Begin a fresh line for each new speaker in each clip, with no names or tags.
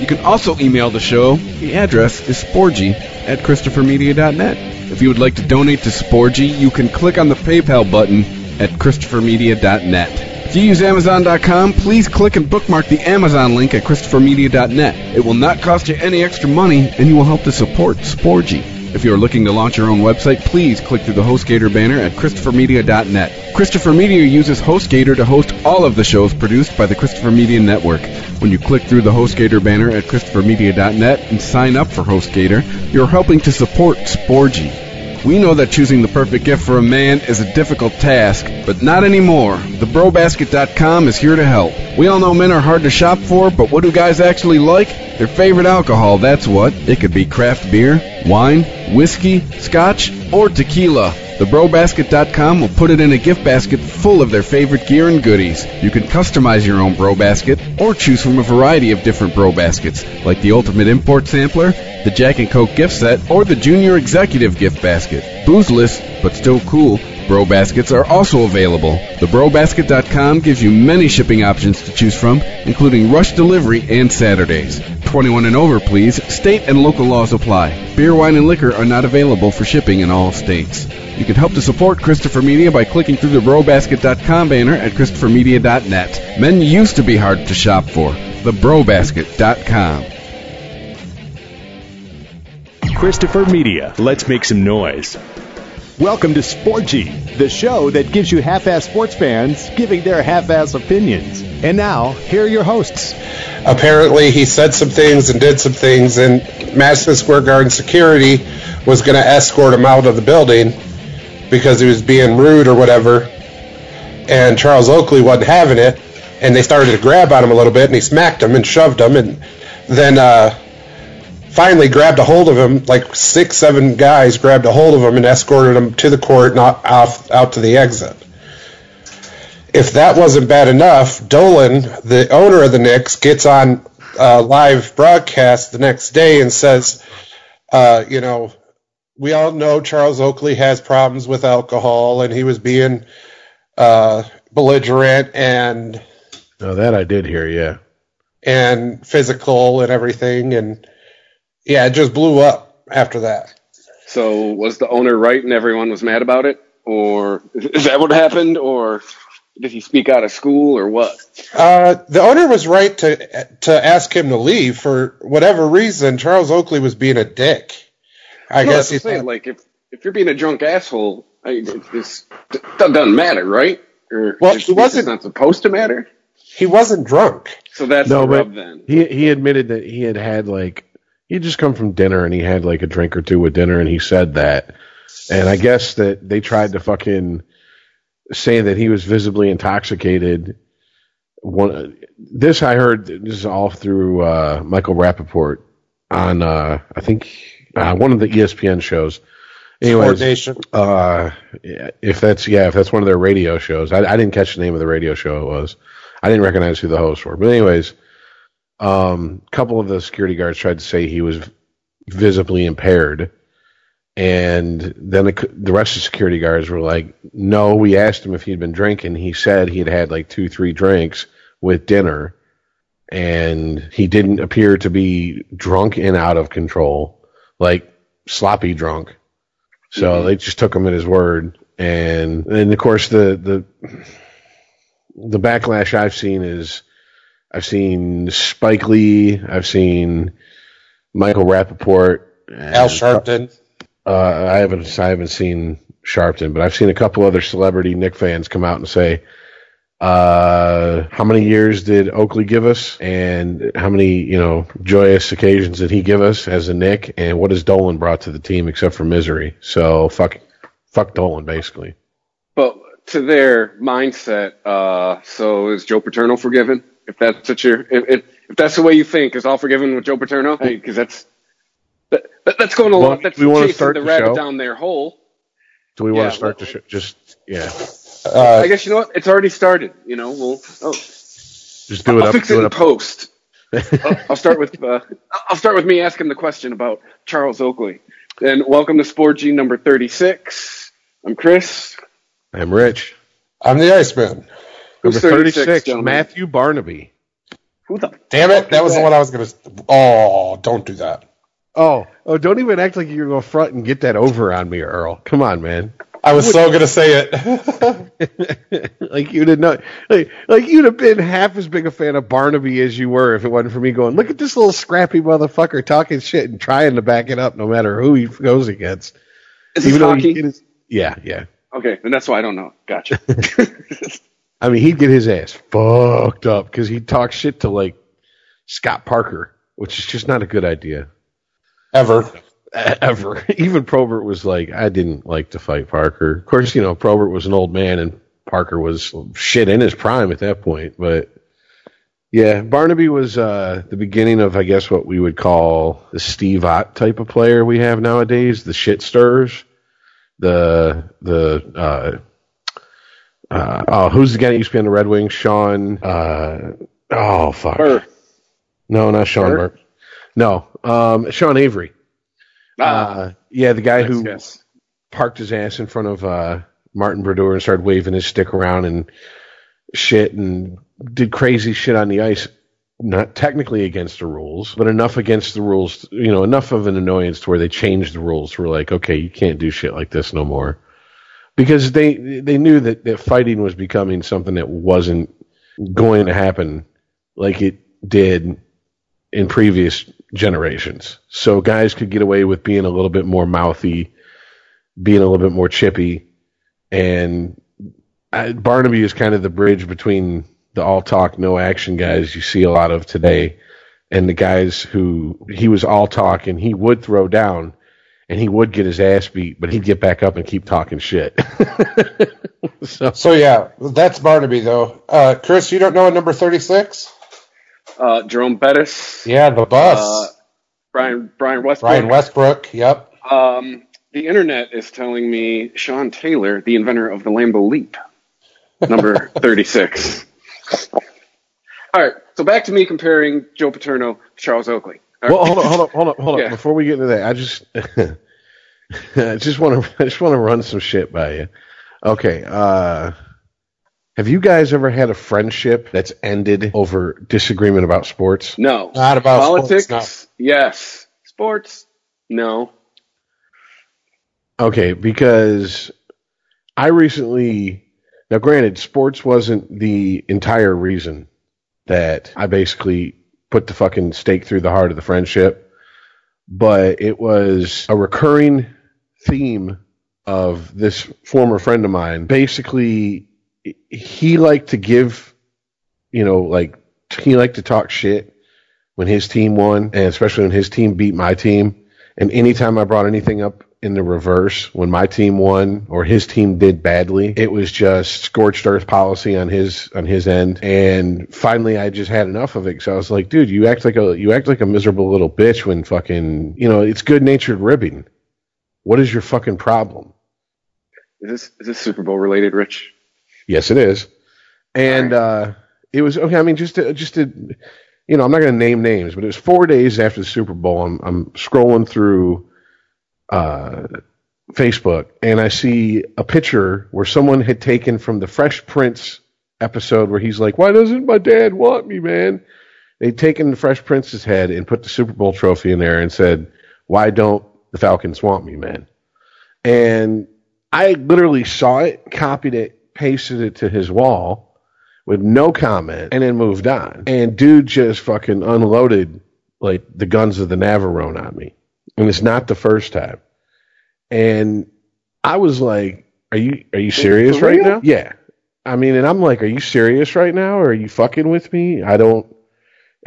You can also email the show. The address is sporgy at ChristopherMedia.net. If you would like to donate to Sporgy, you can click on the PayPal button at ChristopherMedia.net. If you use Amazon.com, please click and bookmark the Amazon link at ChristopherMedia.net. It will not cost you any extra money, and you will help to support Sporgy. If you are looking to launch your own website, please click through the HostGator banner at ChristopherMedia.net. Christopher Media uses HostGator to host all of the shows produced by the Christopher Media Network. When you click through the HostGator banner at ChristopherMedia.net and sign up for HostGator, you're helping to support Sporgy. We know that choosing the perfect gift for a man is a difficult task, but not anymore. TheBroBasket.com is here to help. We all know men are hard to shop for, but what do guys actually like? Their favorite alcohol, that's what. It could be craft beer, wine, whiskey, scotch, or tequila. TheBroBasket.com will put it in a gift basket full of their favorite gear and goodies. You can customize your own Bro Basket or choose from a variety of different Bro Baskets, like the Ultimate Import Sampler, the Jack and Coke gift set, or the Junior Executive gift basket. Boozeless, but still cool. Bro Baskets are also available. TheBroBasket.com gives you many shipping options to choose from, including rush delivery and Saturdays. 21 and over, please. State and local laws apply. Beer, wine, and liquor are not available for shipping in all states. You can help to support Christopher Media by clicking through the BroBasket.com banner at ChristopherMedia.net. Men used to be hard to shop for. TheBroBasket.com.
Christopher Media. Let's make some noise. Welcome to Sporgy, the show that gives you half-ass sports fans giving their half-ass opinions. And now, here are your hosts.
Apparently, he said some things and did some things, and Madison Square Garden security was going to escort him out of the building because he was being rude or whatever. And Charles Oakley wasn't having it, and they started to grab on him a little bit, and he smacked him and shoved him, and then uh, finally grabbed a hold of him. Like six, seven guys grabbed a hold of him and escorted him to the court and out, out, to the exit. If that wasn't bad enough, Dolan, the owner of the Knicks, gets on a live broadcast the next day and says, uh, you know, we all know Charles Oakley has problems with alcohol and he was being uh, belligerent and.
Oh, that I did hear, yeah.
And physical and everything. And yeah, it just blew up after that.
So was the owner right and everyone was mad about it? Or is that what happened? Or did he speak out of school or what?
Uh, the owner was right to to ask him to leave for whatever reason. Charles Oakley was being a dick. I
no,
guess
he's saying like if if you're being a drunk asshole, I, it's, it doesn't matter, right? Or
Well,
it's,
he wasn't-
not supposed to matter.
he wasn't drunk.
So that's
no,
the
but
rub then.
he he admitted that he had had like he had just come from dinner and he had like a drink or two with dinner and he said that, and I guess that they tried to fucking say that he was visibly intoxicated. One this I heard this is all through uh, Michael Rapaport on uh, I think uh, one of the ESPN shows. Anyways, uh, if that's yeah, if that's one of their radio shows, I, I didn't catch the name of the radio show it was. I didn't recognize who the hosts were, but anyways, um, a couple of the security guards tried to say he was visibly impaired, and then the, the rest of the security guards were like, "No, we asked him if he'd been drinking. He said he had had like two, three drinks with dinner, and he didn't appear to be drunk and out of control, like sloppy drunk." So they just took him at his word, and and of course the the the backlash I've seen is I've seen Spike Lee, I've seen Michael Rapaport,
Al Sharpton.
Uh, I haven't I haven't seen Sharpton, but I've seen a couple other celebrity Knick fans come out and say, uh, "How many years did Oakley give us, and how many you know joyous occasions did he give us as a Knick, and what has Dolan brought to the team except for misery?" So fuck, fuck Dolan, basically.
But to their mindset, uh, so is Joe Paterno forgiven? If that's what you're, if, if if that's the way you think, is all forgiven with Joe Paterno? Hey, because that's that, that, that's going a
Well,
lot. That's
we wanna
chasing
start
the
the
rabbit
show?
down their hole.
Do we want
Yeah,
to start
well-
the show? Just yeah,
Uh,
I guess you know what? It's already started. You know, we'll oh,
just do it
I'll
up.
fix
Do
it
it
in
up.
post. I'll, I'll start with uh, I'll start with me asking the question about Charles Oakley. And welcome to Sporgy number thirty six. I'm Chris.
I'm Rich.
I'm the Iceman.
Who's
Number
36,
36. Matthew Barnaby.
Who the
Damn it! That was the one I was gonna. Oh, don't do that.
Oh, oh! Don't even act like you're going to front and get that over on me, Earl. Come on, man.
I was so gonna say it.
like you'd have known, like, like you'd have been half as big a fan of Barnaby as you were if it wasn't for me going. Look at this little scrappy motherfucker talking shit and trying to back it up, no matter who he goes against.
Is
Even though
hockey?
he get his, yeah, yeah.
Okay, and that's why I don't know. Gotcha.
I mean, he'd get his ass fucked up because he'd talk shit to like Scott Parker, which is just not a good idea.
Ever.
ever. Even Probert was like, I didn't like to fight Parker. Of course, you know, Probert was an old man and Parker was shit in his prime at that point. But yeah, Barnaby was uh, the beginning of, I guess, what we would call the Steve Ott type of player we have nowadays, the shit stirrers. The, the, uh, uh, oh, who's the guy that used to be on the Red Wings? Sean, uh, oh, fuck.
Burr.
No, not Sean
Burr?
Burke. No, um, Sean Avery.
Ah,
Uh, yeah, the guy who
guess.
parked his ass in front of uh, Martin Brodeur and started waving his stick around and shit and did crazy shit on the ice. Not technically against the rules, but enough against the rules, you know, enough of an annoyance to where they changed the rules. We're like, okay, you can't do shit like this no more. Because they they knew that, that fighting was becoming something that wasn't going to happen like it did in previous generations. So guys could get away with being a little bit more mouthy, being a little bit more chippy, and I, Barnaby is kind of the bridge between the all talk, no action guys you see a lot of today, and the guys who he was all talk and he would throw down. And he would get his ass beat, but he'd get back up and keep talking shit. so
So yeah, that's Barnaby though. Uh, Chris, you don't know a number thirty-six?
Uh, Jerome Bettis.
Yeah, the bus.
Uh, Brian Brian Westbrook.
Ryan Westbrook. Yep.
Um, the internet is telling me Sean Taylor, the inventor of the Lambeau Leap, number 36. All right, so back to me comparing Joe Paterno to Charles Oakley. All right.
Well, hold on, hold on, hold on, hold on.
Yeah.
Before we get into that, I just, I just want to, I just want to run some shit by you. Okay. Uh, have you guys ever had a friendship that's ended over disagreement about sports?
no.
Not about
Politics?
sports,
Yes. Sports? No.
Okay, because I recently, now granted, sports wasn't the entire reason that I basically put the fucking stake through the heart of the friendship, but it was a recurring theme of this former friend of mine. Basically, he liked to give, you know, like, he liked to talk shit when his team won, and especially when his team beat my team. And anytime I brought anything up in the reverse, when my team won or his team did badly, it was just scorched earth policy on his on his end. And finally, I just had enough of it. So I was like, dude, you act like a you act like a miserable little bitch when fucking you know it's good natured ribbing. What is your fucking problem?
Is this is this Super Bowl related, Rich?
Yes, it is. And uh, it was okay. I mean, just to, just to, you know, I'm not going to name names, but it was four days after the Super Bowl. I'm, I'm scrolling through uh, Facebook and I see a picture where someone had taken from the Fresh Prince episode where he's like, "Why doesn't my dad want me, man?" They'd taken the Fresh Prince's head and put the Super Bowl trophy in there and said, "Why don't the Falcons want me, man?" And I literally saw it, copied it, pasted it to his wall with no comment, and then moved on. And dude just fucking unloaded like the guns of the Navarone on me. And it's not the first time. And I was like, Are you are you serious right now? Yeah. I mean, and I'm like, Are you serious right now? Or are you fucking with me? I don't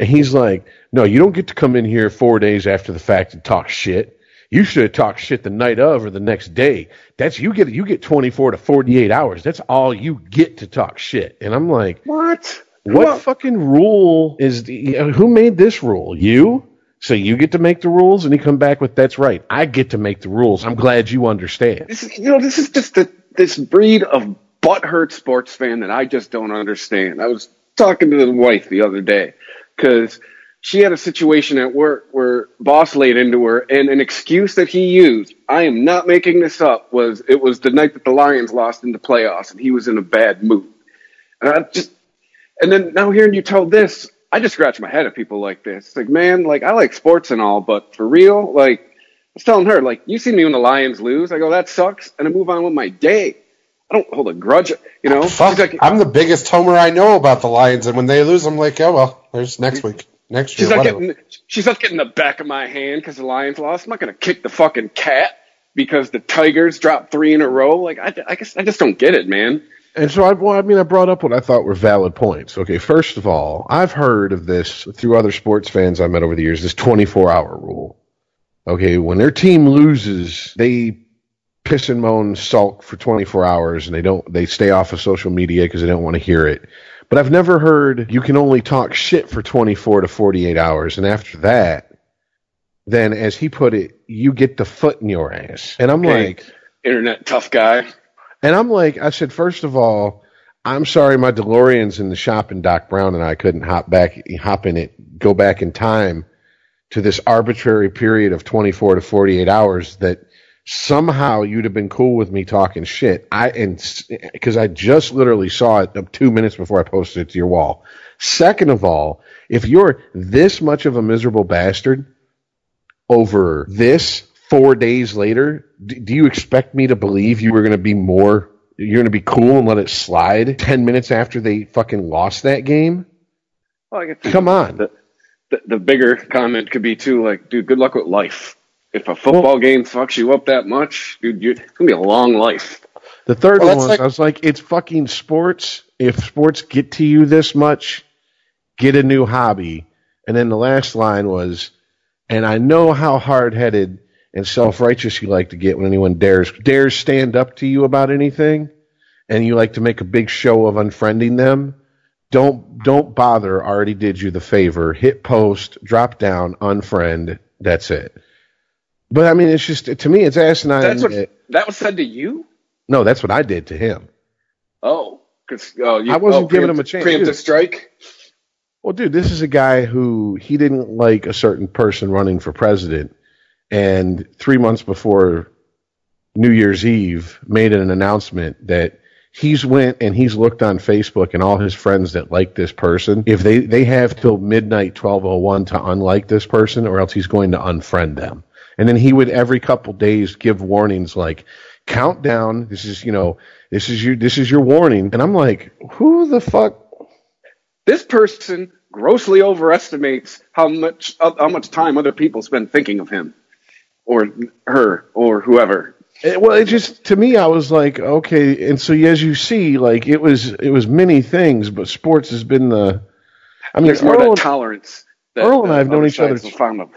and he's like, No, you don't get to come in here four days after the fact and talk shit. You should have talked shit the night of or the next day. That's you get you get 24 to 48 hours. That's all you get to talk shit. And I'm like,
What?
What
Well-
fucking rule is the, uh, who made this rule? You? So you get to make the rules, and he come back with that's right. I get to make the rules. I'm glad you understand.
This is, you know, this is just the, this breed of butthurt sports fan that I just don't understand. I was talking to the wife the other day because she had a situation at work where boss laid into her, and an excuse that he used, I am not making this up, was it was the night that the Lions lost in the playoffs, and he was in a bad mood. And I just, and then now hearing you tell this, I just scratch my head at people like this. It's like, man, like I like sports and all, but for real, like I was telling her, like, you see me when the Lions lose, I go, that sucks, and I move on with my day. I don't hold a grudge, you know.
Fuck,
like,
I'm the biggest homer I know about the Lions, and when they lose, I'm like, oh well, there's next week, next year,
she's not
whatever.
getting, she's not getting the back of my hand because the Lions lost. I'm not gonna kick the fucking cat because the Tigers dropped three in a row. Like, I, I guess I just don't get it, man.
And so I, well, I mean, I brought up what I thought were valid points. Okay, first of all, I've heard of this through other sports fans I've met over the years. This 24 hour rule. Okay, when their team loses, they piss and moan, sulk for 24 hours, and they don't. They stay off of social media because they don't want to hear it. But I've never heard you can only talk shit for 24 to 48 hours, and after that, then as he put it, you get the foot in your ass. And I'm
Okay.
like.
Internet tough guy.
And I'm like, I said, first of all, I'm sorry my DeLorean's in the shop and Doc Brown and I couldn't hop back, hop in it, go back in time to this arbitrary period of 24 to 48 hours that somehow you'd have been cool with me talking shit. I, and, cause I just literally saw it two minutes before I posted it to your wall. Second of all, if you're this much of a miserable bastard over this four days later, do, do you expect me to believe you were going to be more? You're going to be cool and let it slide ten minutes after they fucking lost that game?
Well,
Come on.
The, the, the bigger comment could be too, like, dude, good luck with life. If a football game fucks you up that much, dude, you're, it's gonna be a long life.
The third
Well,
one was
like-
I was like, it's fucking sports. If sports get to you this much, get a new hobby. And then the last line was, and I know how hard headed and self righteous you like to get when anyone dares dares stand up to you about anything, and you like to make a big show of unfriending them. Don't don't bother. Already did you the favor. Hit post, drop down, unfriend. That's it. But I mean, it's just to me, it's asinine.
That's what
that-
was said to you.
no, that's what I did to him.
Oh, because oh, you,
I wasn't
oh,
giving him a chance.
Preemptive strike.
Well, dude, this is a guy who he didn't like a certain person running for president, and three months before New Year's Eve, made an announcement that he's went and he's looked on Facebook and all his friends that like this person. If they they have till midnight twelve oh one to unlike this person, or else he's going to unfriend them. And then he would every couple days give warnings like, "Countdown. This is you know this is your this is your warning." And I'm like, who the fuck
This person grossly overestimates how much how much time other people spend thinking of him, or her, or whoever.
Well, it just to me, I was like, okay, and so as you see, like it was, it was many things, but sports has been the. I mean,
There's more
Earl,
that tolerance. That,
Earl and I have known each other-
sides are fond of.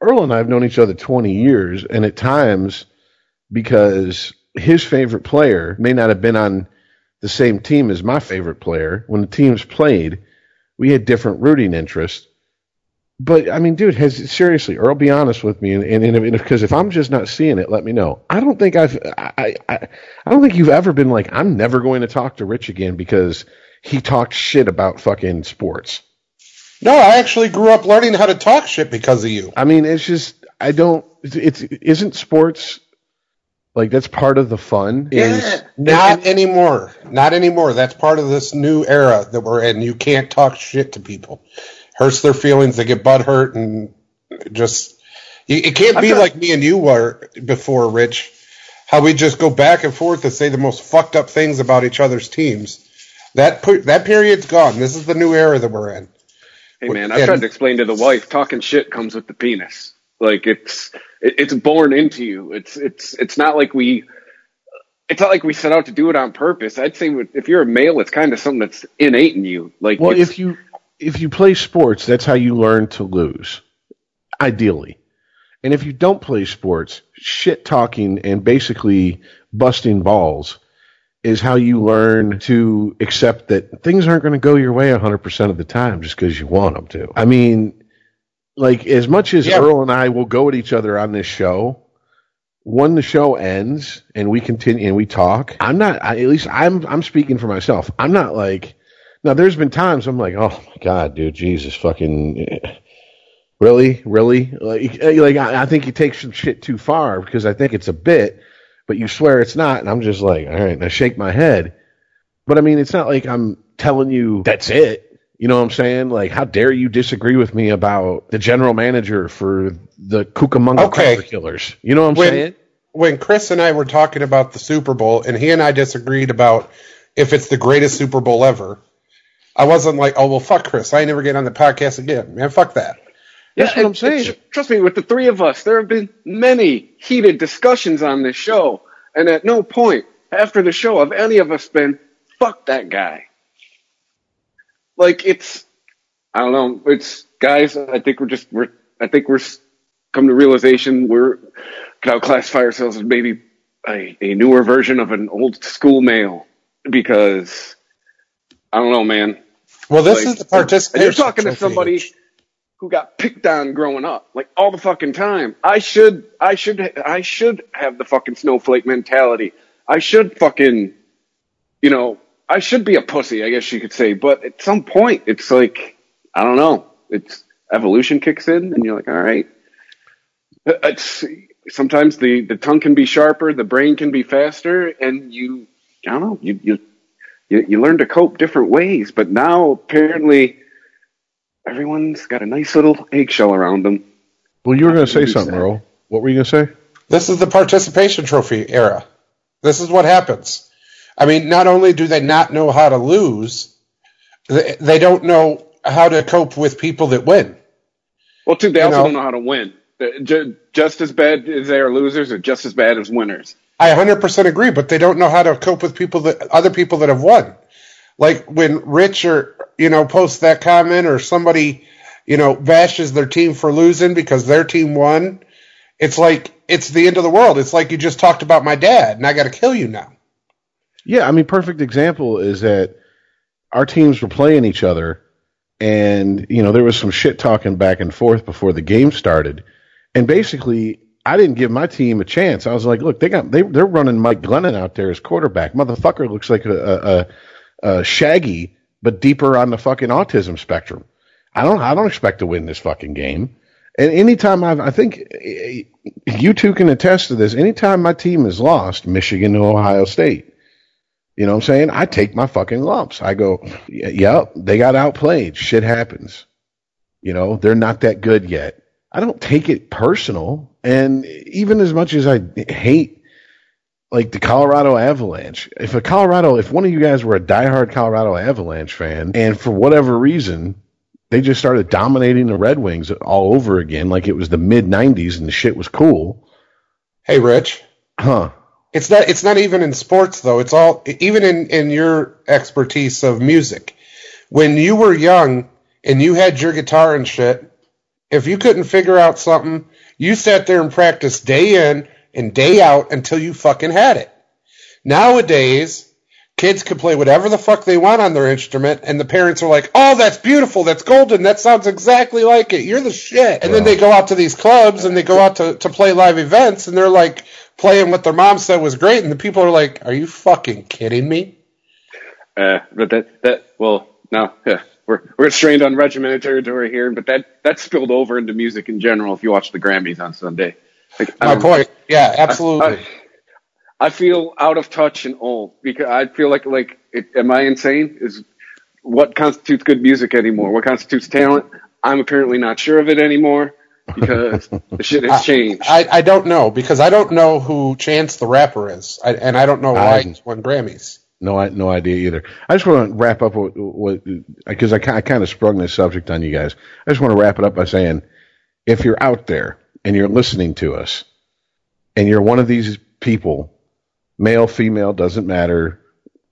Earl and I have known each other twenty years, and at times, because his favorite player may not have been on the same team as my favorite player, when the teams played, we had different rooting interests. But I mean, dude, has seriously, Earl, be honest with me, and and because if I'm just not seeing it, let me know. I don't think I've, I, I, I don't think you've ever been like, I'm never going to talk to Rich again because he talked shit about fucking sports.
No, I actually grew up learning how to talk shit because of you.
I mean, it's just I don't. It's, it's isn't sports like that's part of the fun. Is
Not anymore. Not anymore. That's part of this new era that we're in. You can't talk shit to people. Hurts their feelings. They get butt hurt and just. It can't be
got-
like me and you were before, Rich. How we just go back and forth and say the most fucked up things about each other's teams. That pu- that period's gone. This is the new era that we're in.
Hey man, I tried to explain to the wife, talking shit comes with the penis. Like it's it's born into you. It's it's it's not like we it's not like we set out to do it on purpose. I'd say if you're a male, it's kind of something that's innate in you. Like
well, if you if you play sports, that's how you learn to lose, ideally. And if you don't play sports, shit talking and basically busting balls is how you learn to accept that things aren't going to go your way 100% of the time just because you want them to. I mean, like as much as
Yeah.
Earl and I will go at each other on this show, when the show ends and we continue and we talk, I'm not. I, at least I'm. I'm speaking for myself. I'm not like. Now, there's been times I'm like, oh my god, dude, Jesus, fucking, really, really, like, eh, like I, I think you take some shit too far because I think it's a bit, but you swear it's not, and I'm just like, all right, and I shake my head. But I mean, it's not like I'm telling you that's it. You know what I'm saying? Like, how dare you disagree with me about the general manager for the Cucamonga
Okay.
Killers? You know what I'm
When-
saying?
when Chris and I were talking about the Super Bowl, and he and I disagreed about if it's the greatest Super Bowl ever, I wasn't like, oh well, fuck Chris, I ain't never get on the podcast again, man, fuck that.
That's what I'm saying.
tr- trust me, with the three of us, there have been many heated discussions on this show, and at no point after the show have any of us been fuck that guy. Like it's, I don't know. It's guys. I think we're just we're. I think we're s- come to realization we're could now classify ourselves as maybe a, a newer version of an old school male because I don't know, man.
Well, this
Like,
is the participation.
You're talking to
trophy.
somebody who got picked on growing up, like all the fucking time. I should, I should, I should have the fucking snowflake mentality. I should fucking, you know, I should be a pussy, I guess you could say. But at some point, it's like, I don't know. It's evolution kicks in, and you're like, all right. Uh, it's sometimes the the tongue can be sharper, the brain can be faster, and you, I don't know, you you you, you learn to cope different ways. But now apparently everyone's got a nice little eggshell around them.
Well, you were going to say something,
that.
Earl. What were you going to say?
This is the participation trophy era. This is what happens. I mean, not only do they not know how to lose, they, they don't know how to cope with people that win.
Well, too, they
You
also
know-
don't know how to win. Just as bad as they are losers, or just as bad as winners.
I 100% agree, but they don't know how to cope with people that other people that have won. Like when Rich or you know posts that comment or somebody you know bashes their team for losing because their team won, it's like it's the end of the world. It's like you just talked about my dad and I got to kill you now.
Yeah, I mean, perfect example is that our teams were playing each other, and you know there was some shit talking back and forth before the game started, and basically I didn't give my team a chance. I was like, look, they got they they're running Mike Glennon out there as quarterback. Motherfucker looks like a, a, a Shaggy, but deeper on the fucking autism spectrum. I don't I don't expect to win this fucking game. And anytime I've, I think eh, you two can attest to this. Anytime my team has lost, Michigan to Ohio State, you know what I'm saying? I take my fucking lumps. I go, yep, they got outplayed. Shit happens. You know, they're not that good yet. I don't take it personal. And even as much as I hate like the Colorado Avalanche, if a Colorado, if one of you guys were a diehard Colorado Avalanche fan and for whatever reason they just started dominating the Red Wings all over again like it was the mid 90s and the shit was cool,
Hey, Rich.
huh?
It's not. It's not even in sports though. It's all even in in your expertise of music. When you were young and you had your guitar and shit, if you couldn't figure out something, you sat there and practiced day in and day out until you fucking had it. Nowadays, kids can play whatever the fuck they want on their instrument, and the parents are like, "Oh, that's beautiful. That's golden. That sounds exactly like it. You're the shit." And then they go out to these clubs and they go out to to play live events, and they're like playing what their mom said was great, and the people are like, "Are you fucking kidding me?"
Uh, but that that well, no, yeah, we're we're strained on regimented territory here, but that that spilled over into music in general. If you watch the Grammys on Sunday, like,
My
don't-
point. Yeah, absolutely.
I, I feel out of touch and old because I feel like like it, am I insane? Is what constitutes good music anymore? What constitutes talent? I'm apparently not sure of it anymore because the shit has changed.
I, I don't know because I don't know who Chance the Rapper is, I, and I don't know why
I-
he's won Grammys.
No, I no idea either. I just want to wrap up what because I, ki- I kind of sprung this subject on you guys. I just want to wrap it up by saying, if you're out there and you're listening to us, and you're one of these people, male, female, doesn't matter,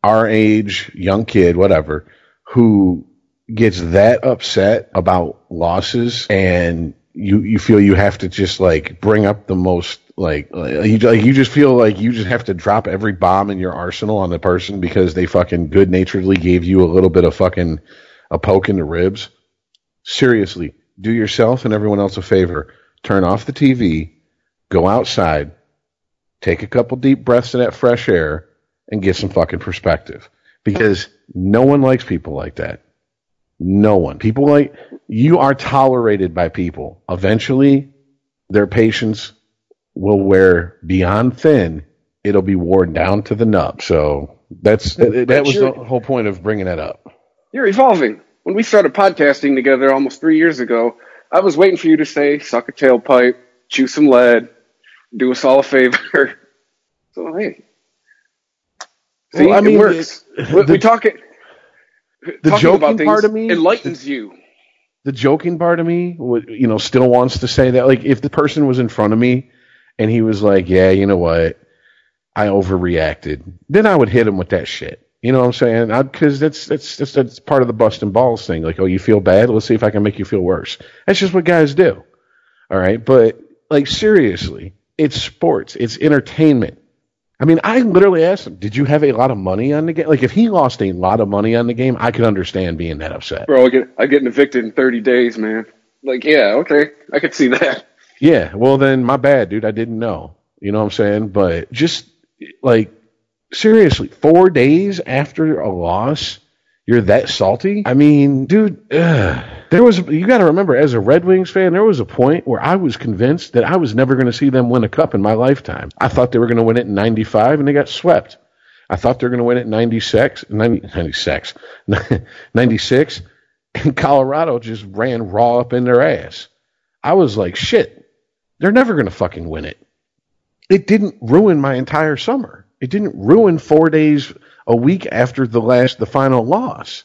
our age, young kid, whatever, who gets that upset about losses and you you feel you have to just like bring up the most like you like you just feel like you just have to drop every bomb in your arsenal on the person because they fucking good naturedly gave you a little bit of fucking a poke in the ribs. Seriously, do yourself and everyone else a favor. Turn off the TV, go outside, take a couple deep breaths of that fresh air, and get some fucking perspective. Because no one likes people like that. No one. People like you are tolerated by people. Eventually, their patience will wear beyond thin. It'll be worn down to the nub. So that's that, that was the whole point of bringing that up.
You're evolving. When we started podcasting together almost three years ago, I was waiting for you to say "suck a tailpipe," chew some lead, do us all a favor. So hey, see,
Well, I mean,
it works.
it-
we,
the-
we talk it.
the joking part of me-
enlightens you.
the joking part of me you know still wants to say that like if the person was in front of me and he was like yeah you know what i overreacted then i would hit him with that shit you know what i'm saying because that's that's that's that's part of the busting balls thing like oh you feel bad let's see if i can make you feel worse that's just what guys do all right but like seriously it's sports it's entertainment I mean, I literally asked him, "Did you have a lot of money on the game? Like, if he lost a lot of money on the game, I could understand being that upset."
Bro, I get I get evicted in 30 days, man. Like, yeah, okay, I could see that.
Yeah, well then my bad, dude. I didn't know. You know what I'm saying? But just like seriously, four days after a loss, you're that salty? I mean, dude, ugh. there was you got to remember as a Red Wings fan, there was a point where I was convinced that I was never going to see them win a cup in my lifetime. I thought they were going to win it in 95 and they got swept. I thought they were going to win it in 96, 90, 96, 96 and Colorado just ran raw up in their ass. I was like, shit, they're never going to fucking win it. It didn't ruin my entire summer. It didn't ruin four days a week after the last, the final loss.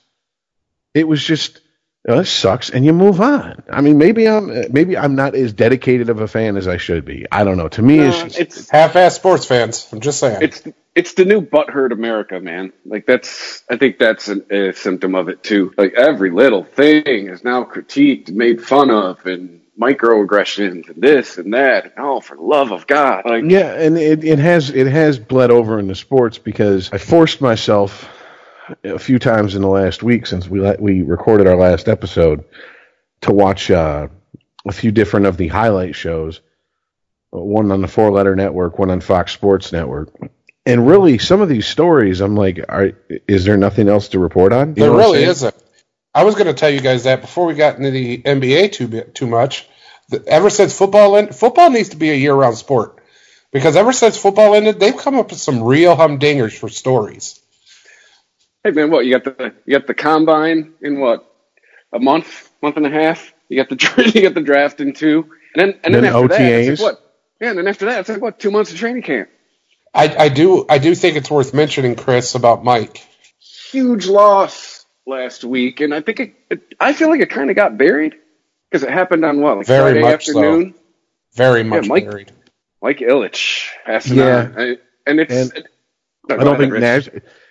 It was just, oh, this sucks, and you move on. I mean, maybe I'm, maybe I'm not as dedicated of a fan as I should be. I don't know. To me, it's just,
it's
Half-ass sports fans. I'm just saying.
it's it's the new butthurt America, man. Like that's I think that's an, a symptom of it too. Like every little thing is now critiqued, made fun of, and microaggressions and this and that. Oh, for the love of God! Like
Yeah, and it, it has it has bled over into sports because I forced myself a few times in the last week since we let, we recorded our last episode to watch uh, a few different of the highlight shows. One on the Four Letter Network, one on Fox Sports Network, and really some of these stories, I'm like, are, is there nothing else to report on? You
there
know what I'm
really isn't. I was going to tell you guys that before we got into the NBA too too much. The, ever since football ended, football needs to be a year-round sport because ever since football ended, they've come up with some real humdingers for stories.
Hey man, what you got the you got the combine in what a month, month and a half. You got the you got the draft in two, and then and then,
Then
after that, it's like what? Yeah, and then after that, it's like what? Two months of training camp.
I, I do I do think it's worth mentioning, Chris, about Mike.
Huge loss last week, and I think it. it I feel like it kind of got buried because it happened on what like
Very
Friday
much so.
afternoon.
Very much
Mike-
married.
Mike Ilitch passing
Yeah.
on, I- and it's.
And
it- no,
I don't think nas-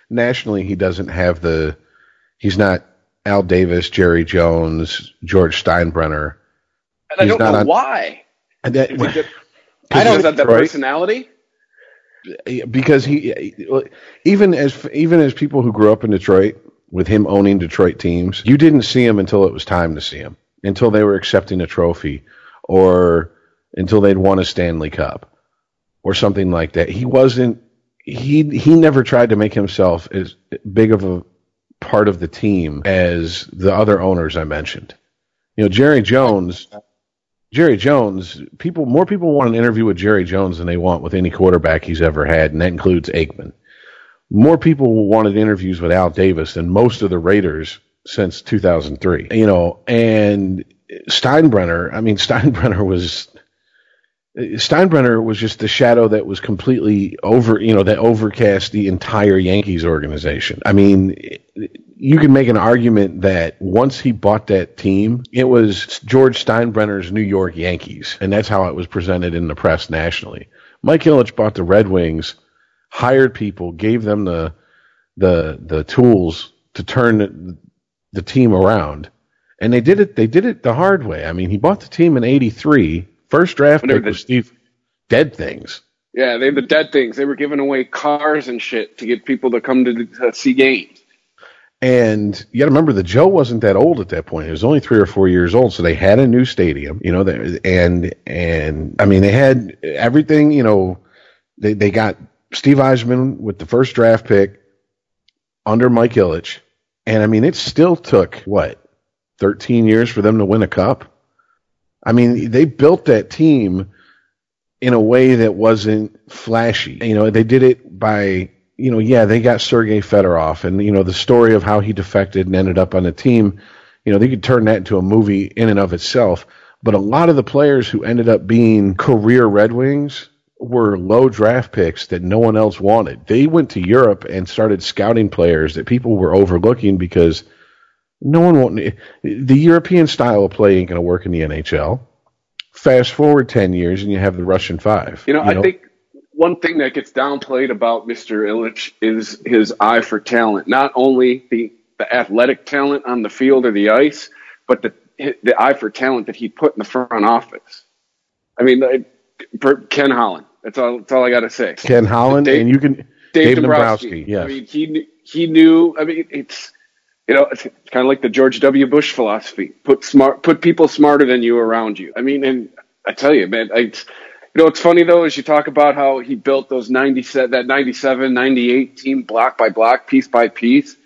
nationally he doesn't have the. He's not Al Davis, Jerry Jones, George Steinbrenner.
And I don't know
on-
why.
And that,
Is it
I don't
it that
Detroit.
personality.
because he even as even as people who grew up in Detroit with him owning Detroit teams, you didn't see him until it was time to see him, until they were accepting a trophy or until they'd won a Stanley Cup or something like that. He wasn't he he never tried to make himself as big of a part of the team as the other owners I mentioned. You know, Jerry Jones Jerry Jones, people more people want an interview with Jerry Jones than they want with any quarterback he's ever had, and that includes Aikman. More people wanted interviews with Al Davis than most of the Raiders since 2003. You know, and Steinbrenner, I mean Steinbrenner was Steinbrenner was just the shadow that was completely over, you know, that overcast the entire Yankees organization. I mean, you can make an argument that once he bought that team, it was George Steinbrenner's New York Yankees, and that's how it was presented in the press nationally. Mike Ilitch bought the Red Wings, hired people, gave them the the the tools to turn the, team around, and they did it. They did it the hard way. I mean, he bought the team in '83. First draft pick was Steve Dead Things.
Yeah, they the dead things. They were giving away cars and shit to get people to come to, to see games.
And you got to remember that Joe wasn't that old at that point. He was only three or four years old. So they had a new stadium, you know, and, and I mean, they had everything, you know, they, they got Steve Yzerman with the first draft pick under Mike Ilitch. And I mean, it still took what, 13 years for them to win a cup? I mean, they built that team in a way that wasn't flashy. You know, they did it by you know, yeah, they got Sergei Fedorov, and you know the story of how he defected and ended up on the team. You know, they could turn that into a movie in and of itself. But a lot of the players who ended up being career Red Wings were low draft picks that no one else wanted. They went to Europe and started scouting players that people were overlooking because no one wanted the European style of play ain't going to work in the NHL. Fast forward ten years and you have the Russian Five.
You know, you know? I think one thing that gets downplayed about Mr. Ilitch is his eye for talent. Not only the, the athletic talent on the field or the ice, but the the eye for talent that he put in the front office. I mean, Ken Holland. That's all. That's all I got to say.
Ken Holland, Dave, and you can Dave,
Dave Dombrowski. Dombrowski yes. I mean, he he knew. I mean, it's you know, it's kind of like the George W. Bush philosophy: put smart, put people smarter than you around you. I mean, and I tell you, man, I you know, what's funny though is you talk about how he built those 97, that 97, 98 team block by block, piece by piece.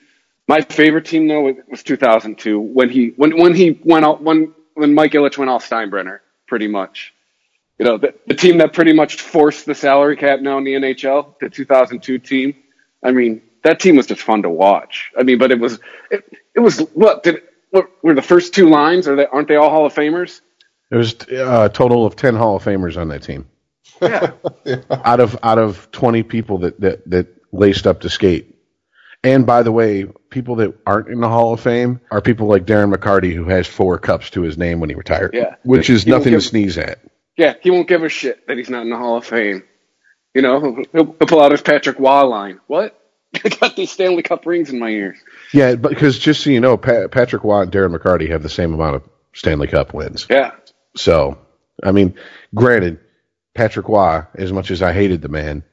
My favorite team though was 2002 when he when when he went out when when Mike Ilitch went all Steinbrenner pretty much. You know, the, the team that pretty much forced the salary cap now in the NHL, the 2002 team. I mean, that team was just fun to watch. I mean, but it was it, it was what did what were the first two lines? Are they aren't they all Hall of Famers?
There was uh, a total of ten Hall of Famers on that team.
Yeah.
out of out of twenty people that, that that laced up to skate. And by the way, people that aren't in the Hall of Fame are people like Darren McCarty, who has four cups to his name when he retired.
Yeah.
Which is he nothing give, to sneeze at.
Yeah, he won't give a shit that he's not in the Hall of Fame. You know, he'll, he'll pull out his Patrick Roy line. What? I got these Stanley Cup rings in my ears.
Yeah, because just so you know, Patrick Roy and Darren McCarty have the same amount of Stanley Cup wins.
Yeah.
So, I mean, granted, Patrick Roy, as much as I hated the man,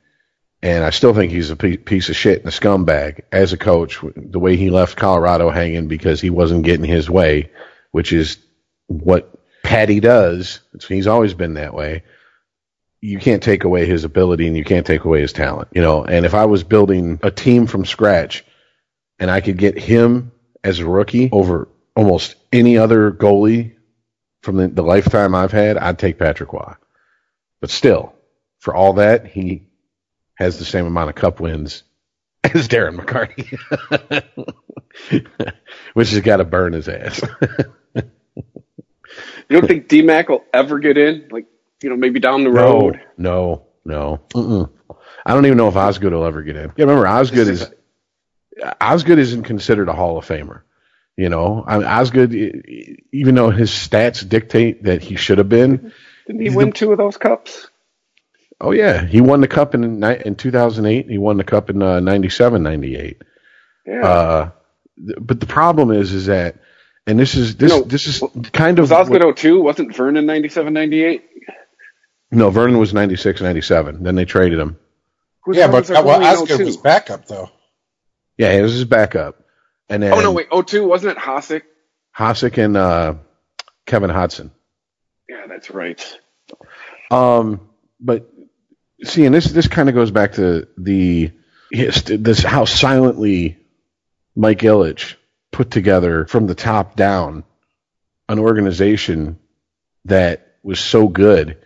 and I still think he's a piece of shit and a scumbag as a coach, the way he left Colorado hanging because he wasn't getting his way, which is what Patty does. He's always been that way. You can't take away his ability and you can't take away his talent, you know. And if I was building a team from scratch and I could get him as a rookie over almost any other goalie from the, the lifetime I've had, I'd take Patrick Roy. But still, for all that, he has the same amount of cup wins as Darren McCarty, which has got to burn his ass.
you don't think DMAC will ever get in? Like, you know, maybe down the road?
No, no, no. I don't even know if Osgood will ever get in. Yeah, remember Osgood is Osgood isn't considered a Hall of Famer. You know, I mean, Osgood, even though his stats dictate that he should have been,
didn't he win the, two of those cups?
Oh yeah, he won the cup in in 2008. He won the cup in uh, 97, 98.
Yeah. Uh,
but the problem is, is that, and this is this no, this is kind
of was Osgood 02? Wasn't Vernon 97, 98?
No, Vernon was 96, 97. Then they traded him.
Who's yeah, but well, Osgood was backup though.
Yeah, he was his backup. And then,
oh no, wait, 02 wasn't it Hasek?
Hasek and uh, Kevin Hodson.
Yeah, that's right.
Um, but see, and this this kind of goes back to the this how silently Mike Ilitch put together from the top down an organization that was so good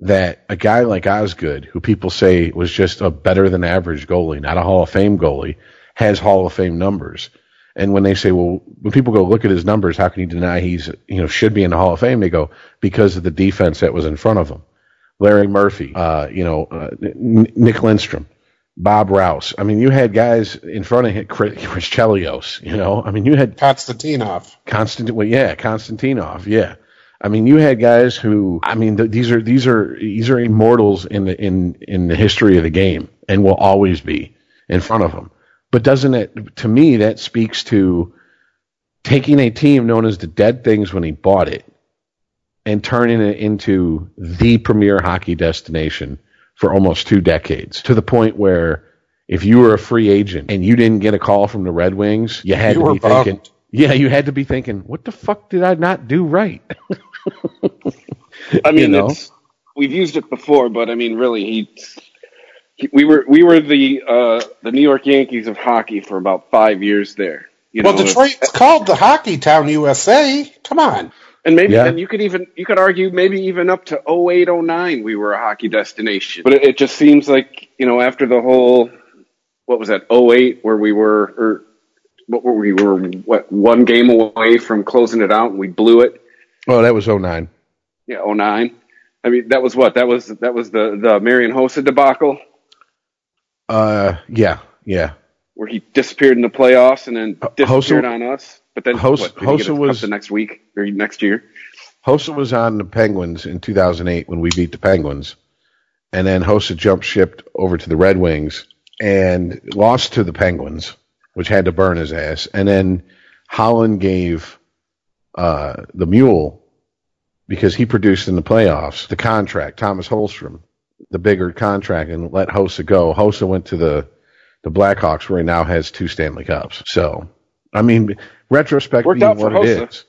that a guy like Osgood, who people say was just a better than average goalie, not a Hall of Fame goalie, has Hall of Fame numbers. And when they say, well, when people go look at his numbers, how can you deny he's, you know, should be in the Hall of Fame? They go, because of the defense that was in front of him. Larry Murphy, uh, you know, uh, Nick Lidstrom, Bob Rouse. I mean, you had guys in front of him, Chris Chelios, you know, I mean, you had
Konstantinov.
Constant, well, yeah, Konstantinov, yeah. I mean, you had guys who, I mean, th- these are, these are, these are immortals in the, in, in the history of the game and will always be in front of them. But doesn't it, to me, that speaks to taking a team known as the Dead Things when he bought it and turning it into the premier hockey destination for almost two decades to the point where if you were a free agent and you didn't get a call from the Red Wings, you had
You
to
were
be thinking, yeah, you had to be thinking, what the fuck did I not do right?
I mean,
know?
it's, we've used it before, but I mean, really, he, he we were we were the uh, the New York Yankees of hockey for about five years there. You
Well,
know,
Detroit's called the Hockey Town USA. Come on.
And maybe
Yeah.
and you could even you could argue maybe even up to 08, 09 we were a hockey destination. But it, it just seems like you know after the whole what was that 08 where we were or what were we were what one game away from closing it out and we blew it.
oh, that was 09.
Yeah, 09. I mean, that was what? That was that was the the Marian Hossa debacle
Uh, yeah, yeah.
where he disappeared in the playoffs and then disappeared
Hossa-
on us. But then
Hossa-
what, did he get
Hossa
his cup
was-
the next week or next year.
Hossa was on the Penguins in 2008 when we beat the Penguins, and then Hossa jumped shipped over to the Red Wings and lost to the Penguins, which had to burn his ass. And then Holland gave uh, the Mule because he produced in the playoffs the contract, Tomas Holmstrom, the bigger contract, and let Hossa go. Hossa went to the the Blackhawks where he now has two Stanley Cups. So, I mean, retrospect
Worked
being what it is.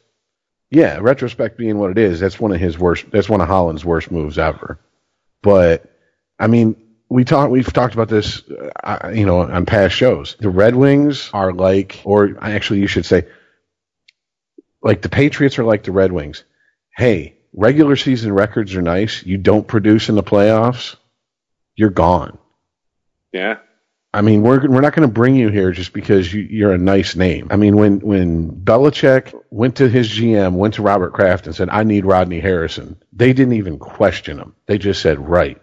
Yeah, retrospect being what it is, that's one of his worst. That's one of Holland's worst moves ever. But I mean, we talked. We've talked about this, uh, you know, on past shows. The Red Wings are like, or actually, you should say, like the Patriots are like the Red Wings. Hey, regular season records are nice. You don't produce in the playoffs, you're gone.
Yeah.
I mean, we're we're not going to bring you here just because you, you're a nice name. I mean, when when Belichick went to his GM, went to Robert Kraft and said, "I need Rodney Harrison," they didn't even question him. They just said, "Right."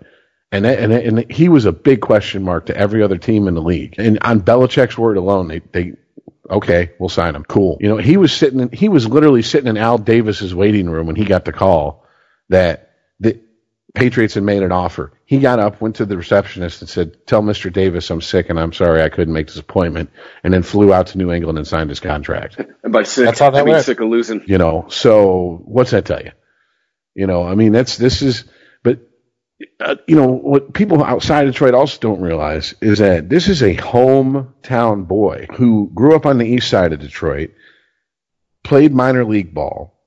And and and he was a big question mark to every other team in the league. And on Belichick's word alone, they they okay, we'll sign him. Cool. You know, he was sitting. In, he was literally sitting in Al Davis's waiting room when he got the call that the Patriots had made an offer. He got up, went to the receptionist, and said, "Tell Mr. Davis I'm sick and I'm sorry I couldn't make this appointment." And then flew out to New England and signed his contract.
And by sick,
That's how that
I mean
went.
sick of losing.
You know, so what's that tell you? You know, I mean, that's this is, but uh, you know what people outside Detroit also don't realize is that this is a hometown boy who grew up on the east side of Detroit, played minor league ball,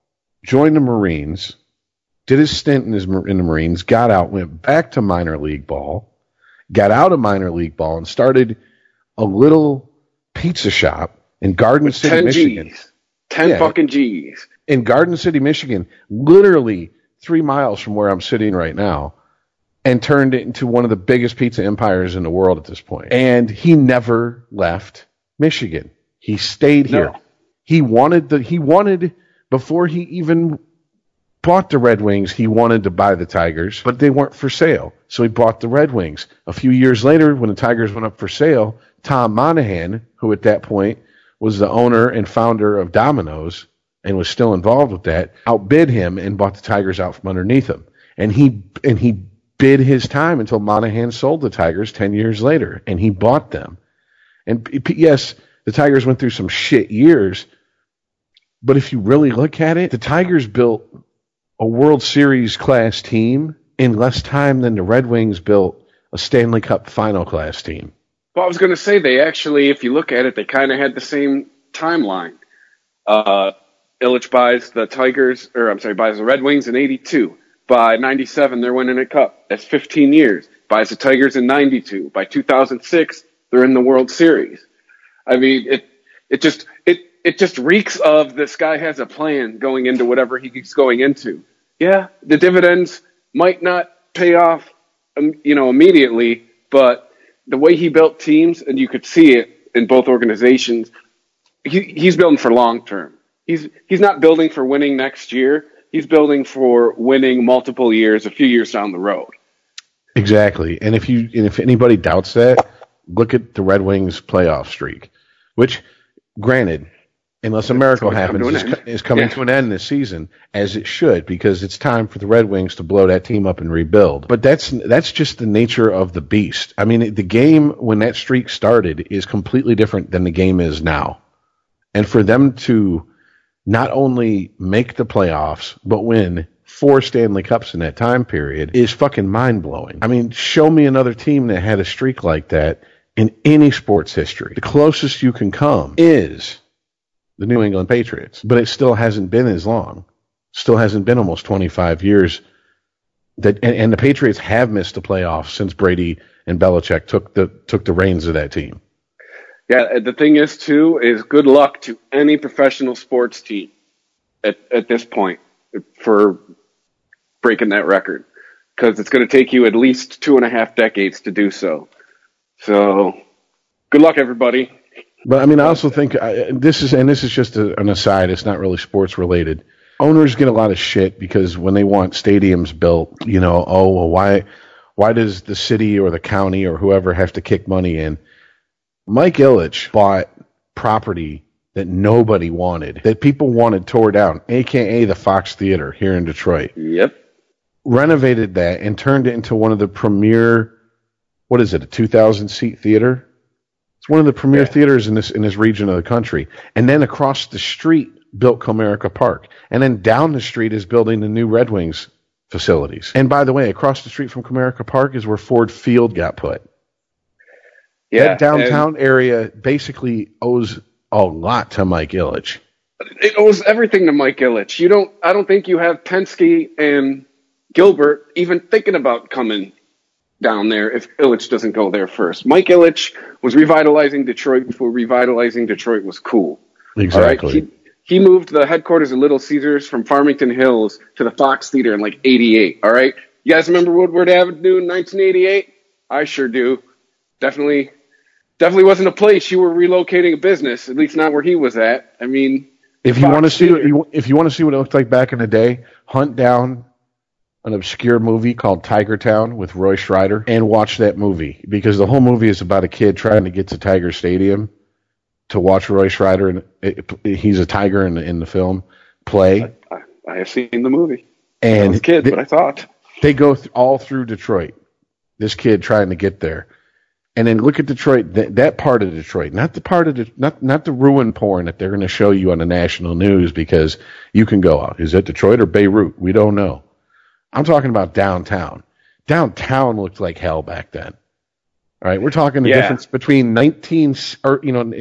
joined the Marines, did his stint in, his, in the Marines, got out, went back to minor league ball, got out of minor league ball, and started a little pizza shop in Garden City,
Ten
Michigan
G's. Ten
Yeah.
fucking G's.
in Garden City, Michigan, literally three miles from where I'm sitting right now, and turned it into one of the biggest pizza empires in the world at this point. And he never left Michigan. He stayed here.
No.
He wanted the he wanted before he even bought the Red Wings, he wanted to buy the Tigers, but they weren't for sale. So he bought the Red Wings. A few years later, when the Tigers went up for sale, Tom Monaghan, who at that point was the owner and founder of Domino's and was still involved with that, outbid him and bought the Tigers out from underneath him. And he and he bid his time until Monaghan sold the Tigers 10 years later and he bought them. And yes, the Tigers went through some shit years, but if you really look at it, the Tigers built a World Series class team in less time than the Red Wings built a Stanley Cup final class team.
Well, I was going to say they actually, if you look at it, they kind of had the same timeline. Uh, Ilitch buys the Tigers, or I'm sorry, buys the Red Wings in '82. By '97, they're winning a cup. That's 15 years. Buys the Tigers in '92. By 2006, they're in the World Series. I mean, it it just it it just reeks of this guy has a plan going into whatever he's going into. Yeah, the dividends might not pay off, um, you know, immediately, but the way he built teams, and you could see it in both organizations, he, he's building for long term. He's he's not building for winning next year. He's building for winning multiple years, a few years down the road.
Exactly. And if you and if anybody doubts that, look at the Red Wings playoff streak, which granted, unless a miracle happens, is,
to an
co-
end.
is coming
Yeah.
to an end this season, as it should, because it's time for the Red Wings to blow that team up and rebuild. But that's that's just the nature of the beast. I mean, the game when that streak started is completely different than the game is now. And for them to not only make the playoffs, but win four Stanley Cups in that time period is fucking mind blowing. I mean, show me another team that had a streak like that in any sports history. The closest you can come is the New England Patriots, but it still hasn't been as long. Still hasn't been almost 25 years that, and, and the Patriots have missed the playoffs since Brady and Belichick took the took the reins of that team.
Yeah, the thing is too is good luck to any professional sports team at at this point for breaking that record because it's going to take you at least two and a half decades to do so. So, good luck, everybody.
But I mean, I also think I, this is, and this is just a, an aside. It's not really sports related. Owners get a lot of shit because when they want stadiums built, you know, oh well, why, why does the city or the county or whoever have to kick money in? Mike Ilitch bought property that nobody wanted, that people wanted tore down, aka the Fox Theater here in Detroit.
Yep.
Renovated that and turned it into one of the premier, what is it, a 2,000 seat theater? One of the premier yeah. theaters in this in this region of the country. And then across the street built Comerica Park. And then down the street is building the new Red Wings facilities. And by the way, across the street from Comerica Park is where Ford Field got put. Yeah, that downtown area basically owes a lot to Mike Ilitch.
It owes everything to Mike Ilitch. You don't. I don't think you have Penske and Gilbert even thinking about coming down there if Ilitch doesn't go there first. Mike Ilitch was revitalizing Detroit before revitalizing Detroit was cool.
Exactly.
He, he moved the headquarters of Little Caesars from Farmington Hills to the Fox Theater in like 88. All right. You guys remember Woodward Avenue in 1988? I sure do. Definitely, definitely wasn't a place you were relocating a business, at least not where he was at. I mean,
if you want to see if you want to see what it looked like back in the day, hunt down an obscure movie called Tiger Town with Roy Scheider and watch that movie because the whole movie is about a kid trying to get to Tiger Stadium to watch Roy Scheider and it, it, he's a tiger in, in the film play.
I, I, I, have seen the movie.
And
I was a kid, they, but I thought
they go th- all through Detroit. This kid trying to get there, and then look at Detroit. Th- that part of Detroit, not the part of the not not the ruin porn that they're going to show you on the national news because you can go out. Is it Detroit or Beirut? We don't know. I'm talking about downtown. Downtown looked like hell back then. All right, we're talking the yeah. difference between 19 or you know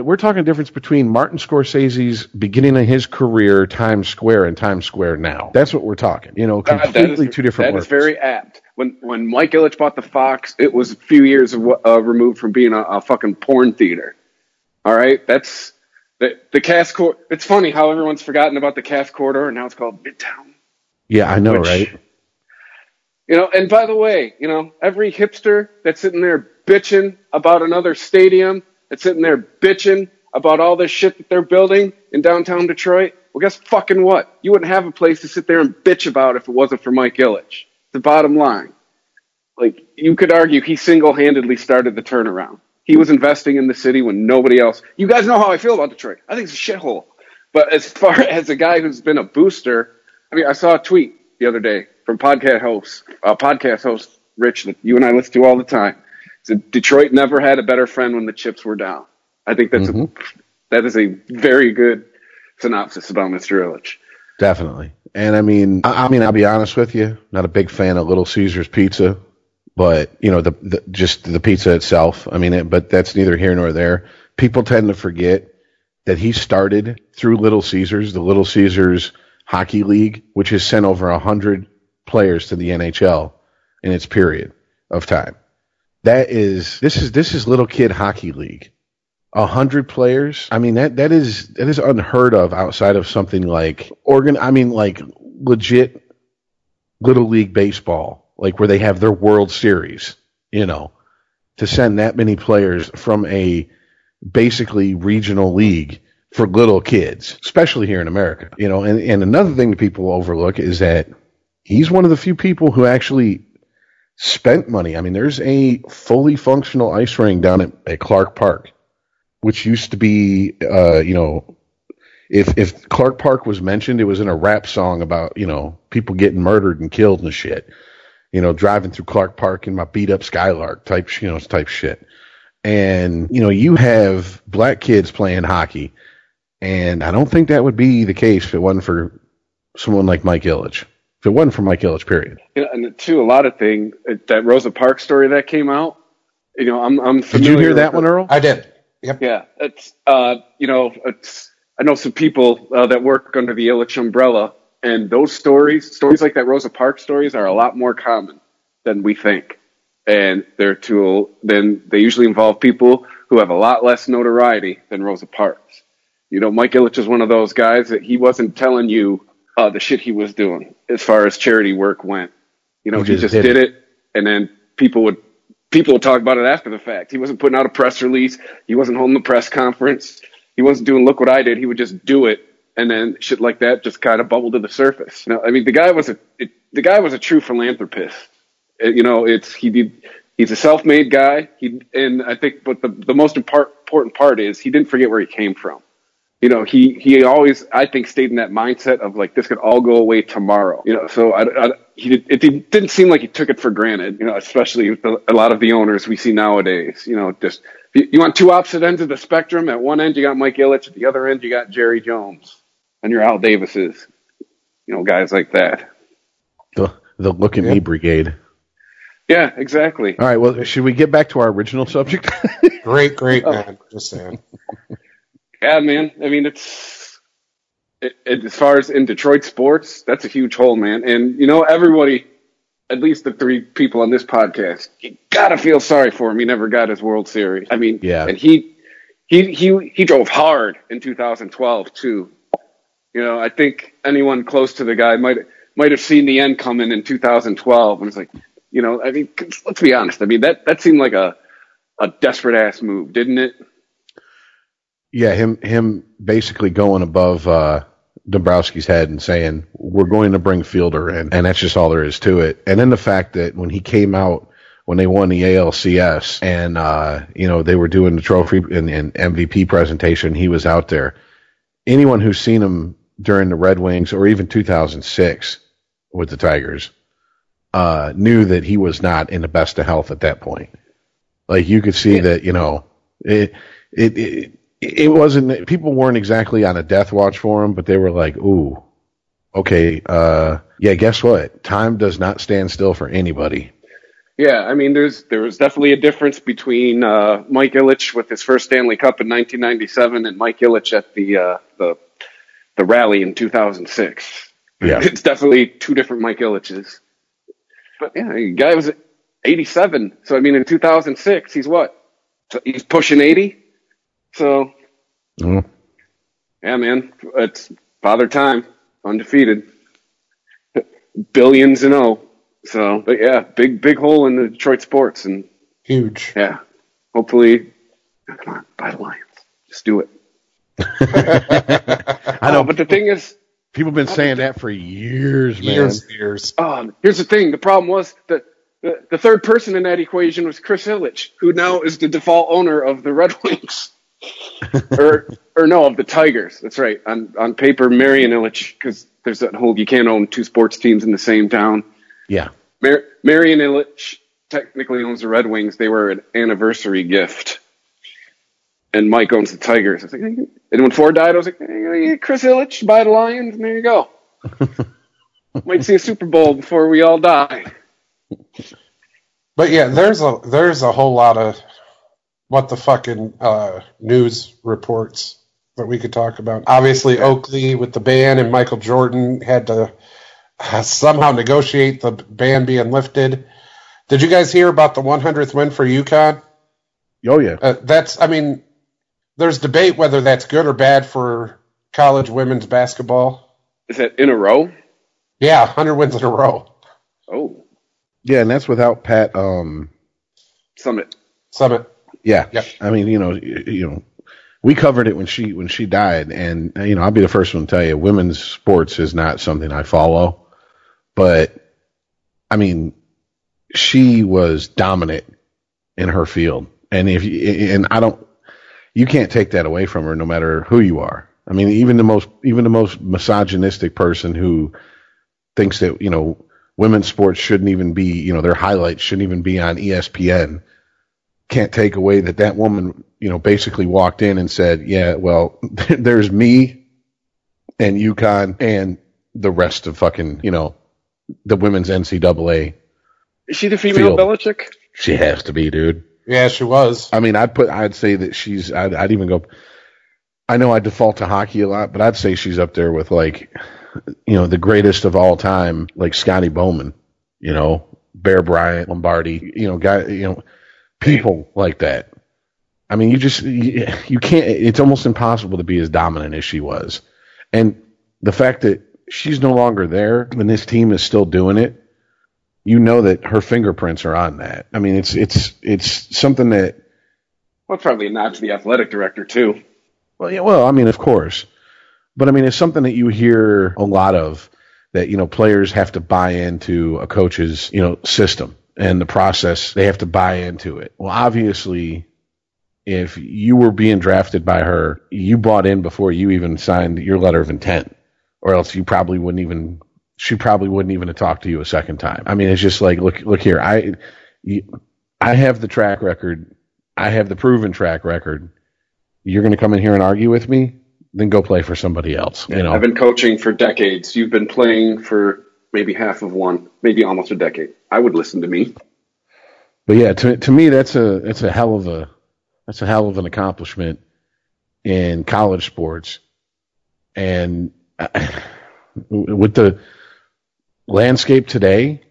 we're talking the difference between Martin Scorsese's beginning of his career Times Square and Times Square now. That's what we're talking. You know, completely
is,
two different.
That is very apt. When when Mike Ilitch bought the Fox, it was a few years of, uh, removed from being a, a, fucking porn theater. All right, that's the the Cass Court. It's funny how everyone's forgotten about the Cass Corridor, and now it's called Midtown.
Yeah, I know, which, right?
You know, and by the way, you know, every hipster that's sitting there bitching about another stadium, that's sitting there bitching about all this shit that they're building in downtown Detroit, well, guess fucking what? You wouldn't have a place to sit there and bitch about if it wasn't for Mike Ilitch. The bottom line. Like, you could argue he single handedly started the turnaround. He was investing in the city when nobody else. You guys know how I feel about Detroit. I think it's a shithole. But as far as a guy who's been a booster, I mean, I saw a tweet the other day from podcast host, uh, podcast host Rich that you and I listen to all the time. Said Detroit never had a better friend when the chips were down. I think that's mm-hmm. a, that is a very good synopsis about Mr. Ilitch.
Definitely, and I mean, I, I, mean, I'll be honest with you, not a big fan of Little Caesars pizza, but you know, the, the just the pizza itself. I mean, it, but that's neither here nor there. People tend to forget that he started through Little Caesars, the Little Caesars Hockey League, which has sent over a hundred players to the NHL in its period of time. That is this is this is little kid hockey league. A hundred players. I mean that that is that is unheard of outside of something like organ. I mean like legit little league baseball, like where they have their World Series. You know, to send that many players from a basically regional league for little kids, especially here in America. You know, and, and another thing that people overlook is that he's one of the few people who actually spent money. I mean, there's a fully functional ice ring down at, at Clark Park, which used to be, uh, you know, if if Clark Park was mentioned, it was in a rap song about you know people getting murdered and killed and shit. You know, driving through Clark Park in my beat up Skylark type, you know, type shit. And you know, you have black kids playing hockey And I don't think that would be the case if it wasn't for someone like Mike Ilitch. If it wasn't for Mike Ilitch, period.
You know, and too, a lot of things that Rosa Parks story that came out. You know, I'm I'm
Did you hear that one, Earl?
I did. Yep.
Yeah, it's uh, you know, it's I know some people uh, that work under the Ilitch umbrella, and those stories, stories like that Rosa Parks stories, are a lot more common than we think, and they're to then they usually involve people who have a lot less notoriety than Rosa Parks. You know, Mike Ilitch is one of those guys that he wasn't telling you uh, the shit he was doing as far as charity work went. You know,
He
he
just
just,
did
did,
it.
it. and then people would people would talk about it after the fact. He wasn't putting out a press release. He wasn't holding the press conference. He wasn't doing look what I did. He would just do it, and then shit like that just kind of bubbled to the surface. You know, I mean, the guy was a it, the guy was a true philanthropist. Uh, You know, it's he did. He's a self-made guy. He and I think, but the the most important part is he didn't forget where he came from you know, he he always I think stayed in that mindset of like this could all go away tomorrow. You know, so I, I he did, it didn't didn't seem like he took it for granted. You know, especially with the, a lot of the owners we see nowadays. You know, just you, you want two opposite ends of the spectrum. At one end you got Mike Ilitch, at the other end you got Jerry Jones, and your Al Davises. You know, guys like that.
The the look at me brigade.
Yeah, exactly.
All right. Well, should we get back to our original subject?
Great, great oh. man. Just saying.
Yeah, man. I mean, it's it, it, as far as in Detroit sports, that's a huge hole, man. And you know, everybody, at least the three people on this podcast, you gotta feel sorry for him. He never got his World Series. I mean,
Yeah.
and he he he he drove hard in 2012 too. You know, I think anyone close to the guy might might have seen the end coming in 2012, and it's like, you know, I mean, let's be honest. I mean, that that seemed like a a desperate ass move, didn't it?
Yeah, him him basically going above uh, Dombrowski's head and saying we're going to bring Fielder in, and that's just all there is to it. And then the fact that when he came out when they won the ALCS and uh, you know they were doing the trophy and, and MVP presentation, he was out there. Anyone who's seen him during the Red Wings or even 2006 with the Tigers uh, knew that he was not in the best of health at that point. Like you could see that, you know, it, it, it, it wasn't, people weren't exactly on a death watch for him, but they were like, ooh, okay, uh, yeah, guess what? Time does not stand still for anybody.
Yeah, I mean, there's there was definitely a difference between uh, Mike Ilitch with his first Stanley Cup in 1997 and Mike Ilitch at the uh, the the rally in 2006.
Yeah.
it's definitely two different Mike Ilitches. But yeah, the guy was 87, so I mean, in 2006, he's what? So He's pushing 80. So
Mm.
yeah, man, it's father time, undefeated, billions and oh. So, but yeah, big big hole in the Detroit sports, and
Huge.
yeah, hopefully, come on, buy the Lions, just do it.
I know,
Oh, but the thing is,
people have been saying that for years, man.
Years, years.
um, here's the thing: the problem was that the, the third person in that equation was Chris Ilitch, who now is the default owner of the Red Wings, or or no, of the Tigers. That's right. On on paper, Marian Ilitch, because there's that whole you can't own two sports teams in the same town.
Yeah.
Mar- Marian Ilitch technically owns the Red Wings. They were an anniversary gift. And Mike owns the Tigers. I was like, hey. and when Ford died, I was like, hey, Chris Ilitch, buy the Lions, and there you go. Might see a Super Bowl before we all die.
But yeah, there's a there's a whole lot of what the fucking uh, news reports that we could talk about. Obviously, Oakley with the ban and Michael Jordan had to uh, somehow negotiate the ban being lifted. Did you guys hear about the 100th win for UConn?
Oh, yeah.
Uh, that's I mean, there's debate whether that's good or bad for college women's basketball.
Is that in a row?
Yeah, 100 wins in a row.
Oh,
Yeah, and that's without Pat. Um,
Summitt.
Summitt.
Yeah.
Yep.
I mean, you know, you, know, we covered it when she when she died, and you know, I'll be the first one to tell you, women's sports is not something I follow, but I mean, she was dominant in her field, and if you, and I don't, you can't take that away from her, no matter who you are. I mean, even the most even the most misogynistic person who thinks that you know women's sports shouldn't even be you know their highlights shouldn't even be on ESPN can't take away that that woman, you know, basically walked in and said, "Yeah, well, there's me and UConn and the rest of fucking, you know, the women's NCAA."
Is she the female
Field.
Belichick?
She has to be, dude.
Yeah, she was.
I mean, I'd put, I'd say that she's, I'd, I'd even go. I know I default to hockey a lot, but I'd say she's up there with like, you know, the greatest of all time, like Scotty Bowman, you know, Bear Bryant, Lombardi, you know, guy, you know, people like that. I mean, you just, you, you can't, it's almost impossible to be as dominant as she was. And the fact that she's no longer there and this team is still doing it, you know that her fingerprints are on that. I mean, it's, it's, it's something that,
Well, it's probably a nod to the athletic director too.
Well, yeah, well, I mean, of course, but I mean, it's something that you hear a lot of that you know players have to buy into a coach's you know system and the process. They have to buy into it. Well, obviously, if you were being drafted by her, you bought in before you even signed your letter of intent, or else you probably wouldn't even. She probably wouldn't even have talked to you a second time. I mean, it's just like, look, look here, I, I have the track record. I have the proven track record you're going to come in here and argue with me, then go play for somebody else. You know,
I've been coaching for decades. You've been playing for maybe half of one, maybe almost a decade. I would listen to me.
but yeah, to to me, that's a that's a hell of a that's a hell of an accomplishment in college sports, and uh, I, with the landscape today.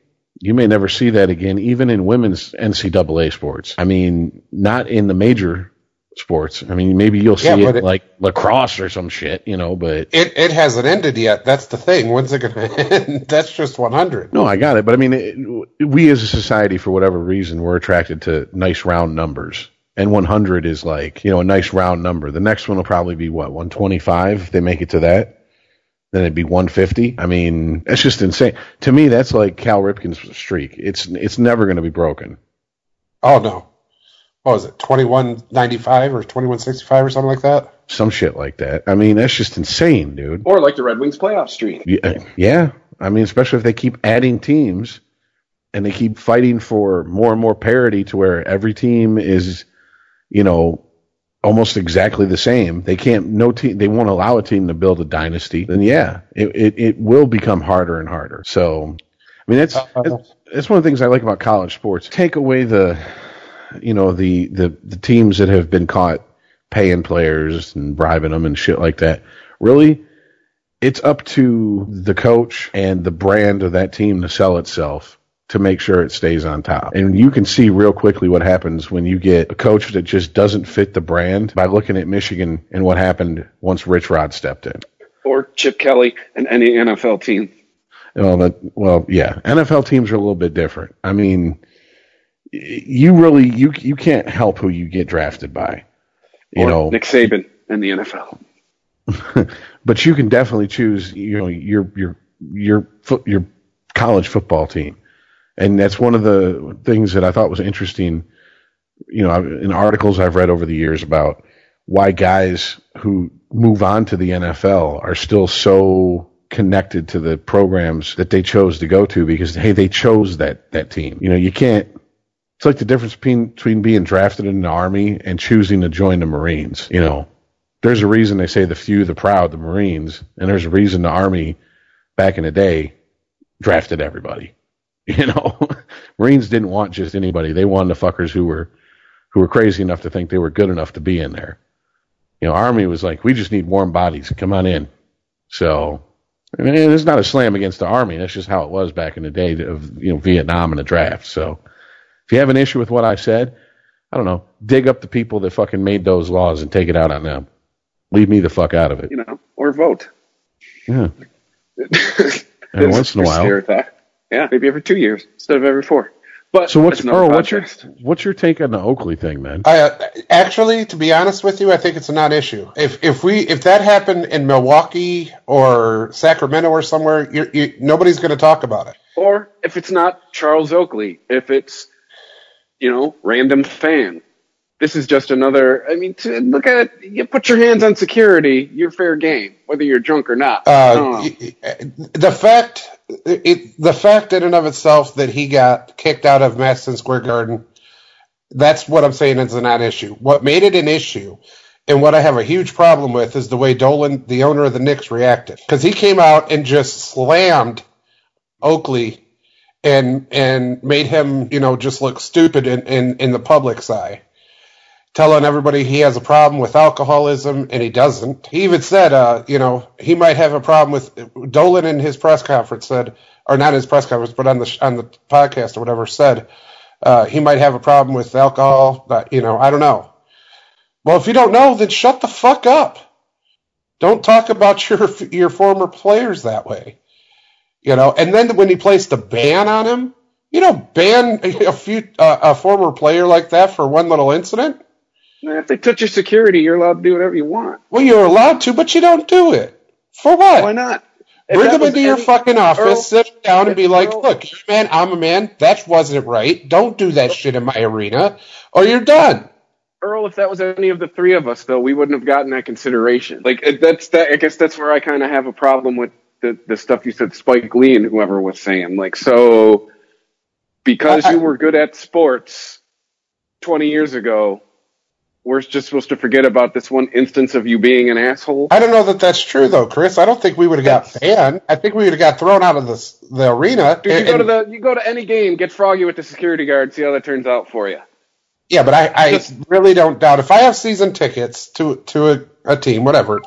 You may never see that again, even in women's NCAA sports. I mean, not in the major sports. I mean, maybe you'll see
Yeah,
it,
it-
like lacrosse or some shit, you know, but
It it hasn't ended yet. That's the thing. When's it going to end? That's just 100.
No, I got it. But I mean, it, we as a society, for whatever reason, we're attracted to nice round numbers. And 100 is like, you know, a nice round number. The next one will probably be what, 125 if they make it to that? Then it'd be 150. I mean, that's just insane. To me, that's like Cal Ripken's streak. It's it's never going to be broken.
Oh no. What was it? 2195 or 2165 or something like that?
Some shit like that. I mean, that's just insane, dude.
Or like the Red Wings playoff streak.
Yeah, yeah. I mean, especially if they keep adding teams and they keep fighting for more and more parity to where every team is, you know, almost exactly the same. They can't, no team, they won't allow a team to build a dynasty. Then yeah, it, it, it will become harder and harder. So, I mean, that's, uh, uh, uh. that's, that's one of the things I like about college sports. Take away the, you know, the, the, the teams that have been caught paying players and bribing them and shit like that. Really, it's up to the coach and the brand of that team to sell itself to make sure it stays on top. And you can see real quickly what happens when you get a coach that just doesn't fit the brand by looking at Michigan and what happened once Rich Rod stepped in.
Or Chip Kelly and any NFL team.
Well, that, well, yeah, NFL teams are a little bit different. I mean, you really you you can't help who you get drafted by, you
or
know.
Nick Saban in the NFL.
but you can definitely choose you know your your your your college football team and that's one of the things that I thought was interesting you know in articles I've read over the years about why guys who move on to the NFL are still so connected to the programs that they chose to go to because hey they chose that that team you know you can't it's like the difference between between being drafted in the army and choosing to join the marines you know there's a reason they say the few, the proud, the Marines, and there's a reason the Army back in the day drafted everybody. You know, Marines didn't want just anybody; they wanted the fuckers who were who were crazy enough to think they were good enough to be in there. You know, Army was like, we just need warm bodies. Come on in. So, I mean, it's not a slam against the Army. That's just how it was back in the day of you know Vietnam and the draft. So, if you have an issue with what I said, I don't know, dig up the people that fucking made those laws and take it out on them. Leave me the fuck out of it.
You know, or vote.
Yeah.
Every
once in a while.
Yeah, maybe every two years instead of every four. But
So what's Earl? What's your what's your take on the Oakley thing, man?
I, uh, actually, to be honest with you, I think it's a non-issue. If if we if that happened in Milwaukee or Sacramento or somewhere, you you, nobody's going to talk about it.
Or if it's not Charles Oakley, if it's, you know, random fan. This is just another, I mean, to look at it, you put your hands on security, you're fair game, whether you're drunk or not.
Uh,
know.
y- y- the fact it, the fact in and of itself that he got kicked out of Madison Square Garden That's what I'm saying is a non-issue. What made it an issue, and what I have a huge problem with, is the way Dolan, the owner of the Knicks, reacted. Because he came out and just slammed Oakley and and made him, you know, just look stupid in, in, in the public's eye. Telling everybody he has a problem with alcoholism, and he doesn't. He even said, uh, you know, he might have a problem with Dolan in his press conference said, or not his press conference, but on the on the podcast or whatever said, uh, he might have a problem with alcohol. But you know, I don't know. Well, if you don't know, then shut the fuck up. Don't talk about your your former players that way. You know, and then when he placed a ban on him, you know, ban a few uh, a former player like that for one little incident.
If they touch your security, you're allowed to do whatever you want.
Well, you're allowed to, but you don't do it. For what?
Why not?
Bring them into your fucking office, Earl, sit down, and be like, "Look, you're man. I'm a man. That wasn't right. Don't do that shit in my arena, or you're done."
Earl, if that was any of the three of us, though, we wouldn't have gotten that consideration. Like that's that. I guess that's where I kind of have a problem with the the stuff you said, Spike Lee and whoever was saying. Like, so because I, you were good at sports twenty years ago, we're just supposed to forget about this one instance of you being an asshole?
I don't know that that's true though, Chris. I don't think we would have got banned. I think we would have got thrown out of the the arena.
Dude, you go to the you go to any game, get froggy with the security guard, see how that turns out for you.
Yeah, but I, I just, really don't doubt if I have season tickets to to a, a team, whatever,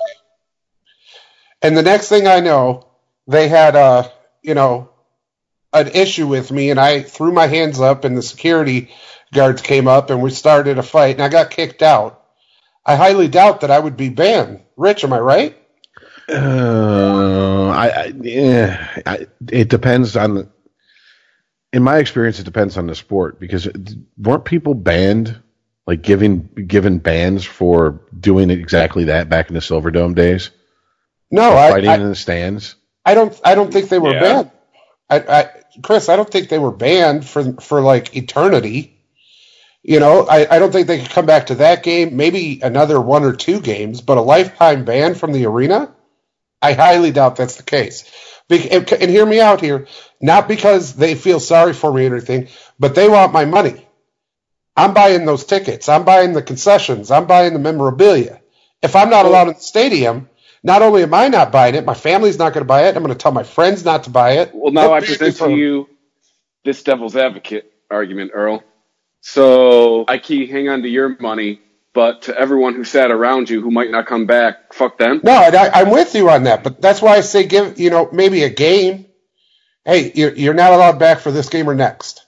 and the next thing I know, they had a you know an issue with me, and I threw my hands up, and the security guards came up and we started a fight and I got kicked out. I highly doubt that I would be banned. Rich, am I right?
Uh, I, I, yeah, I, it depends on the. In my experience, it depends on the sport because weren't people banned, like giving given bans for doing exactly that back in the Silverdome days?
No, I,
fighting in the stands.
I don't. I don't think they were yeah. banned. I, I, Chris, I don't think they were banned for for like eternity. You know, I, I don't think they could come back to that game, maybe another one or two games, but a lifetime ban from the arena? I highly doubt that's the case. And hear me out here, not because they feel sorry for me or anything, but they want my money. I'm buying those tickets. I'm buying the concessions. I'm buying the memorabilia. If I'm not allowed in the stadium, not only am I not buying it, my family's not going to buy it. I'm going to tell my friends not to buy it.
Well, now I present to you this devil's advocate argument, Earl. So I key hang on to your money, but to everyone who sat around you who might not come back, fuck them.
No, I, am with you on that, but that's why I say give you know maybe a game. Hey, you're, you're not allowed back for this game or next.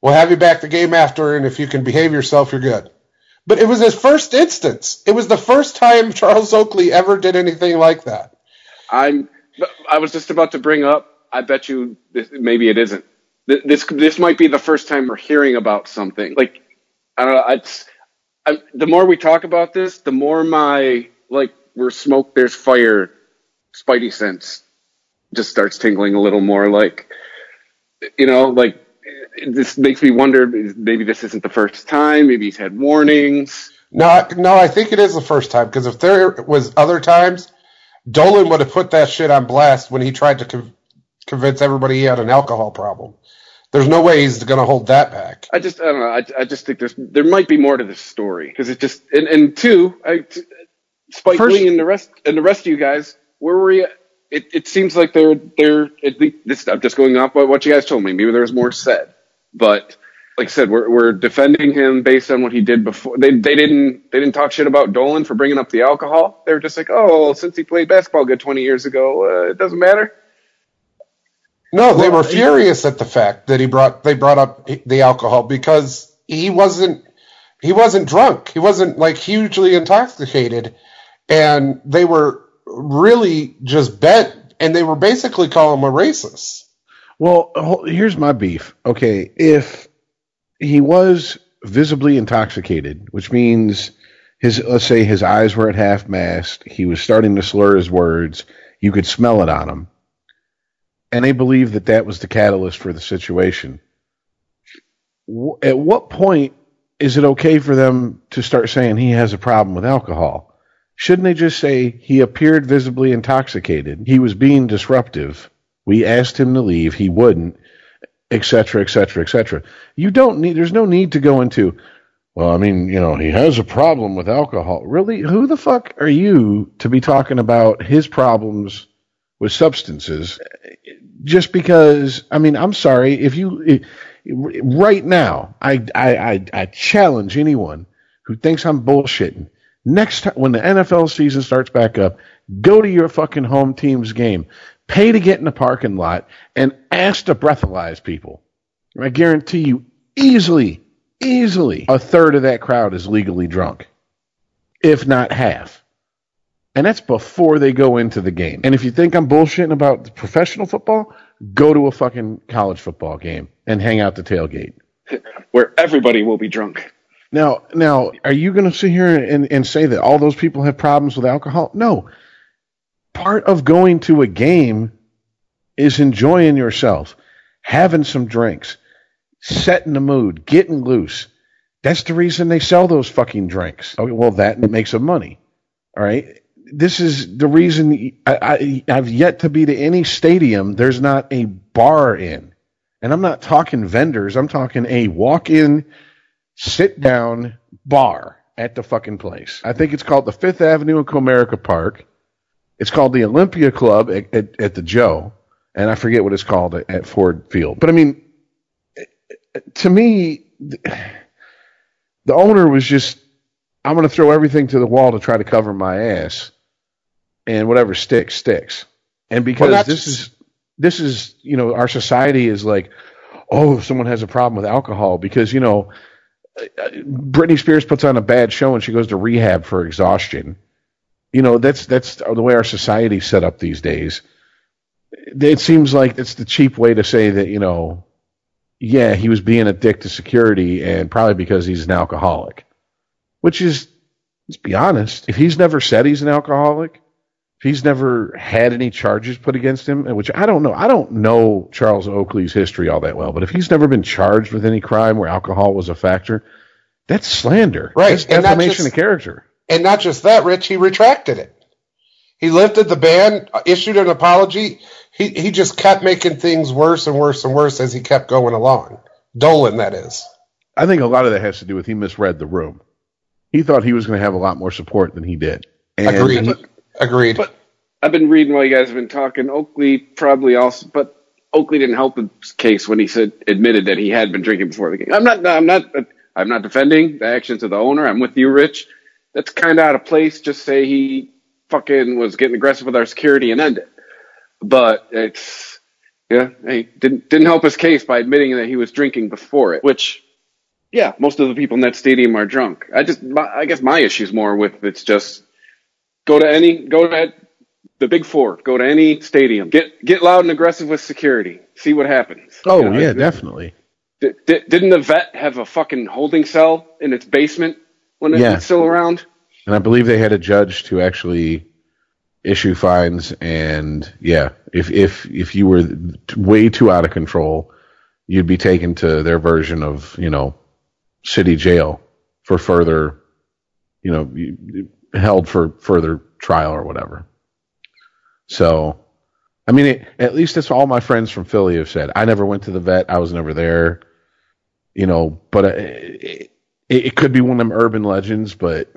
We'll have you back the game after, and if you can behave yourself, you're good. But it was his first instance. It was the first time Charles Oakley ever did anything like that.
I'm. I was just about to bring up. I bet you this, maybe it isn't this this might be the first time we're hearing about something. Like I don't know. It's I, the more we talk about this, the more my like we're smoke, there's fire, spidey sense just starts tingling a little more. Like you know, like this makes me wonder. Maybe this isn't the first time. Maybe he's had warnings.
No, no, I think it is the first time because if there was other times, Dolan would have put that shit on blast when he tried to convince everybody he had an alcohol problem. There's no way he's going to hold that back.
I just, I don't know. I, I just think there's, there might be more to this story because it just, and, and two, I, Spike First, Lee and the rest, and the rest of you guys, where were you? It, it seems like they're, they're, at least, this, I'm just going off by what you guys told me. Maybe there was more said, but like I said, we're, we're defending him based on what he did before. They, they didn't, they didn't talk shit about Dolan for bringing up the alcohol. They were just like, oh, since he played basketball good 20 years ago, uh, it doesn't matter.
No, they were furious at the fact that he brought they brought up the alcohol because he wasn't he wasn't drunk. He wasn't like hugely intoxicated, and they were really just bent, and they were basically calling him a racist.
Well, here's my beef. Okay, if he was visibly intoxicated, which means his let's say his eyes were at half mast, he was starting to slur his words, you could smell it on him and they believe that that was the catalyst for the situation. At what point is it okay for them to start saying he has a problem with alcohol? Shouldn't they just say he appeared visibly intoxicated? He was being disruptive. We asked him to leave. He wouldn't, etc., etc., etc. You don't need, there's no need to go into, well, I mean, you know, he has a problem with alcohol. Really? Who the fuck are you to be talking about his problems with substances? Just because, I mean, I'm sorry if you right now, I, I I I challenge anyone who thinks I'm bullshitting. Next time when the NFL season starts back up, go to your fucking home team's game, pay to get in the parking lot, and ask to breathalyze people. I guarantee you, easily, easily, a third of that crowd is legally drunk, if not half. And that's before they go into the game. And if you think I'm bullshitting about professional football, go to a fucking college football game and hang out the tailgate.
Where everybody will be drunk.
Now, now, are you going to sit here and, and say that all those people have problems with alcohol? No. Part of going to a game is enjoying yourself, having some drinks, setting the mood, getting loose. That's the reason they sell those fucking drinks. Okay, well, that makes them money. All right. This is the reason I, I, I've yet to be to any stadium. There's not a bar in, and I'm not talking vendors. I'm talking a walk-in, sit-down bar at the fucking place. I think it's called the Fifth Avenue in Comerica Park. It's called the Olympia Club at, at, at the Joe, and I forget what it's called at, at Ford Field. But I mean, to me, the owner was just, I'm going to throw everything to the wall to try to cover my ass, and whatever sticks sticks. And because
Well,
this is this is you know our society is like, oh, if someone has a problem with alcohol because you know. uh, Britney Spears puts on a bad show and she goes to rehab for exhaustion. You know that's that's the way our society's set up these days. It seems like it's the cheap way to say that you know yeah, he was being a dick to security and probably because he's an alcoholic. Which is, let's be honest, if he's never said he's an alcoholic, if he's never had any charges put against him, which I don't know, I don't know Charles Oakley's history all that well, but if he's never been charged with any crime where alcohol was a factor, that's slander.
Right,
That's defamation
just-
of character.
And not just that, Rich, he retracted it. He lifted the ban, uh, issued an apology. He he just kept making things worse and worse and worse as he kept going along. Dolan, that is.
I think a lot of that has to do with he misread the room. He thought he was going to have a lot more support than he did. And
Agreed. Agreed.
But I've been reading while you guys have been talking. Oakley probably also, but Oakley didn't help his case when he said admitted that he had been drinking before the game. I'm not. I'm not. I'm not defending the actions of the owner. I'm with you, Rich. That's kind of out of place. Just say he fucking was getting aggressive with our security and end it. But it's yeah, he didn't didn't help his case by admitting that he was drinking before it, which yeah, most of the people in that stadium are drunk. I just, my, I guess my issue's more with it's just go to any, go to the big four, go to any stadium, get get loud and aggressive with security, see what happens.
oh
You know,
yeah,
it-
definitely.
di- di- didn't the vet have a fucking holding cell in its basement when
Yeah.
was still around?
And I believe they had a judge to actually issue fines. And yeah, if if if you were way too out of control, you'd be taken to their version of you know city jail for further, you know, held for further trial or whatever. So, I mean, it, at least that's all my friends from Philly have said. I never went to the vet. I was never there. You know, but uh, it, it, could be one of them urban legends, but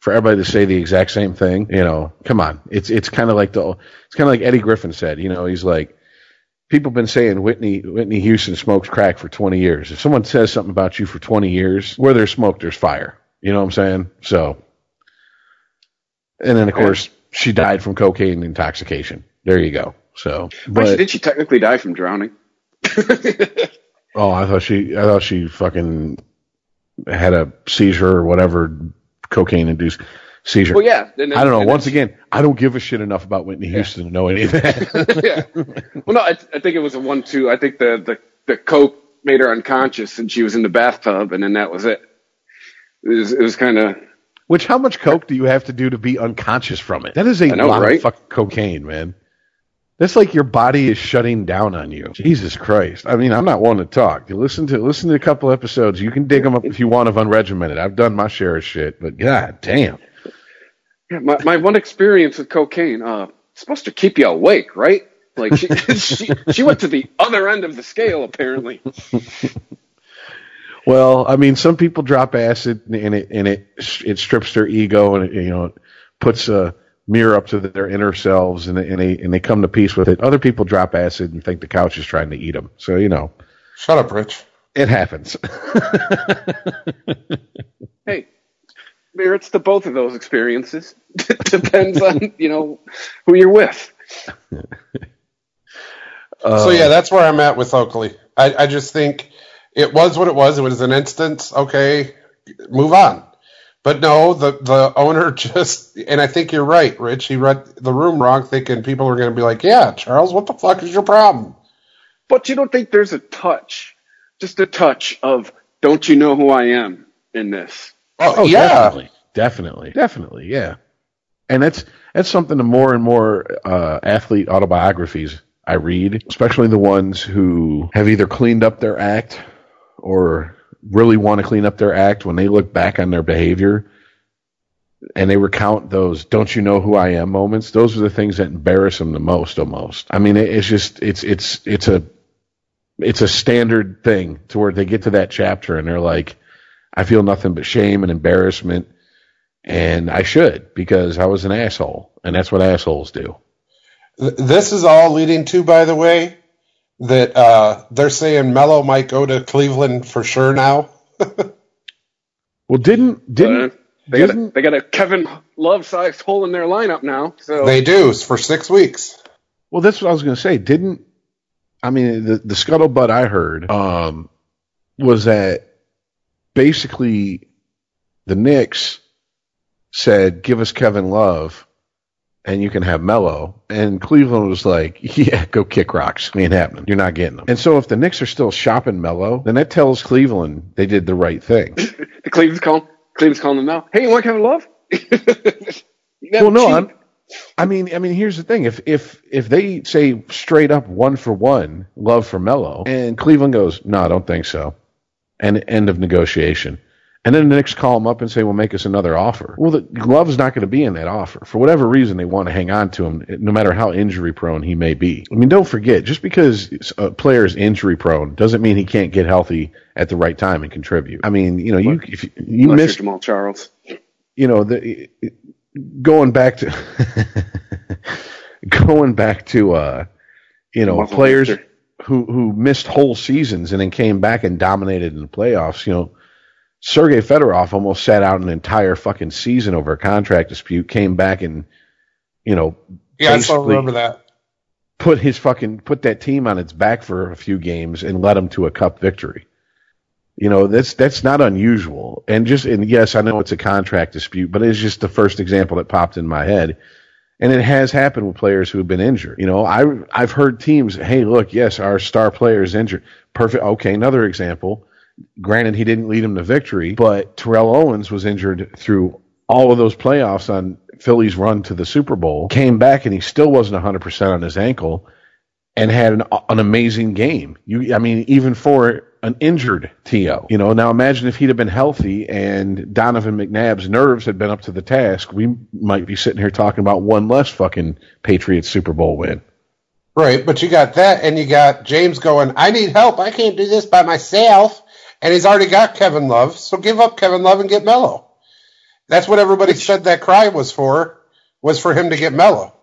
for everybody to say the exact same thing, you know, come on. It's it's kind of like the it's kind of like Eddie Griffin said. You know, he's like people have been saying Whitney Whitney Houston smokes crack for 20 years. If someone says something about you for 20 years, where there's smoke, there's fire. You know what I'm saying? So, and then of course she died from cocaine intoxication. There you go. So, but
did she technically die from drowning?
oh, I thought she I thought she fucking had a seizure or whatever, cocaine induced seizure.
well, yeah. then-
I don't know. Once again, I don't give a shit enough about Whitney Houston to know any of that.
yeah. Well, no, I, I think it was a one-two. I think the, the the coke made her unconscious, and she was in the bathtub, and then that was it. It was, it was kind of
Which, how much coke do you have to do to be unconscious from it? That is a
know,
lot
right?
of fucking cocaine, man. That's like your body is shutting down on you. Jesus Christ! I mean, I'm not one to talk. You listen to listen to a couple episodes. You can dig them up if you want of unregimented. I've done my share of shit, but god damn.
yeah, my my one experience with cocaine. Uh, it's supposed to keep you awake, right? Like she she, she went to the other end of the scale, apparently.
Well, I mean, some people drop acid and it and it it strips their ego and it, you know puts a mirror up to their inner selves and they, and they and they come to peace with it. Other people drop acid and think the couch is trying to eat them. So you know,
Shut up, Rich.
it happens.
Hey, merits to both of those experiences. Depends on you know who you're with.
Uh, so yeah, that's where I'm at with Oakley. I, I just think it was what it was. It was an instance. Okay, move on. But no, the the owner just and I think you're right, Rich. He read the room wrong, thinking people are going to be like, "Yeah, Charles, what the fuck is your problem?"
But you don't think there's a touch, just a touch of "Don't you know who I am?" in this.
Oh,
Oh,
yeah,
definitely, definitely, definitely, yeah. And that's that's something the more and more uh, athlete autobiographies I read, especially the ones who have either cleaned up their act or really want to clean up their act when they look back on their behavior and they recount those "Don't you know who I am?" moments. Those are the things that embarrass them the most. Almost. I mean, it's just it's it's it's a it's a standard thing to where they get to that chapter and they're like, I feel nothing but shame and embarrassment, and I should because I was an asshole, and that's what assholes do.
This is all leading to, by the way, that uh, they're saying Melo might go to Cleveland for sure now.
Well, didn't didn't
Uh, they got a, they got a Kevin Love sized hole in their lineup now. So
They do for six weeks.
well that's what I was going to say. Didn't I mean the the scuttlebutt I heard um, was that basically the Knicks said, "Give us Kevin Love." And you can have Melo. And Cleveland was like, yeah, go kick rocks. Ain't happening. You're not getting them. And so if the Knicks are still shopping Melo, then that tells Cleveland they did the right thing.
the Cleveland's calling Cleveland's calling them now. Hey, you want Kevin Love? You got
well, no,
cheap.
I'm, I mean, I mean, here's the thing: if if if they say straight up one for one, love for Melo, and Cleveland goes, no, I don't think so, and end of negotiation, and then the Knicks call him up and say, well, make us another offer. Well, the Love's not going to be in that offer for whatever reason. They want to hang on to him, no matter how injury prone he may be. I mean, don't forget, just because a player is injury prone doesn't mean he can't get healthy at the right time and contribute. I mean, you know, you if you, you
Unless
miss
Jamaal Charles.
you know the going back to going back to uh you know players who who missed whole seasons and then came back and dominated in the playoffs you know Sergei Fedorov almost sat out an entire fucking season over a contract dispute came back and you know
Yeah, I still remember that.
put his fucking put that team on its back for a few games and led them to a cup victory. You know, that's that's not unusual. And just and yes, I know it's a contract dispute, but it's just the first example that popped in my head. And it has happened with players who have been injured. You know, I I've heard teams, hey, look, yes, our star player is injured. Perfect. Okay, another example. Granted, he didn't lead them to victory, but Terrell Owens was injured through all of those playoffs on Philly's run to the Super Bowl. Came back and he still wasn't 100% on his ankle and had an, an amazing game. You, I mean, even for an injured T.O., you know. Now imagine if he'd have been healthy and Donovan McNabb's nerves had been up to the task, we might be sitting here talking about one less fucking Patriots Super Bowl win.
Right, but you got that, and you got James going, I need help. I can't do this by myself. And he's already got Kevin Love, so give up Kevin Love and get Melo. That's what everybody said that cry was for, was for him to get Melo.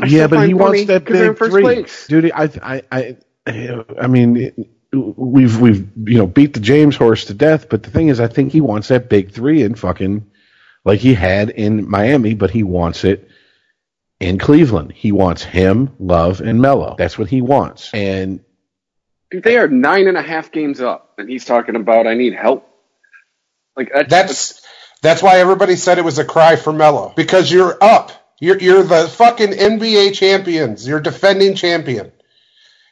I
yeah, but he wants that
'cause they're in
big
first
three,
place.
dude. I, I, I, I mean, it- we've we've you know beat the James horse to death, but the thing is, I think he wants that big three in fucking like he had in Miami, but he wants it in Cleveland. He wants him, Love, and Melo. That's what he wants, and
Dude, they are nine and a half games up, and he's talking about I need help. Like that's,
That's that's why everybody said it was a cry for Melo because you're up. You're you're the fucking NBA champions. You're defending champion.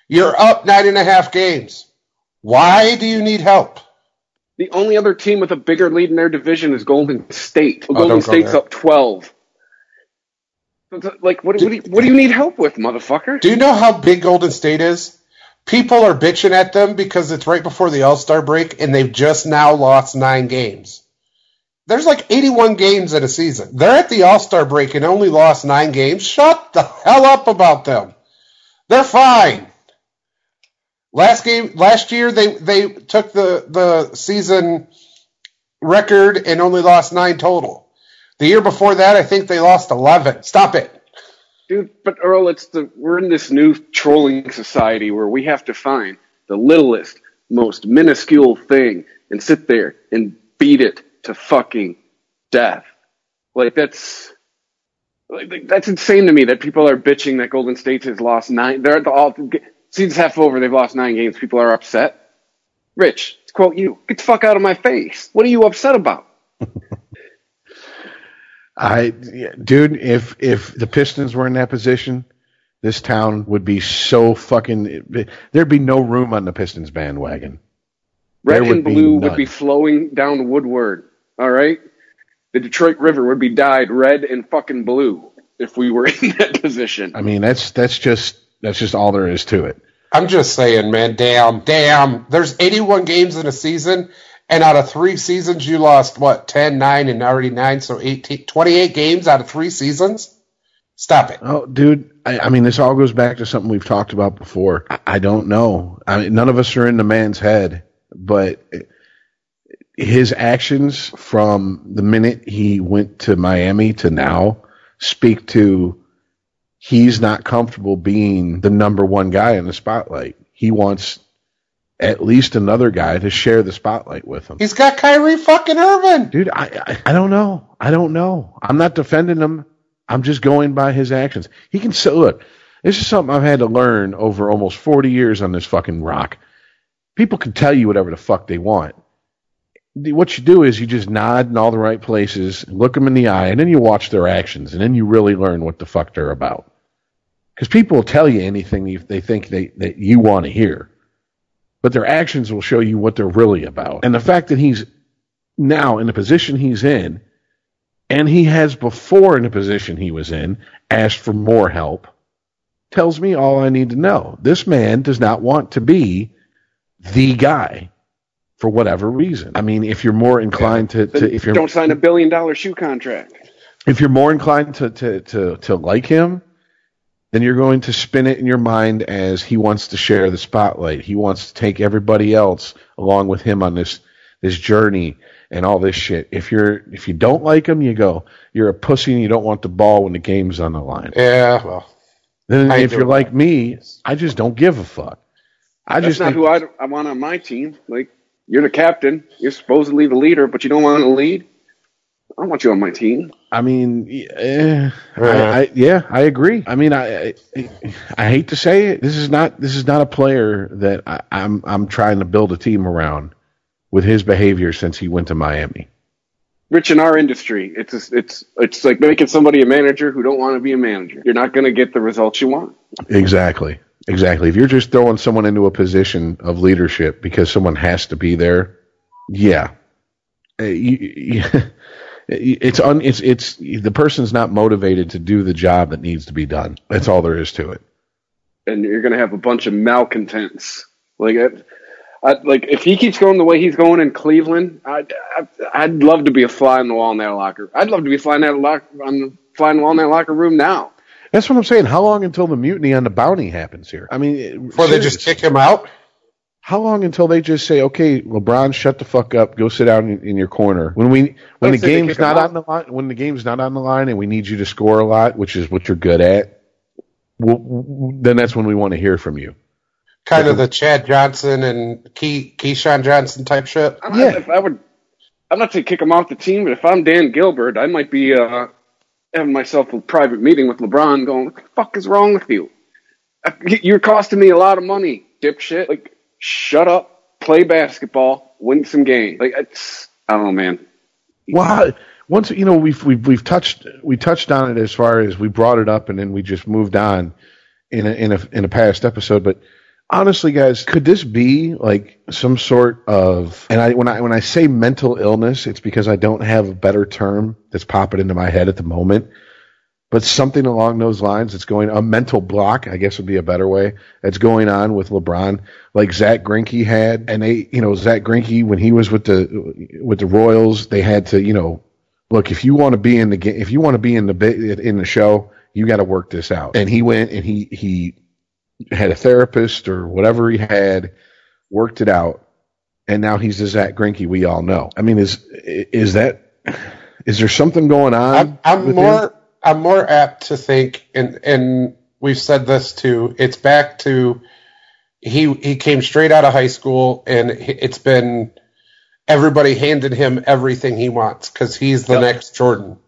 You're up nine and a half games. Why do you need help?
the only other team with a bigger lead in their division is Golden State.
Oh,
Golden
go
State's
there.
up twelve. Like what, what, do you, what do you need help with, motherfucker?
Do you know how big Golden State is? People are bitching at them because it's right before the All Star break and they've just now lost nine games. There's like 81 games in a season. They're at the All Star break and only lost nine games. Shut the hell up about them. They're fine. Last game, last year they they took the the season record and only lost nine total. The year before that, I think they lost eleven. Stop it.
Dude, but Earl, it's the we're in this new trolling society where we have to find the littlest, most minuscule thing and sit there and beat it to fucking death. Like that's like that's insane to me that people are bitching that Golden State has lost nine. They're at the all season's half over. They've lost nine games. People are upset. Rich, quote you, get the fuck out of my face. What are you upset about?
I, dude, if if the Pistons were in that position, this town would be so fucking. There'd be no room on the Pistons bandwagon.
Red and blue would be flowing down Woodward. All right, the Detroit River would be dyed red and fucking blue if we were in that position.
I mean, that's that's just that's just all there is to it.
I'm just saying, man. Damn, damn. There's 81 games in a season, and out of three seasons, you lost what 10, 9, and already nine, so 18, 28 games out of three seasons. Stop it.
Oh, dude. I, I mean, this all goes back to something we've talked about before. I, I don't know. I mean, none of us are in the man's head, but his actions from the minute he went to Miami to now speak to he's not comfortable being the number one guy in the spotlight. He wants at least another guy to share the spotlight with him.
He's got Kyrie fucking Irving.
Dude, I, I, I don't know. I don't know. I'm not defending him. I'm just going by his actions. He can say, look, this is something I've had to learn over almost 40 years on this fucking rock. People can tell you whatever the fuck they want. What you do is you just nod in all the right places, look them in the eye, and then you watch their actions, and then you really learn what the fuck they're about. Because people will tell you anything they think they, that you want to hear but their actions will show you what they're really about. And the fact that he's now in the position he's in, and he has before in the position he was in asked for more help, tells me all I need to know. This man does not want to be the guy for whatever reason. I mean, if you're more inclined to, to if you
don't sign a billion dollar shoe contract,
if you're more inclined to, to, to, to like him, then you're going to spin it in your mind as he wants to share the spotlight. He wants to take everybody else along with him on this this journey and all this shit. If you're if you don't like him, you go, you're a pussy and you don't want the ball when the game's on the line.
Yeah, well.
Then if you're like me, I just don't give a fuck.
I That's just not who I, I want on my team. Like you're the captain, you're supposedly the leader, but you don't want to lead. I want you on my team.
I mean, eh, I, I, yeah, I agree. I mean, I, I, I hate to say it. This is not this is not a player that I, I'm I'm trying to build a team around with his behavior since he went to Miami.
Rich in our industry, it's a, it's it's like making somebody a manager who don't want to be a manager. You're not going to get the results you want.
Exactly, exactly. If you're just throwing someone into a position of leadership because someone has to be there, yeah, eh, you, you, it's un, it's it's the person's not motivated to do the job that needs to be done. That's all there is to it.
And you're going to have a bunch of malcontents. Like, I, like if he keeps going the way he's going in Cleveland, I'd, I'd love to be a fly on the wall in that locker. I'd love to be flying that lock on the fly on the wall in that locker room now.
That's what I'm saying. How long until the mutiny on the bounty happens here? I mean,
before they just kick him out.
How long until they just say, "Okay, LeBron, shut the fuck up, go sit down in, in your corner"? When we when the game's not on the line, when the game's not on the line, and we need you to score a lot, which is what you're good at, well, then that's when we want to hear from you.
Kind of the Chad Johnson and Key Keyshawn Johnson type shit.
I'm yeah, if I would. I'm not saying kick him off the team, but if I'm Dan Gilbert, I might be uh, having myself a private meeting with LeBron, going, "What the fuck is wrong with you? You're costing me a lot of money, dipshit." Like shut up, play basketball, win some games. Like it's, I don't know, man.
Well, once you know we've we've we've touched we touched on it as far as we brought it up and then we just moved on in a in a in a past episode, but honestly guys could this be like some sort of and i when i when i say mental illness it's because i don't have a better term that's popping into my head at the moment but something along those lines that's going a mental block, I guess would be a better way. That's going on with LeBron, like Zack Greinke had, and they, you know, Zack Greinke when he was with the with the Royals, they had to, you know, look if you want to be in the game, if you want to be in the in the show, you got to work this out. And he went and he he had a therapist or whatever he had, worked it out, and now he's the Zack Greinke we all know. I mean, is is that is there something going on?
I'm, I'm more
him?
I'm more apt to think, and and we've said this too. It's back to he he came straight out of high school, and it's been everybody handed him everything he wants because he's the
Yep.
next Jordan.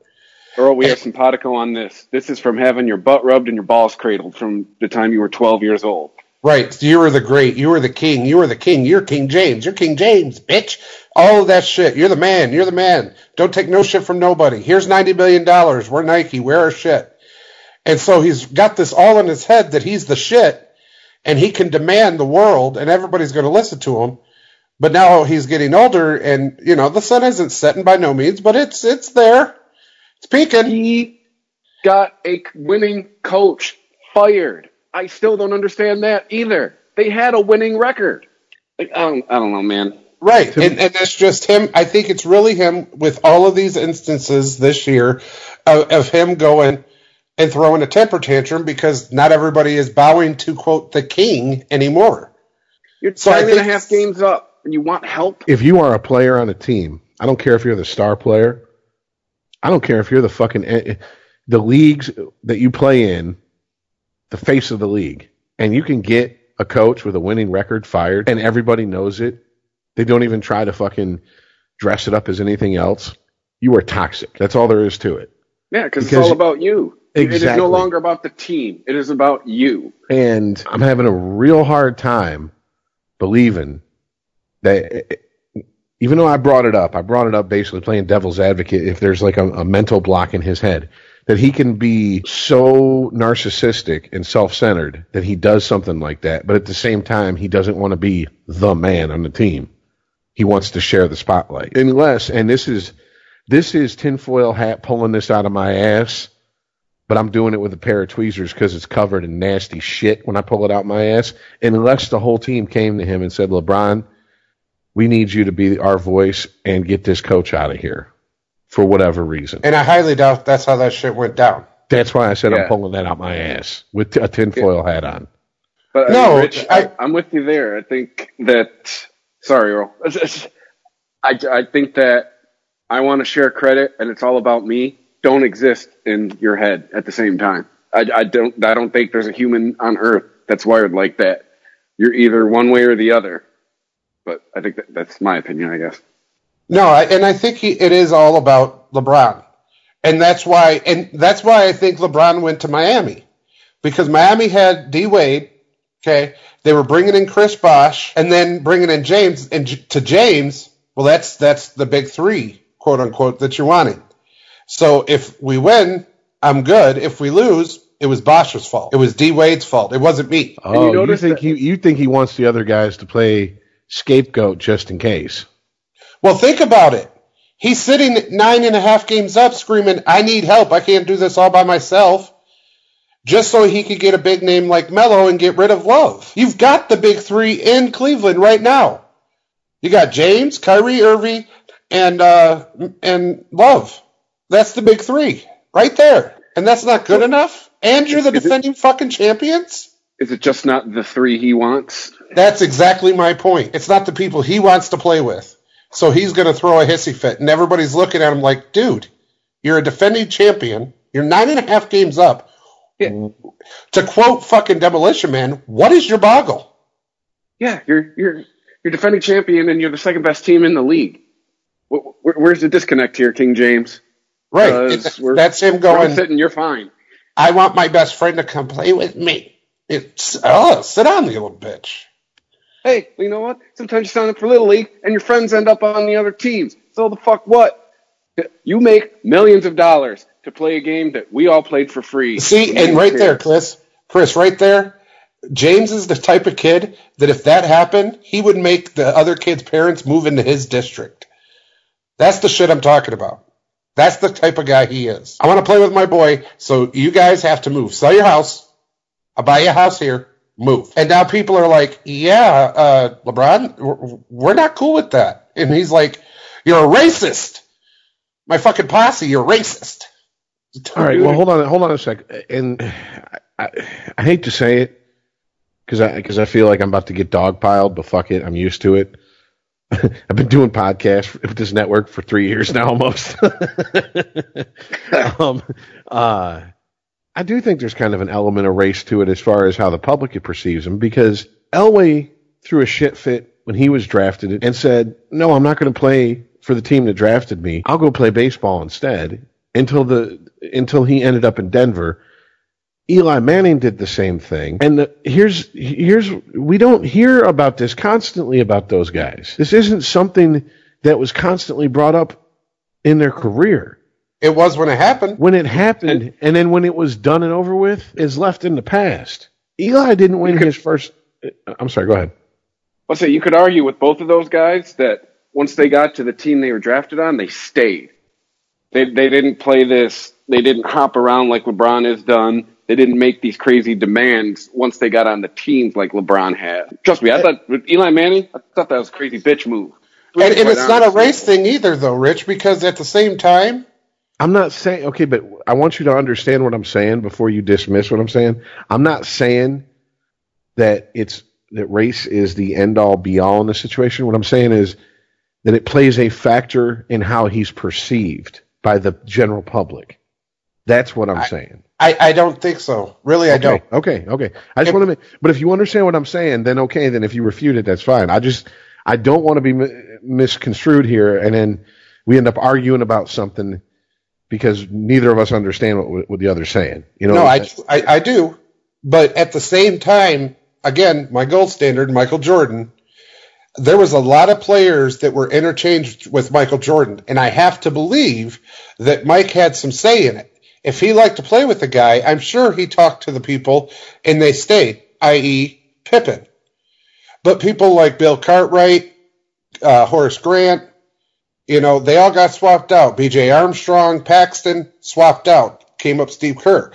Earl, we are simpatico on this. This is from having your butt rubbed and your balls cradled from the time you were 12 years old.
Right. You were the great. You were the king. You were the king. You're King James. You're King James, bitch. All of that shit. You're the man. You're the man. Don't take no shit from nobody. Here's $90 million. We're Nike. Wear our shit. And so he's got this all in his head that he's the shit and he can demand the world and everybody's going to listen to him. But now he's getting older and, you know, the sun isn't setting by no means, but it's, it's there. It's peaking.
He got a winning coach fired. I still don't understand that either. They had a winning record. Like, I don't, I don't know, man.
Right. And, and it's just him. I think it's really him with all of these instances this year of, of him going and throwing a temper tantrum because not everybody is bowing to, quote, the king anymore.
You're
So I
ten and a half games up, and you want help.
if you are a player on a team, I don't care if you're the star player. I don't care if you're the fucking eh, the leagues that you play in, the face of the league, and you can get a coach with a winning record fired, and everybody knows it. They don't even try to fucking dress it up as anything else. You are toxic. That's all there is to it.
Yeah, because it's all about you. Exactly. It is no longer about the team. It is about you.
And I'm having a real hard time believing that even though I brought it up, I brought it up basically playing devil's advocate if there's like a, a mental block in his head that he can be so narcissistic and self-centered that he does something like that, but at the same time he doesn't want to be the man on the team. He wants to share the spotlight. Unless, and this is this is tinfoil hat pulling this out of my ass, but I'm doing it with a pair of tweezers because it's covered in nasty shit when I pull it out my ass. Unless the whole team came to him and said, LeBron, we need you to be our voice and get this coach out of here for whatever reason.
And I highly doubt that's how that shit went down.
That's why I said
Yeah.
I'm pulling that out my ass with a tinfoil hat on.
But I
No,
mean, Rich,
I-
I, I'm with you there. I think that. Sorry, Earl. I, I think that I want to share credit, and it's all about me. Don't exist in your head at the same time. I, I don't. I don't think there's a human on Earth that's wired like that. You're either one way or the other. But I think that, that's my opinion. I guess.
No, I, and I think he, it is all about LeBron, and that's why, and that's why I think LeBron went to Miami, because Miami had D Wade. Okay, they were bringing in Chris Bosh and then bringing in James, and to James, well, that's that's the big three, quote unquote, that you're wanting. So if we win, I'm good. If we lose, it was Bosh's fault. It was D Wade's fault. It wasn't me.
Oh, you,
notice
think
that-
he you think he wants the other guys to play scapegoat just in case?
Well, think about it. He's sitting nine and a half games up screaming, I need help. I can't do this all by myself. Just so he could get a big name like Melo and get rid of Love. You've got the big three in Cleveland right now. You got James, Kyrie Irving, and uh, and Love. That's the big three right there. And that's not good enough. And you're the defending fucking champions.
Is it just not the three he wants?
That's exactly my point. It's not the people he wants to play with. So he's going to throw a hissy fit, and everybody's looking at him like, dude, you're a defending champion. You're nine and a half games up. To quote fucking Demolition Man, what is your boggle?
Yeah, you're you're you're defending champion, and you're the second best team in the league. Wh- wh- Where's the disconnect here, King James?
Right. That's him going,
sitting, you're fine.
I want my best friend to come play with me. It's, oh, sit down, you little bitch.
Hey, you know what? Sometimes you sign up for Little League, and your friends end up on the other teams. So the fuck what? You make millions of dollars to play a game that we all played for free.
See, and right there, Chris, Chris, right there, James is the type of kid that if that happened, he would make the other kids' parents move into his district. That's the shit I'm talking about. That's the type of guy he is. I want to play with my boy, so you guys have to move. Sell your house. I'll buy you a house here. Move. And now people are like, yeah, uh, LeBron, we're, we're not cool with that. And he's like, you're a racist. My fucking posse, you're racist.
All right. Well, hold on. Hold on a sec. And I, I, hate to say it, because I because I feel like I'm about to get dogpiled, but fuck it, I'm used to it. I've been doing podcasts with this network for three years now, almost. um, uh, I do think there's kind of an element of race to it as far as how the public perceives him, because Elway threw a shit fit when he was drafted and said, "No, I'm not going to play for the team that drafted me. I'll go play baseball instead." Until the until he ended up in Denver. Eli Manning did the same thing. And the, here's here's we don't hear about this constantly about those guys. This isn't something that was constantly brought up in their career.
It was when it happened.
When it happened, and, and then when it was done and over with, is left in the past. Eli didn't win his first. I'm sorry. Go ahead.
I'll say you could argue with both of those guys that once they got to the team they were drafted on, they stayed. They they didn't play this. They didn't hop around like LeBron has done. They didn't make these crazy demands once they got on the teams like LeBron had. Trust me, I thought with Eli Manning, I thought that was a crazy bitch move.
And, and it's not a race thing either, though, Rich, because at the same time,
I'm not saying okay, but I want you to understand what I'm saying before you dismiss what I'm saying. I'm not saying that it's that race is the end all be all in the situation. What I'm saying is that it plays a factor in how he's perceived by the general public. That's what I'm
I,
saying.
I, I don't think so. Really,
okay,
I don't.
Okay, okay. I just want to make, but if you understand what I'm saying, then okay. Then if you refute it, that's fine. I just, I don't want to be misconstrued here, and then we end up arguing about something because neither of us understand what, what the other's saying. You know?
No, I, I, I do. But at the same time, again, my gold standard, Michael Jordan, there was a lot of players that were interchanged with Michael Jordan, and I have to believe that Mike had some say in it. If he liked to play with the guy, I'm sure he talked to the people and they stayed, i.e., Pippen. But people like Bill Cartwright, uh, Horace Grant, you know, they all got swapped out. B.J. Armstrong, Paxson, swapped out. Came up Steve Kerr.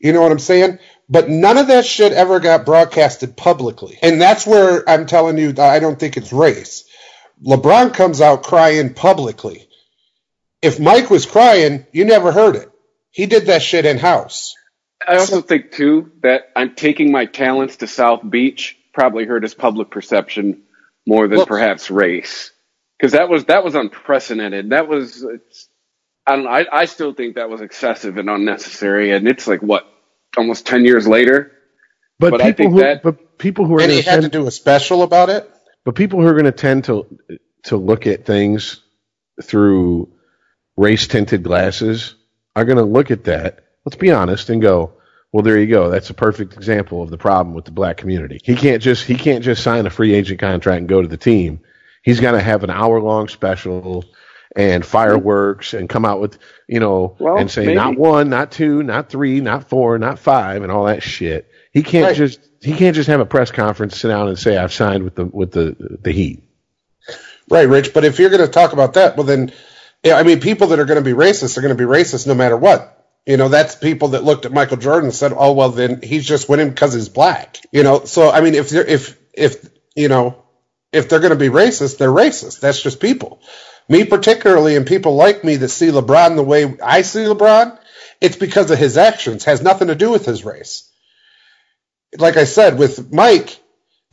You know what I'm saying? But none of that shit ever got broadcasted publicly. And that's where I'm telling you I don't think it's race. LeBron comes out crying publicly. If Mike was crying, you never heard it. He did that shit in house.
I also think too that I'm taking my talents to South Beach probably hurt his public perception more than Look, perhaps race, because that was that was unprecedented. That was I don't I, I still think that was excessive and unnecessary, and it's like what almost ten years later.
But, but people who that, but people who are
and he had tend, to do a special about it.
But people who are going to tend to to look at things through race tinted glasses are going to look at that, let's be honest, and go, well, there you go. That's a perfect example of the problem with the black community. He can't just he can't just sign a free agent contract and go to the team. He's got to have an hour long special and mm-hmm. fireworks and come out with you know well, and say maybe. not one, not two, not three, not four, not five, and all that shit. He can't right. just he can't just have a press conference, sit down, and say I've signed with the with the the Heat.
Right, Rich. But if you're going to talk about that, well then I mean, people that are going to be racist are going to be racist no matter what. You know, that's people that looked at Michael Jordan and said, "Oh, well, then he's just winning because he's black." You know, so I mean, if they're if if you know if they're going to be racist, they're racist. That's just people. Me particularly, and people like me that see LeBron the way I see LeBron, it's because of his actions. Has nothing to do with his race. Like I said, with Mike,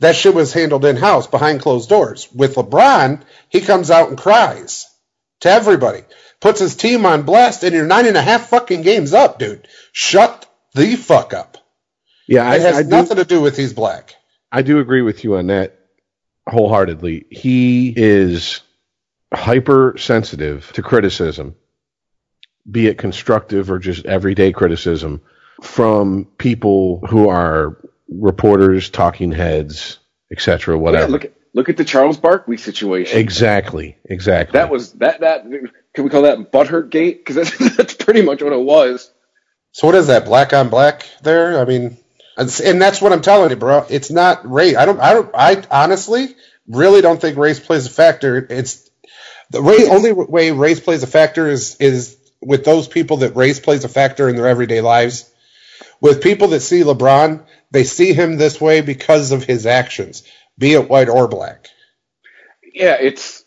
that shit was handled in house behind closed doors. With LeBron, he comes out and cries to everybody. Puts his team on blast, and you're nine and a half fucking games up, dude. Shut the fuck up.
Yeah,
it has I nothing do, to do with he's black.
I do agree with you on that wholeheartedly. He is hypersensitive to criticism, be it constructive or just everyday criticism from people who are reporters, talking heads, etc. Whatever. Yeah,
look, Look at the Charles Barkley situation.
Exactly. Exactly.
That was that that can we call that butthurt gate? Because that's, that's pretty much what it was.
So what is that? Black on black there? I mean, and that's what I'm telling you, bro. It's not race. I don't. I don't. I honestly really don't think race plays a factor. It's the only way race plays a factor is with those people that race plays a factor in their everyday lives. With people that see LeBron, they see him this way because of his actions be it white or black.
Yeah, it's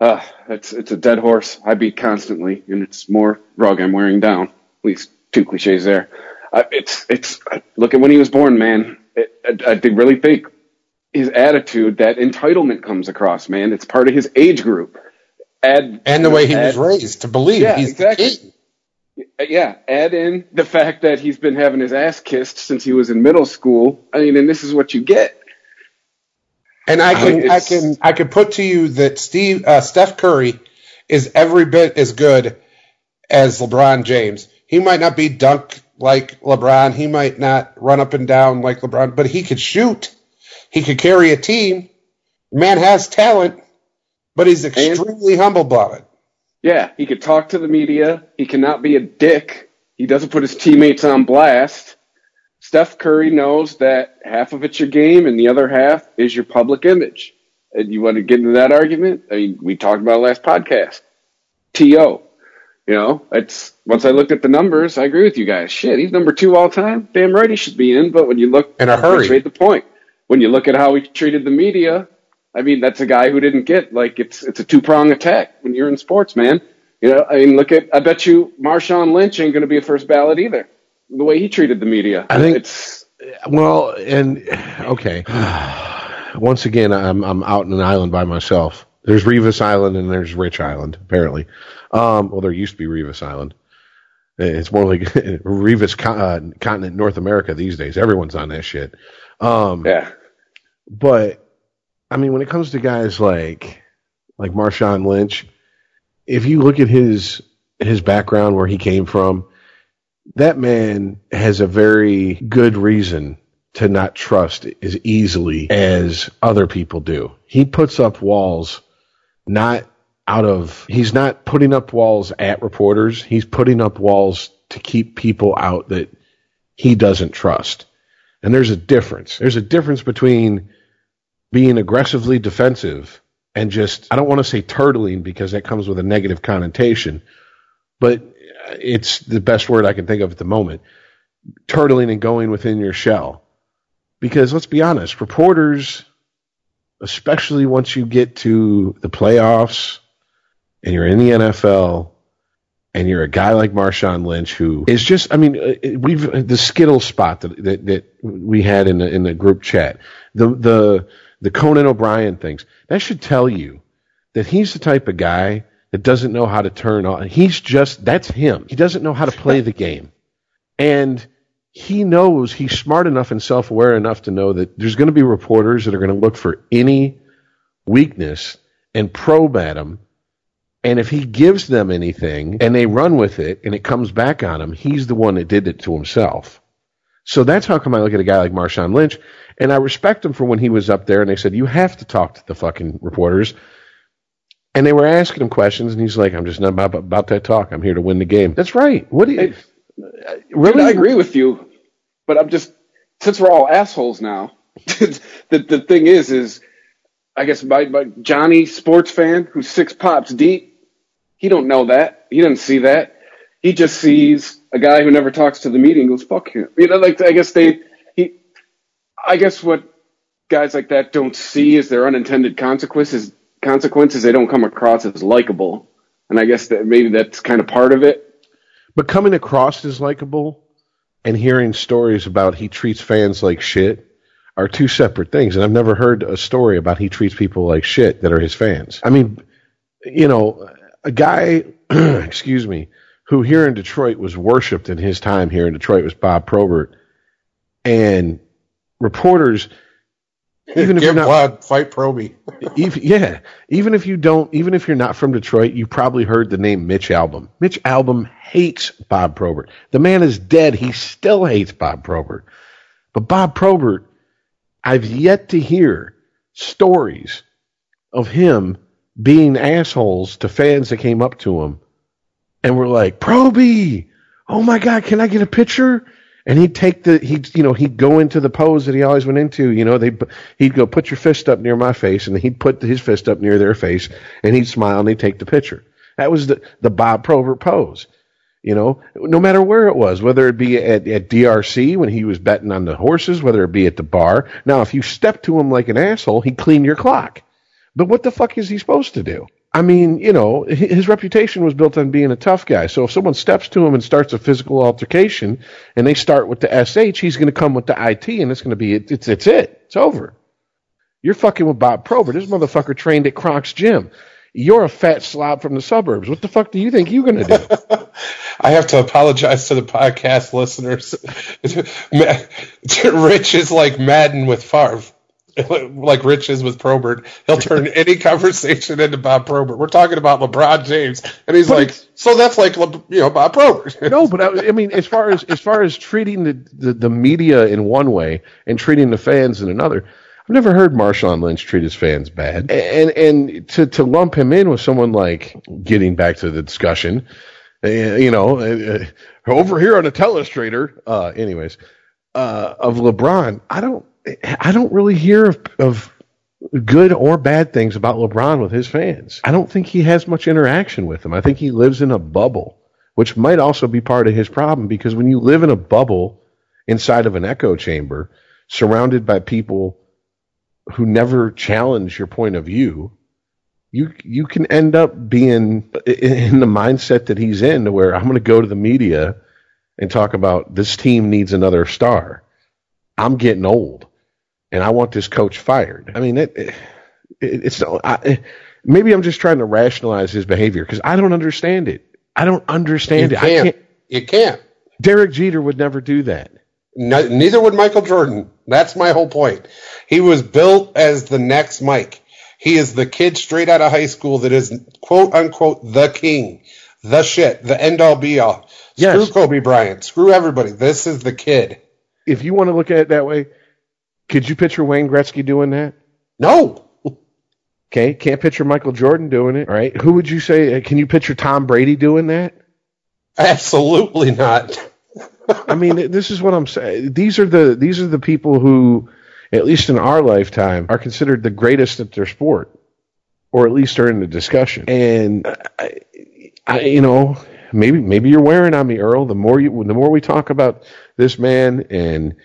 uh, it's it's a dead horse I beat constantly, and it's more rug I'm wearing down. At least two cliches there. Uh, it's it's look at when he was born, man. I, I really think his attitude, that entitlement comes across, man. It's part of his age group. Add,
and the way he
add,
was raised to believe
Yeah,
he's
exactly. Yeah, add in the fact that he's been having his ass kissed since he was in middle school. I mean, and this is what you get.
And I can, I can, I can put to you that Steve, uh, Steph Curry is every bit as good as LeBron James. He might not be dunk like LeBron. He might not run up and down like LeBron, but he could shoot. He could carry a team. Man has talent, but he's extremely humble about it.
Yeah, he could talk to the media. He cannot be a dick. He doesn't put his teammates on blast. Steph Curry knows that half of it's your game and the other half is your public image. And you want to get into that argument? I mean, we talked about it last podcast. T.O. You know, it's once I looked at the numbers, I agree with you guys. Shit, he's number two all time. Damn right he should be in. But when you look
In a hurry.
Made the point. When you look at how he treated the media, I mean, that's a guy who didn't get like it's it's a two prong attack when you're in sports, man. You know, I mean, look at I bet you Marshawn Lynch ain't going to be a first ballot either. The way he treated the media,
I think-
it's
Well, and okay. Once again, I'm I'm out in an island by myself. There's Revis Island and there's Rich Island, apparently. Um, well, there used to be Revis Island. It's more like Revis uh, continent North America these days. Everyone's on that shit. Um,
yeah,
but I mean, when it comes to guys like like Marshawn Lynch, if you look at his his background, where he came from, that man has a very good reason to not trust as easily as other people do. He puts up walls not out of he's not putting up walls at reporters. He's putting up walls to keep people out that he doesn't trust. And there's a difference. There's a difference between being aggressively defensive and just I don't want to say turtling because that comes with a negative connotation, but it's the best word I can think of at the moment. Turtling and going within your shell. Because let's be honest, reporters, especially once you get to the playoffs and you're in the NFL and you're a guy like Marshawn Lynch who is just I mean uh, we've the Skittle spot that that, that we had in the in the group chat the the the Conan O'Brien things that should tell you that he's the type of guy that doesn't know how to turn on he's just that's him. He doesn't know how to play the game. And he knows he's smart enough and self-aware enough to know that there's going to be reporters that are going to look for any weakness and probe at him. And if he gives them anything and they run with it and it comes back on him, he's the one that did it to himself. So that's how come I look at a guy like Marshawn Lynch and I respect him for when he was up there and they said, you have to talk to the fucking reporters. And they were asking him questions and he's like, I'm just not about, about that talk. I'm here to win the game. That's right. What do you, uh, really?
Dude, I agree with you, but I'm just since we're all assholes now. the the thing is, is I guess my, my Johnny sports fan who's six pops deep, he don't know that. He doesn't see that. He just sees a guy who never talks to the media and goes fuck him. You know, like I guess they he. I guess what guys like that don't see is their unintended consequences. Consequences they don't come across as likable, and I guess that maybe that's kind of part of it.
But coming across as likable and hearing stories about he treats fans like shit are two separate things. And I've never heard a story about he treats people like shit that are his fans. I mean, you know, a guy, excuse me, who here in Detroit was worshipped in his time here in Detroit was Bob Probert. And reporters, even if
Give
you're not
blood, fight Proby.
even, yeah, even if you don't, even if you're not from Detroit, you probably heard the name Mitch Albom. Mitch Albom hates Bob Probert. The man is dead. He still hates Bob Probert. But Bob Probert, I've yet to hear stories of him being assholes to fans that came up to him and were like, Proby, oh my God, can I get a picture? And he'd take the he'd you know he'd go into the pose that he always went into. You know they he'd go put your fist up near my face, and he'd put his fist up near their face, and he'd smile and he'd take the picture. That was the the Bob Probert pose. You know, no matter where it was, whether it be at, at DRC when he was betting on the horses, whether it be at the bar. Now, if you step to him like an asshole, he'd clean your clock. But what the fuck is he supposed to do? I mean, you know, his reputation was built on being a tough guy. So if someone steps to him and starts a physical altercation, and they start with the sh, he's going to come with the it, and it's going to be it's it's it. It's over. You're fucking with Bob Probert. This motherfucker trained at Kronk's gym. You're a fat slob from the suburbs. What the fuck do you think you're going to do?
I have to apologize to the podcast listeners. Rich is like Madden with Favre. like Rich is with Probert. He'll turn any conversation into Bob Probert. We're talking about LeBron James, and he's but like, so that's like you know Bob Probert.
no, but I, I, mean, as far as as far as treating the, the, the media in one way and treating the fans in another. I've never heard Marshawn Lynch treat his fans bad, and and to to lump him in with someone like getting back to the discussion, uh, you know, uh, uh, over here on a telestrator. Uh, anyways, uh, of LeBron, I don't I don't really hear of, of good or bad things about LeBron with his fans. I don't think he has much interaction with them. I think he lives in a bubble, which might also be part of his problem because when you live in a bubble inside of an echo chamber, surrounded by people who never challenge your point of view, you you can end up being in the mindset that he's in, to where I'm going to go to the media and talk about this team needs another star. I'm getting old and I want this coach fired. I mean, it, it it's I, maybe I'm just trying to rationalize his behavior because I don't understand it. I don't understand
you
it.
Can't.
I can't.
You can't.
Derek Jeter would never do that.
No, neither would Michael Jordan. That's my whole point. He was built as the next Mike. He is the kid straight out of high school that is quote unquote the king, the shit, the end all be all. Yes. Screw Kobe Bryant. Screw everybody. This is the kid.
If you want to look at it that way, could you picture Wayne Gretzky doing that?
No.
Okay, can't picture Michael Jordan doing it. All right, who would you say? Uh, can you picture Tom Brady doing that?
Absolutely not.
I mean, this is what I'm saying. These are the these are the people who, at least in our lifetime, are considered the greatest at their sport, or at least are in the discussion. And I, I, you know, maybe maybe you're wearing on me, Earl. The more you, the more we talk about this man and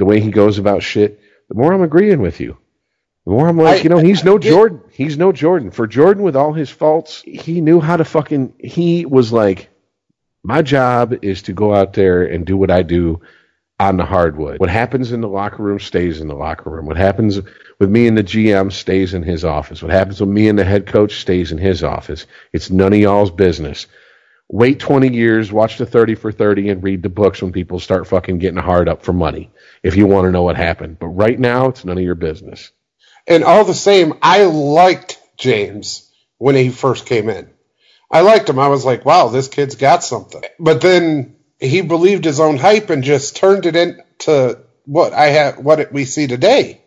the way he goes about shit, the more I'm agreeing with you. The more I'm like, I, you know, he's no Jordan. He's no Jordan. For Jordan, with all his faults, he knew how to fucking. He was like, my job is to go out there and do what I do on the hardwood. What happens in the locker room stays in the locker room. What happens with me and the GM stays in his office. What happens with me and the head coach stays in his office. It's none of y'all's business. Wait 20 years, watch the 30 for 30, and read the books when people start fucking getting hard up for money if you want to know what happened. But right now, it's none of your business.
And all the same, I liked James when he first came in. I liked him. I was like, wow, this kid's got something. But then he believed his own hype and just turned it into what I have, what we see today.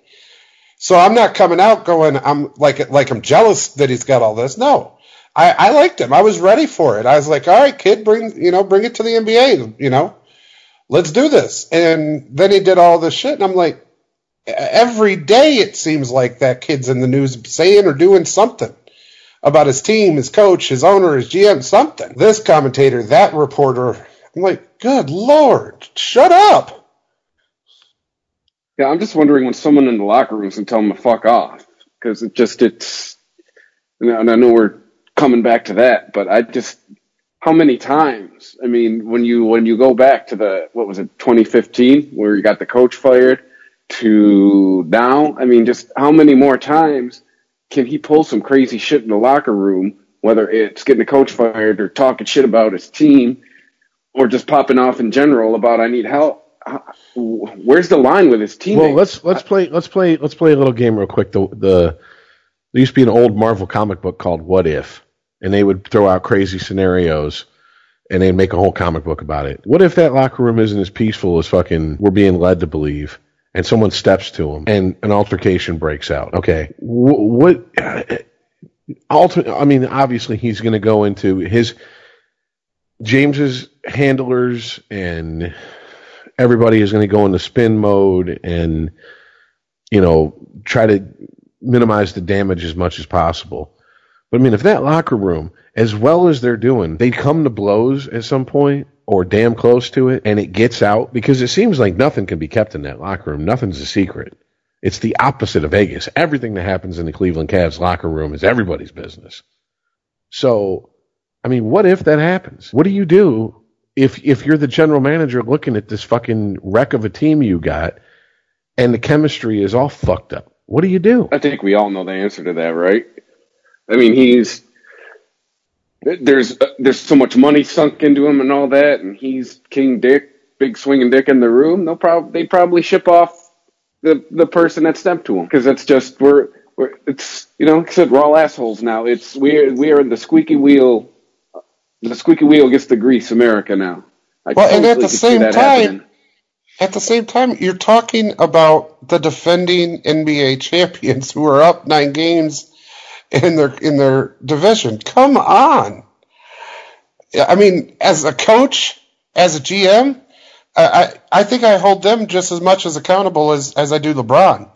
So I'm not coming out going, I'm like, like I'm jealous that he's got all this. No, I, I liked him. I was ready for it. I was like, all right, kid, bring, you know, bring it to the NBA, you know let's do this. And then he did all this shit, and I'm like, every day it seems like that kid's in the news saying or doing something about his team, his coach, his owner, his GM, something. This commentator, that reporter, I'm like, good lord, shut up.
Yeah, I'm just wondering when someone in the locker room can tell him to fuck off because it just it's. And I know we're coming back to that, but I just how many times? I mean, when you when you go back to the what was it 2015 where you got the coach fired to now, I mean, just how many more times can he pull some crazy shit in the locker room? Whether it's getting the coach fired or talking shit about his team, or just popping off in general about I need help. Where's the line with his team?
Well, let's let's play let's play let's play a little game real quick. The the there used to be an old Marvel comic book called What If and they would throw out crazy scenarios and they'd make a whole comic book about it. What if that locker room isn't as peaceful as fucking we're being led to believe? And someone steps to him, and an altercation breaks out. Okay, what? Uh, Ulti- I mean, obviously he's going to go into his James's handlers and everybody is going to go into spin mode and you know try to minimize the damage as much as possible. But I mean, if that locker room, as well as they're doing, they come to blows at some point or damn close to it, and it gets out because it seems like nothing can be kept in that locker room. Nothing's a secret. It's the opposite of Vegas. Everything that happens in the Cleveland Cavs locker room is everybody's business. So, I mean, what if that happens? What do you do if if you're the general manager looking at this fucking wreck of a team you got and the chemistry is all fucked up? What do you do?
I think we all know the answer to that, right? I mean, he's there's uh, there's so much money sunk into him and all that, and he's King Dick, big swinging dick in the room. They'll probably they probably ship off the the person that stepped to him because that's just we're we're it's you know like I said we're all assholes now. It's we are we are in the squeaky wheel. The squeaky wheel gets the grease, America now. I
Well, and at the same time-
happening.
At the same time, you're talking about the defending NBA champions who are up nine games in their in their division. Come on. I mean, as a coach, as a GM, I, I think I hold them just as much as accountable as, as I do LeBron.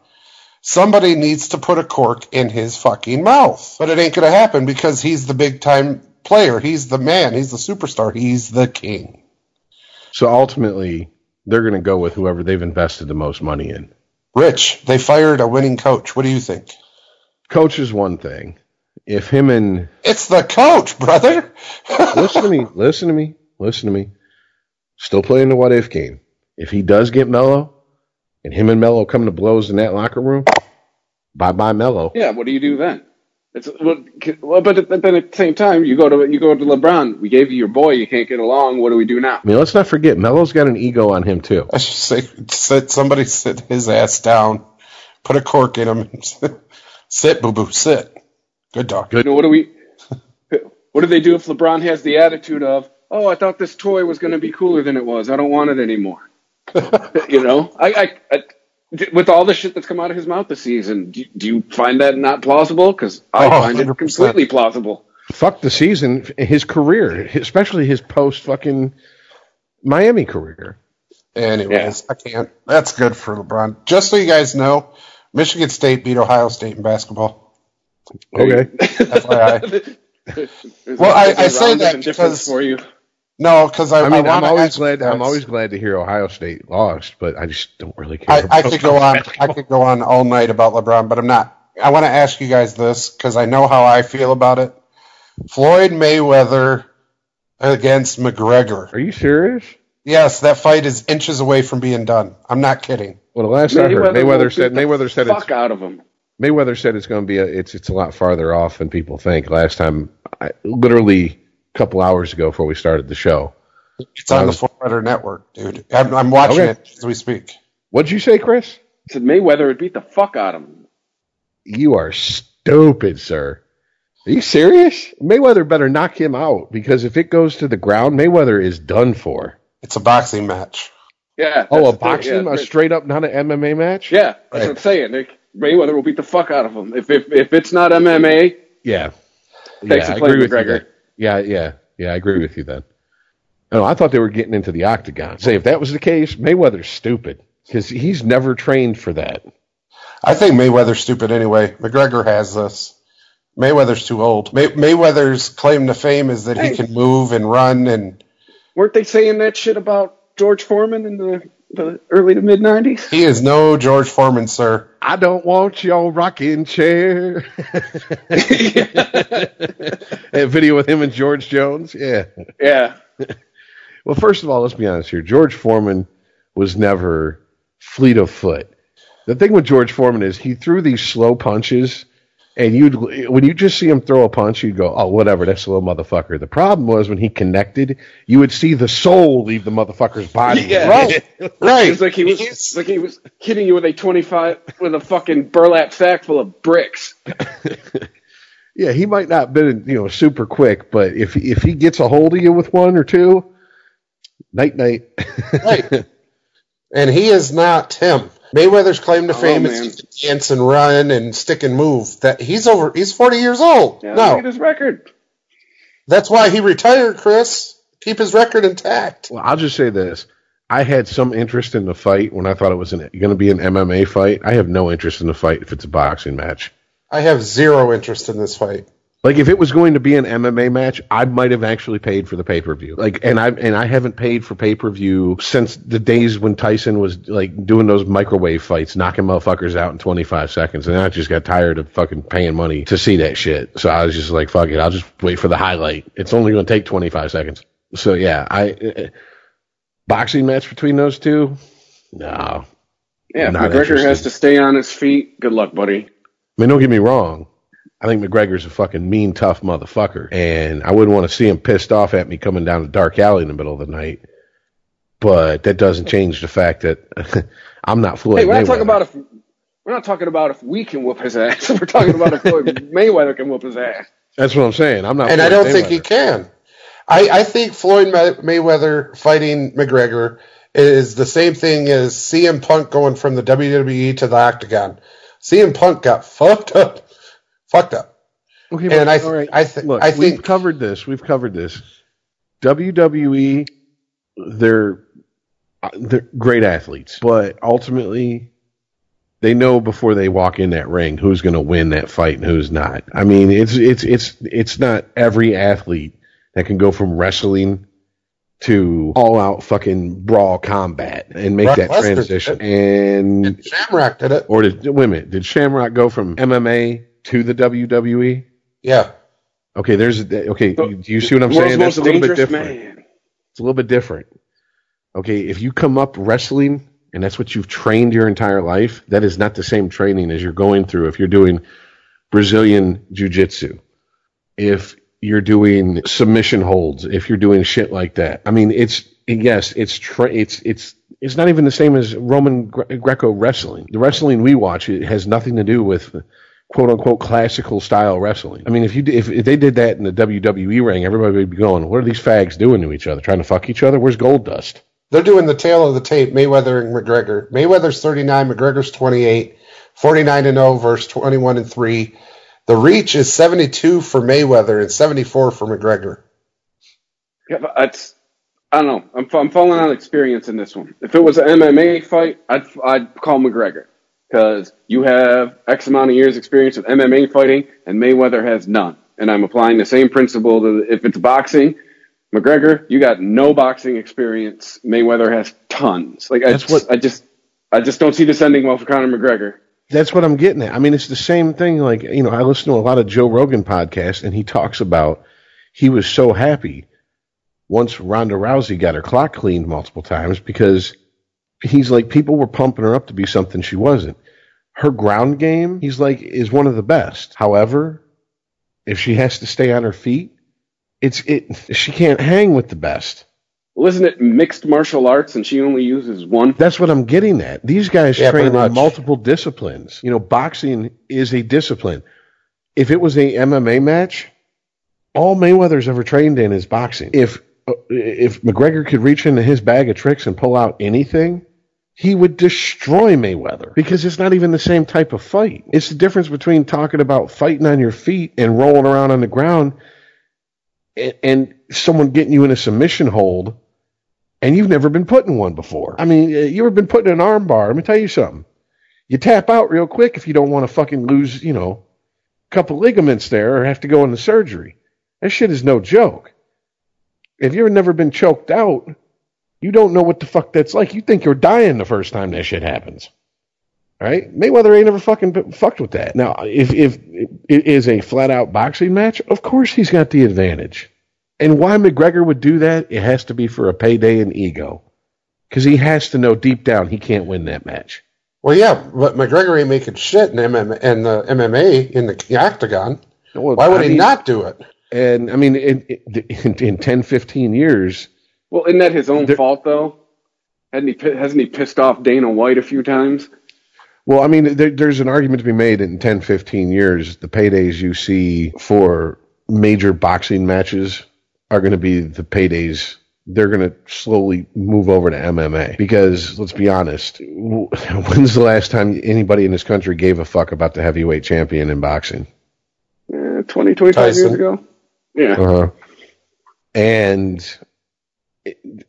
Somebody needs to put a cork in his fucking mouth. But it ain't gonna happen because he's the big time player. He's the man. He's the superstar. He's the king.
So ultimately, they're going to go with whoever they've invested the most money in.
Rich, they fired a winning coach. What do you think?
Coach is one thing. If him and
It's the coach, brother.
listen to me, listen to me, listen to me. Still playing the what if game. If he does get Melo, and him and Melo come to blows in that locker room, bye bye Melo.
Yeah, what do you do then? It's well, but at, then at the same time, you go to you go to LeBron. We gave you your boy. You can't get along. What do we do now?
I mean, let's not forget Melo's got an ego on him too.
I should say, sit, somebody sit his ass down, put a cork in him, sit, boo boo, sit. Good dog.
You know, what do we? What do they do if LeBron has the attitude of, "Oh, I thought this toy was going to be cooler than it was. I don't want it anymore." you know, I, I, I, with all the shit that's come out of his mouth this season, do, do you find that not plausible? Because I
Oh,
find it
100%.
completely plausible.
Fuck the season, his career, especially his post fucking Miami career.
Anyways, I can't. That's good for LeBron. Just so you guys know, Michigan State beat Ohio State in basketball.
Okay.
FYI. Well, I, I say that because-
for you.
No, because I,
I mean,
I
I'm always glad.
you
I'm always glad to hear Ohio State lost, but I just don't really care.
I, I could go on. I could go on all night about LeBron, but I'm not. I want to ask you guys this because I know how I feel about it. Floyd Mayweather against McGregor.
Are you serious?
Yes, that fight is inches away from being done. I'm not kidding.
Well, the last time I heard, Mayweather said Mayweather said it's
fuck out of him.
Mayweather said it's going to be a, it's it's a lot farther off than people think. Last time, I, literally a couple hours ago before we started the show.
It's on the um, Four Letter Network, dude. I'm, I'm watching
Okay.
it as we speak.
What'd you say, Chris?
Said Mayweather would beat the fuck out of him.
You are stupid, sir. Are you serious? Mayweather better knock him out because if it goes to the ground, Mayweather is done for.
It's a boxing match.
Yeah.
Oh, a boxing,
yeah,
a straight up, not an MMA match.
Yeah, that's
Right.
what I'm saying. Like, Mayweather will beat the fuck out of him. If if if it's not MMA,
yeah,
Thanks
yeah.
for
I
playing
agree with you.
McGregor.
Then. Yeah, yeah, yeah. I agree with you then. No, I thought they were getting into the octagon. Say if that was the case, Mayweather's stupid because he's never trained for that.
I think Mayweather's stupid anyway. McGregor has this. Mayweather's too old. May- Mayweather's claim to fame is that he can move and run and
weren't they saying that shit about George Foreman in the, the early to mid '90s?
he is no George Foreman, sir.
I don't want your rocking chair. that video with him and George Jones. Yeah.
Yeah,
Well, first of all, let's be honest here. George Foreman was never fleet of foot. The thing with George Foreman is he threw these slow punches, and you'd when you just see him throw a punch, you'd go, "Oh, whatever, that's a little motherfucker." The problem was when he connected, you would see the soul leave the motherfucker's body.
Yeah.
Right, right.
it's like he was
He's-
like he was hitting you with a 25 with a fucking burlap sack full of bricks.
Yeah, he might not been you know super quick, but if if he gets a hold of you with one or two, night night.
right. And he is not him. Mayweather's claim to fame
man.
is dance and run and stick and move. That he's over. He's forty years old.
Yeah,
no,
look at his record.
that's why he retired. Chris, keep his record intact.
Well, I'll just say this. I had some interest in the fight when I thought it was going to be an MMA fight. I have no interest in the fight if it's a boxing match.
I have zero interest in this fight.
Like if it was going to be an MMA match, I might have actually paid for the pay per view. Like, and I and I haven't paid for pay per view since the days when Tyson was like doing those microwave fights, knocking motherfuckers out in 25 seconds. And I just got tired of fucking paying money to see that shit. So I was just like, fuck it, I'll just wait for the highlight. It's only going to take 25 seconds. So yeah, I uh, boxing match between those two. No.
Yeah, McGregor has to stay on his feet. Good luck, buddy.
I mean, don't get me wrong. I think McGregor's a fucking mean, tough motherfucker, and I wouldn't want to see him pissed off at me coming down a dark alley in the middle of the night. But that doesn't change the fact that I'm not Floyd
Hey, we're not
Mayweather.
talking about if we're not talking about if we can whoop his ass. We're talking about if Floyd Mayweather can whoop his ass.
That's what I'm saying. I'm not.
and I don't think he can. I, I think Floyd May- Mayweather fighting McGregor is the same thing as CM Punk going from the WWE to the Octagon. CM Punk got fucked up, fucked up.
Okay,
And I,
all right.
I, th-
Look,
I
we've
think
covered this. We've covered this. WWE, they're uh, they're great athletes, but ultimately, they know before they walk in that ring who's going to win that fight and who's not. I mean, it's it's it's it's not every athlete that can go from wrestling to all out fucking brawl combat and make
Brock
that
Lesnar
transition.
did
And
Shamrock did it.
or did wait a minute? Did Shamrock go from MMA to the WWE?
Yeah.
Okay, there's okay.
So,
Do you see what I'm
World's
saying? That's
most
a little bit
dangerous
different.
man.
It's a little bit different. Okay, if you come up wrestling and that's what you've trained your entire life, that is not the same training as you're going through if you're doing Brazilian jiu-jitsu. If you're doing submission holds, if you're doing shit like that. I mean, it's yes, it's tra- it's it's it's not even the same as Roman Gre- Greco wrestling. The wrestling we watch it has nothing to do with quote unquote classical style wrestling. I mean, if you if, if they did that in the WWE ring, everybody would be going, "What are these fags doing to each other? Trying to fuck each other? Where's Gold Dust?"
They're doing the tale of the tape, Mayweather and McGregor. Mayweather's 39, McGregor's 28, 49 and 0 versus 21 and 3. The reach is 72 for Mayweather and 74 for McGregor.
Yeah, but it's I don't know. I'm I'm falling on experience in this one. If it was an MMA fight, I'd I'd call McGregor because you have X amount of years experience with MMA fighting, and Mayweather has none. And I'm applying the same principle to if it's boxing. McGregor, you got no boxing experience. Mayweather has tons. Like I just,
what-
I just I just don't see this ending well for Conor McGregor.
That's what I'm getting at. I mean, it's the same thing. Like, you know, I listen to a lot of Joe Rogan podcasts, and he talks about he was so happy once Ronda Rousey got her clock cleaned multiple times because he's like, people were pumping her up to be something she wasn't. Her ground game, he's like, is one of the best. However, if she has to stay on her feet, it's it. She can't hang with the best.
Well, isn't it mixed martial arts, and she only uses one?
That's what I'm getting at. These guys
Yeah,
train
pretty
in multiple disciplines. You know, boxing is a discipline. If it was a MMA match, all Mayweather's ever trained in is boxing. If uh, if McGregor could reach into his bag of tricks and pull out anything, he would destroy Mayweather because it's not even the same type of fight. It's the difference between talking about fighting on your feet and rolling around on the ground and, and someone getting you in a submission hold and you've never been put in one before. I mean, uh, you ever been put in an arm bar? Let me tell you something. You tap out real quick if you don't want to fucking lose, you know, a couple ligaments there or have to go into surgery. That shit is no joke. If you've never been choked out, you don't know what the fuck that's like. You think you're dying the first time that shit happens. Right? Mayweather ain't never fucking fucked with that. Now, if if it is a flat out boxing match, of course he's got the advantage. And why McGregor would do that, it has to be for a payday and ego. Because he has to know deep down he can't win that match.
Well, yeah, but McGregor ain't making shit in, MMA, in the MMA in the octagon.
Well,
Why would
I
he
mean-
not do it?
And I mean, in, in, in 10, 15 years,
Well, isn't that his own
There-
fault though? Hadn't he, hasn't he pissed off Dana White a few times?
well, I mean, there, there's an argument to be made in 10, 15 years, the paydays you see for major boxing matches are going to be the paydays. They're going to slowly move over to MMA because let's be honest, when's the last time anybody in this country gave a fuck about the heavyweight champion in boxing?
Eh, 20, 25 years ago? Yeah.
Uh-huh. And it-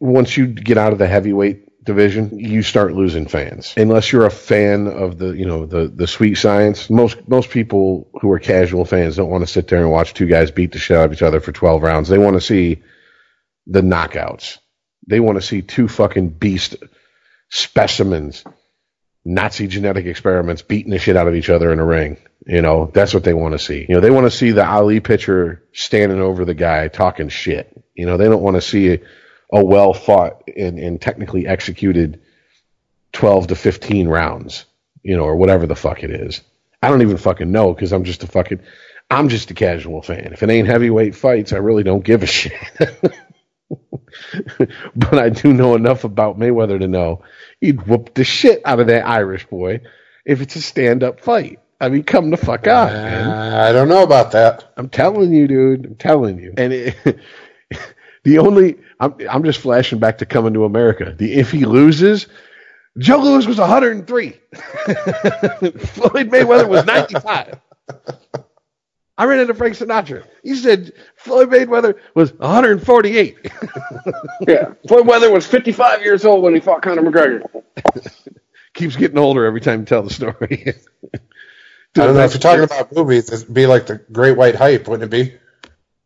once you get out of the heavyweight division, you start losing fans. Unless you're a fan of the, you know, the the sweet science. Most most people who are casual fans don't want to sit there and watch two guys beat the shit out of each other for 12 rounds. They want to see the knockouts. They want to see two fucking beast specimens, Nazi genetic experiments beating the shit out of each other in a ring. You know, that's what they want to see. You know, they want to see the Ali pitcher standing over the guy talking shit. You know, they don't want to see a, well fought and, and technically executed 12 to 15 rounds, you know, or whatever the fuck it is. I don't even fucking know because I'm just a fucking, I'm just a casual fan. If it ain't heavyweight fights, I really don't give a shit. but I do know enough about Mayweather to know he'd whoop the shit out of that Irish boy if it's a stand up fight. I mean, come the fuck on.
Uh, I don't know about that.
I'm telling you, dude. I'm telling you. And it, the only, I'm, I'm just flashing back to coming to America. The if he loses, Joe Louis was 103. Floyd Mayweather was 95. I ran into Frank Sinatra. He said Floyd Mayweather was 148.
yeah, Floyd Mayweather was 55 years old when he fought Conor McGregor.
Keeps getting older every time you tell the story.
I don't know if you're talking about movies. It'd be like the Great White Hype, wouldn't it be?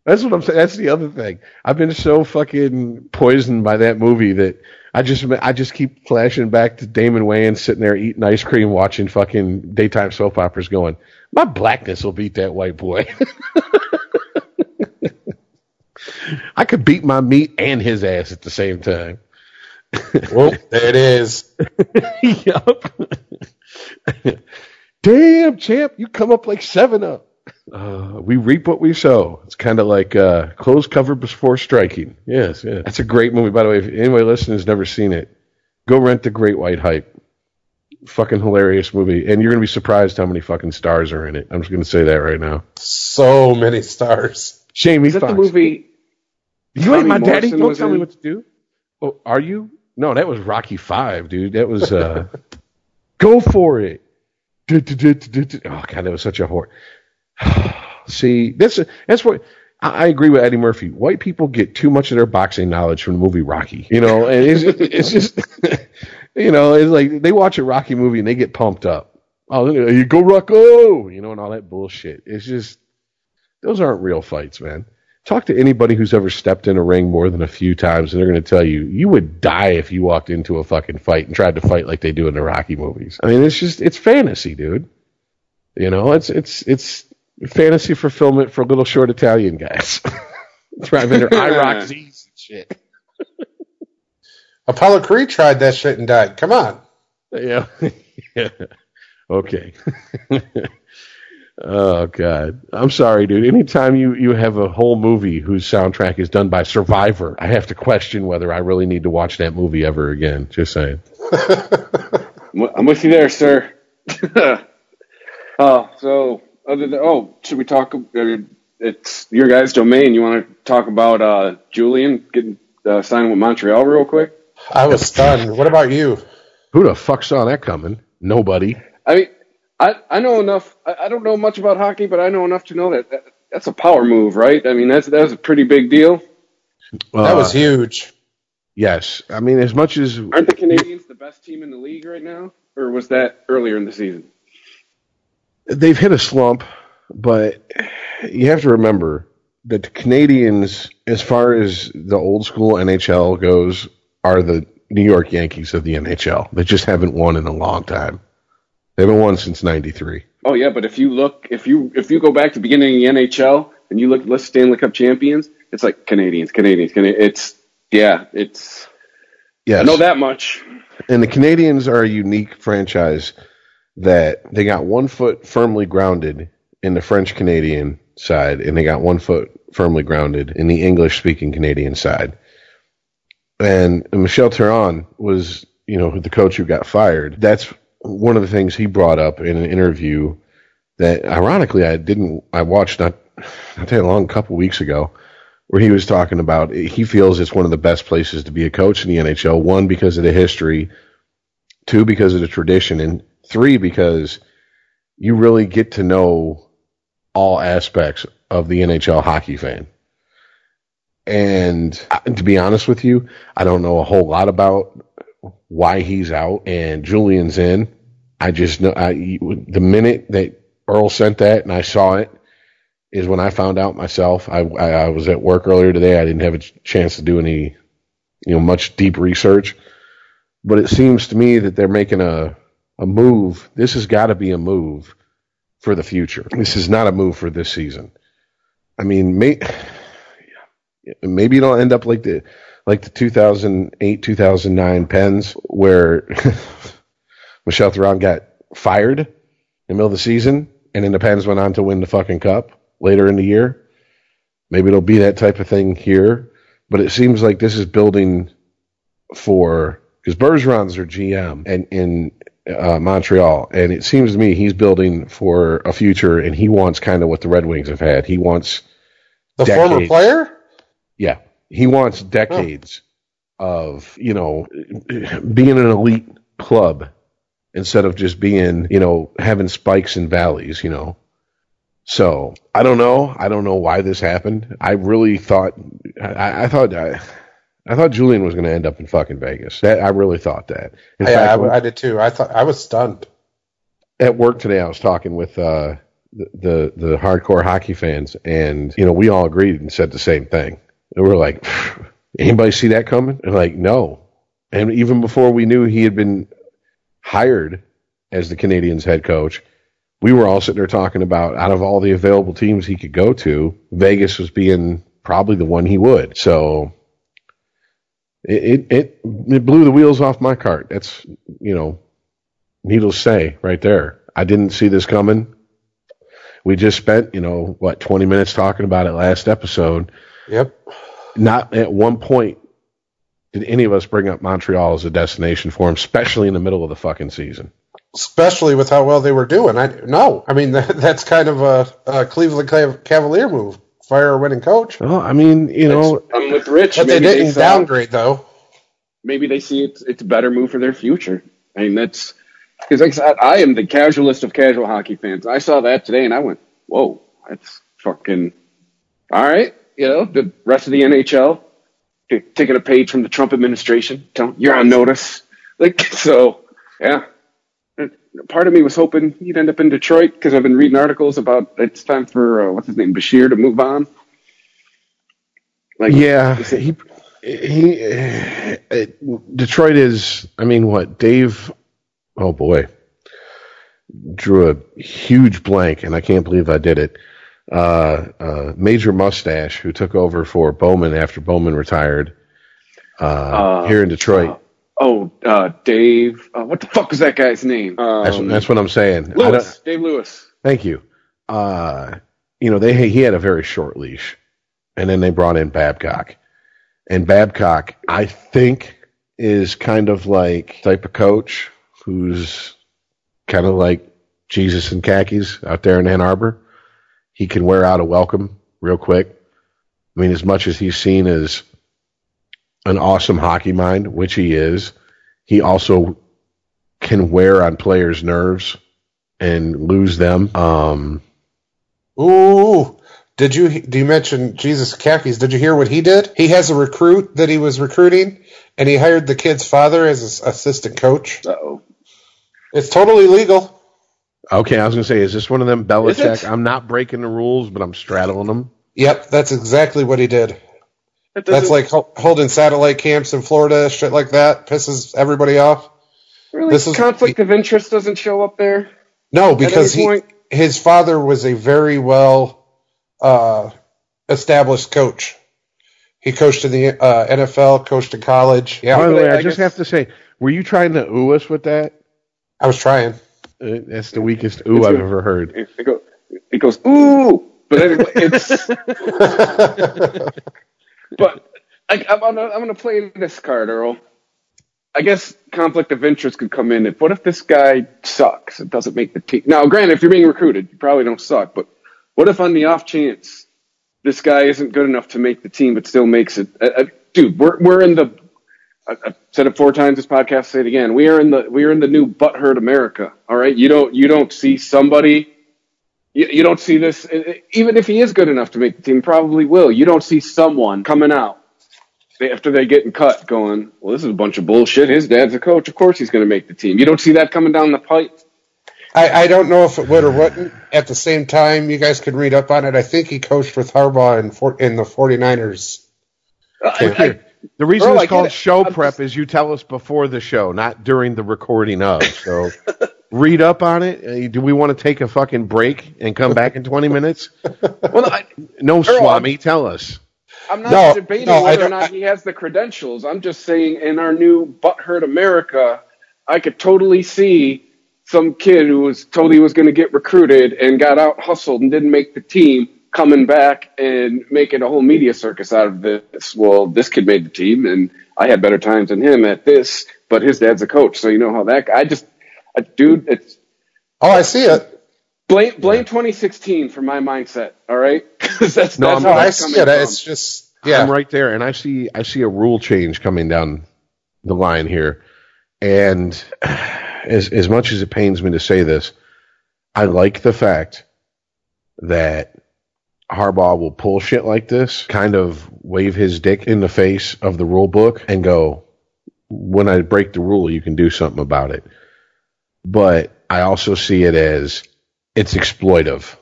That's what I'm saying. That's the other thing. I've been so fucking poisoned by that movie that I just I just keep flashing back to Damon Wayans sitting there eating ice cream, watching fucking daytime soap operas, going, "My blackness will beat that white boy." I could beat my meat and his ass at the same time.
well, there it is.
yup. Damn, champ, you come up like seven up. Uh, we reap what we sow. It's kind of like uh, close cover before striking. Yes, yeah. That's a great movie, by the way. If anybody listening has never seen it, go rent The Great White Hype. Fucking hilarious movie, and you're gonna be surprised how many fucking stars are in it. I'm just gonna say that right now.
So many stars.
Jamie
Is that
Foxx.
the movie?
You ain't my
Tommy
daddy. Don't
was
tell me what to do. Oh, are you? No, that was Rocky Five, dude. That was uh, go for it. Oh god, that was such a horror. See, that's that's what I, agree with Eddie Murphy. White people get too much of their boxing knowledge from the movie Rocky. You know, and it's it's just you know, it's like they watch a Rocky movie and they get pumped up. Oh, you go Rocco, you know, and all that bullshit. It's just those aren't real fights, man. Talk to anybody who's ever stepped in a ring more than a few times, and they're going to tell you you would die if you walked into a fucking fight and tried to fight like they do in the Rocky movies. I mean, it's just it's fantasy, dude. You know, it's it's it's fantasy fulfillment for little short Italian guys. Driving their IROC Z's and shit.
Apollo Creed tried that shit and died. Come on.
Yeah. yeah. Okay. oh God. I'm sorry, dude. Anytime you, you have a whole movie whose soundtrack is done by Survivor, I have to question whether I really need to watch that movie ever again. Just saying.
I'm with you there, sir. uh, so, other than oh, should we talk? uh, It's your guys' domain. You want to talk about uh, Julien getting uh, signed with Montreal real quick?
I was stunned. What about you?
Who the fuck saw that coming? Nobody.
I mean, I I know enough. I, I don't know much about hockey, but I know enough to know that, that that's a power move, right? I mean, that's that's a pretty big deal.
That
Uh,
was huge.
Yes. I mean, as much as
Aren't the Canadiens the best team in the league right now, or was that earlier in the season?
They've hit a slump, but you have to remember that the Canadiens, as far as the old school NHL goes, are the New York Yankees of the NHL. They just haven't won in a long time. They haven't won since '93.
Oh yeah, but if you look, if you if you go back to the beginning of the NHL and you look at list Stanley Cup champions, it's like Canadiens, Canadiens, Canadiens. It's yeah, it's
yeah.
I know that much.
and the Canadiens are a unique franchise that they got one foot firmly grounded in the French Canadian side, and they got one foot firmly grounded in the English speaking Canadian side. And Michel Therrien was, you know, the coach who got fired. That's one of the things he brought up in an interview that, ironically, I didn't. I watched not not that long, a couple weeks ago, where he was talking about he feels it's one of the best places to be a coach in the NHL. One because of the history, two because of the tradition, and three because you really get to know all aspects of the NHL hockey fan. And to be honest with you, I don't know a whole lot about why he's out and Julien's in. I just know I, the minute that Earl sent that and I saw it is when I found out myself. I, I, I was at work earlier today. I didn't have a chance to do any, you know, much deep research, but it seems to me that they're making a, a move. This has got to be a move for the future. This is not a move for this season. I mean, may, maybe it'll end up like the like the 2008 2009 Pens where Michel Therrien got fired in the middle of the season, and then the Pens went on to win the fucking cup later in the year. Maybe it'll be that type of thing here, but it seems like this is building for because Bergevin's their GM and in uh, Montreal, and it seems to me he's building for a future, and he wants kind of what the Red Wings have had. He wants
the decades. former player.
Yeah, he wants decades of you know being an elite club instead of just being you know having spikes and valleys. You know, so I don't know. I don't know why this happened. I really thought I, I thought I, I thought Julien was going to end up in fucking Vegas. That I really thought that.
In yeah, fact, I, I, did too. I thought I was stunned.
At work today, I was talking with uh, the, the the hardcore hockey fans, and you know we all agreed and said the same thing. And we are like, anybody see that coming? And like, no. And even before we knew he had been hired as the Canadiens' head coach, we were all sitting there talking about out of all the available teams he could go to, Vegas was being probably the one he would. So it, it, it blew the wheels off my cart. That's, you know, needless to say right there. I didn't see this coming. We just spent, you know, what, 20 minutes talking about it last episode.
Yep.
Not at one point did any of us bring up Montreal as a destination for him, especially in the middle of the fucking season.
Especially with how well they were doing. I no, I mean that, that's kind of a, a Cleveland Cavalier move fire a winning coach.
Well, I mean, you know,
I'm with Rich.
But they didn't they saw, downgrade though.
Maybe they see it's it's a better move for their future. I mean, that's because like I said, I am the casualist of casual hockey fans. I saw that today and I went, "Whoa, that's fucking all right." You know, the rest of the NHL taking a page from the Trump administration, telling you're on notice. Like so, yeah. Part of me was hoping he'd end up in Detroit because I've been reading articles about it's time for uh, what's his name Blashill to move on.
Like, yeah, he he uh, Detroit is. I mean, what Dave? Oh boy, drew a huge blank, and I can't believe I did it. Uh, uh, Major Mustache, who took over for Bowman after Bowman retired uh, uh here in Detroit.
Uh, oh, uh, Dave. what the fuck was that guy's name?
Um, that's, that's, what I'm saying.
Lewis. Dave Lewis.
Thank you. you know, they he had a very short leash, and then they brought in Babcock, and Babcock, I think, is kind of like type of coach who's kind of like Jesus in khakis out there in Ann Arbor he can wear out a welcome real quick. I mean, as much as he's seen as an awesome hockey mind, which he is, he also can wear on players' nerves and lose them. Um,
Ooh, did you do you mention Jesus khakis? Did you hear what he did? He has a recruit that he was recruiting, and he hired the kid's father as his assistant coach.
oh.
It's totally legal.
Okay, I was going to say, is this one of them Belichick? I'm not breaking the rules, but I'm straddling them.
Yep, that's exactly what he did. That's like holding satellite camps in Florida, shit like that. Pisses everybody off.
Really, this is, conflict he, of interest doesn't show up there.
No, because he, his father was a very well uh, established coach. He coached in the uh, NFL, coached in college.
Yeah. By the way, I, I just have to say, were you trying to ooh us with that?
I was trying.
Uh, that's the weakest ooh I've ever heard.
It, goes, it goes ooh, but anyway, it's. but I, am gonna I'm gonna play this card, Earl. I guess conflict of interest could come in. If what if this guy sucks? It doesn't make the team. Now, granted, if you're being recruited, you probably don't suck. But what if on the off chance this guy isn't good enough to make the team, but still makes it? Uh, uh, dude, we're we're in the I've said it four times this podcast. Say it again. We are in the we are in the new butthurt America. All right, you don't you don't see somebody. You, you don't see this. Eh, eh, even if he is good enough to make the team, probably will. You don't see someone coming out after they're getting cut, going, well, this is a bunch of bullshit. His dad's a coach. Of course he's going to make the team. You don't see that coming down the pipe.
I, I don't know if it would or wouldn't. At the same time, you guys can read up on it. I think he coached with Harbaugh in, for, in the 49ers.
Uh, I, I,
The reason
Earl,
it's called show
I'm
prep is you tell us before the show, not during the recording of. So read up on it. Uh, Do we want to take a fucking break and come back in 20 minutes?
well, I,
No,
Earl,
Swami, tell us.
I'm not
No,
debating
no,
whether or
don't- I-
he has the credentials. I'm just saying, in our new butthurt America, I could totally see some kid who was told he was going to get recruited and got out hustled and didn't make the team coming back and making a whole media circus out of this. Well, this kid made the team, and I had better times than him at this, but his dad's a coach, so you know how that. I just, I, dude, it's
Oh, I see it.
blame blame 2016 for my mindset. All right, 'Cause that's
No,
that's
I'm-
how
I see it.
from.
It's just, yeah.
I'm right there, and I see I see a rule change coming down the line here. And as as much as it pains me to say this, I like the fact that Harbaugh will pull shit like this, kind of wave his dick in the face of the rule book and go, when I break the rule, you can do something about it. But I also see it as it's exploitive.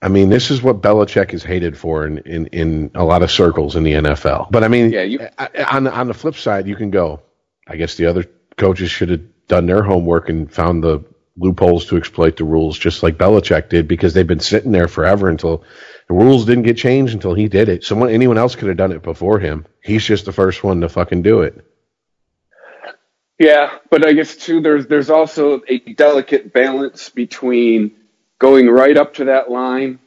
I mean, this is what Belichick is hated for in, in, in a lot of circles in the NFL. But I mean,
Yeah, you-
I- on the, on the flip side, you can go. I guess the other coaches should have done their homework and found the loopholes to exploit the rules, just like Belichick did, because they've been sitting there forever until the rules didn't get changed until he did it. Someone, anyone else could have done it before him. He's just the first one to fucking do it.
Yeah, but I guess too there's there's also a delicate balance between going right up to that line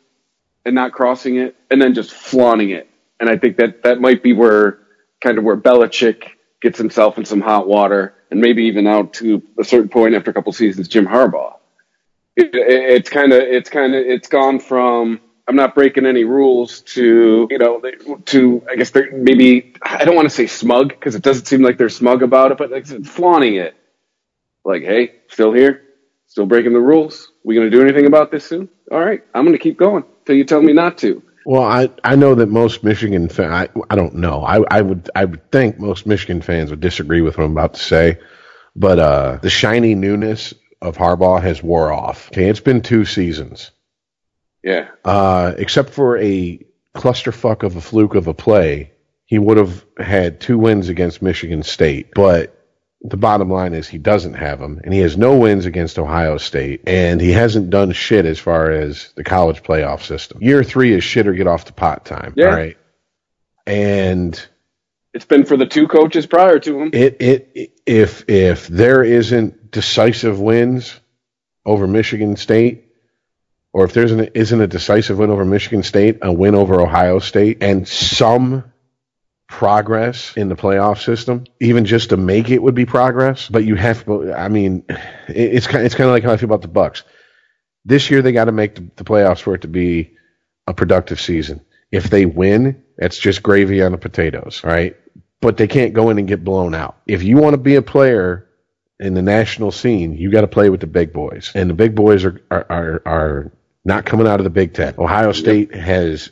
and not crossing it, and then just flaunting it. And I think that that might be where kind of where Belichick gets himself in some hot water, and maybe even out to a certain point after a couple seasons, Jim Harbaugh. It, it, it's kind of it's kind of it's gone from I'm not breaking any rules to you know to I guess they're maybe I don't want to say smug because it doesn't seem like they're smug about it, but like flaunting it. Like, hey, still here, still breaking the rules. We gonna do anything about this soon? All right, I'm gonna keep going till you tell me not to.
Well, I, I know that most Michigan fans, I, I don't know. I, I would I would think most Michigan fans would disagree with what I'm about to say, but uh, the shiny newness of Harbaugh has wore off. Okay, it's been two seasons,
Yeah,
uh, except for a clusterfuck of a fluke of a play. He would have had two wins against Michigan State, but the bottom line is he doesn't have them, and he has no wins against Ohio State, and he hasn't done shit as far as the college playoff system. Year three is shit or get off the pot time.
Yeah.
All right. And
it's been for the two coaches prior to him.
it, it if if there isn't decisive wins over Michigan State, or if there's an isn't a decisive win over Michigan State, a win over Ohio State, and some progress in the playoff system, even just to make it would be progress. But you have to. I mean, it's kind it's kind of like how I feel about the Bucks. This year they got to make the, the playoffs for it to be a productive season. If they win, it's just gravy on the potatoes, right? But they can't go in and get blown out. If you want to be a player in the national scene, you got to play with the big boys, and the big boys are are are, are not coming out of the Big Ten. Ohio State has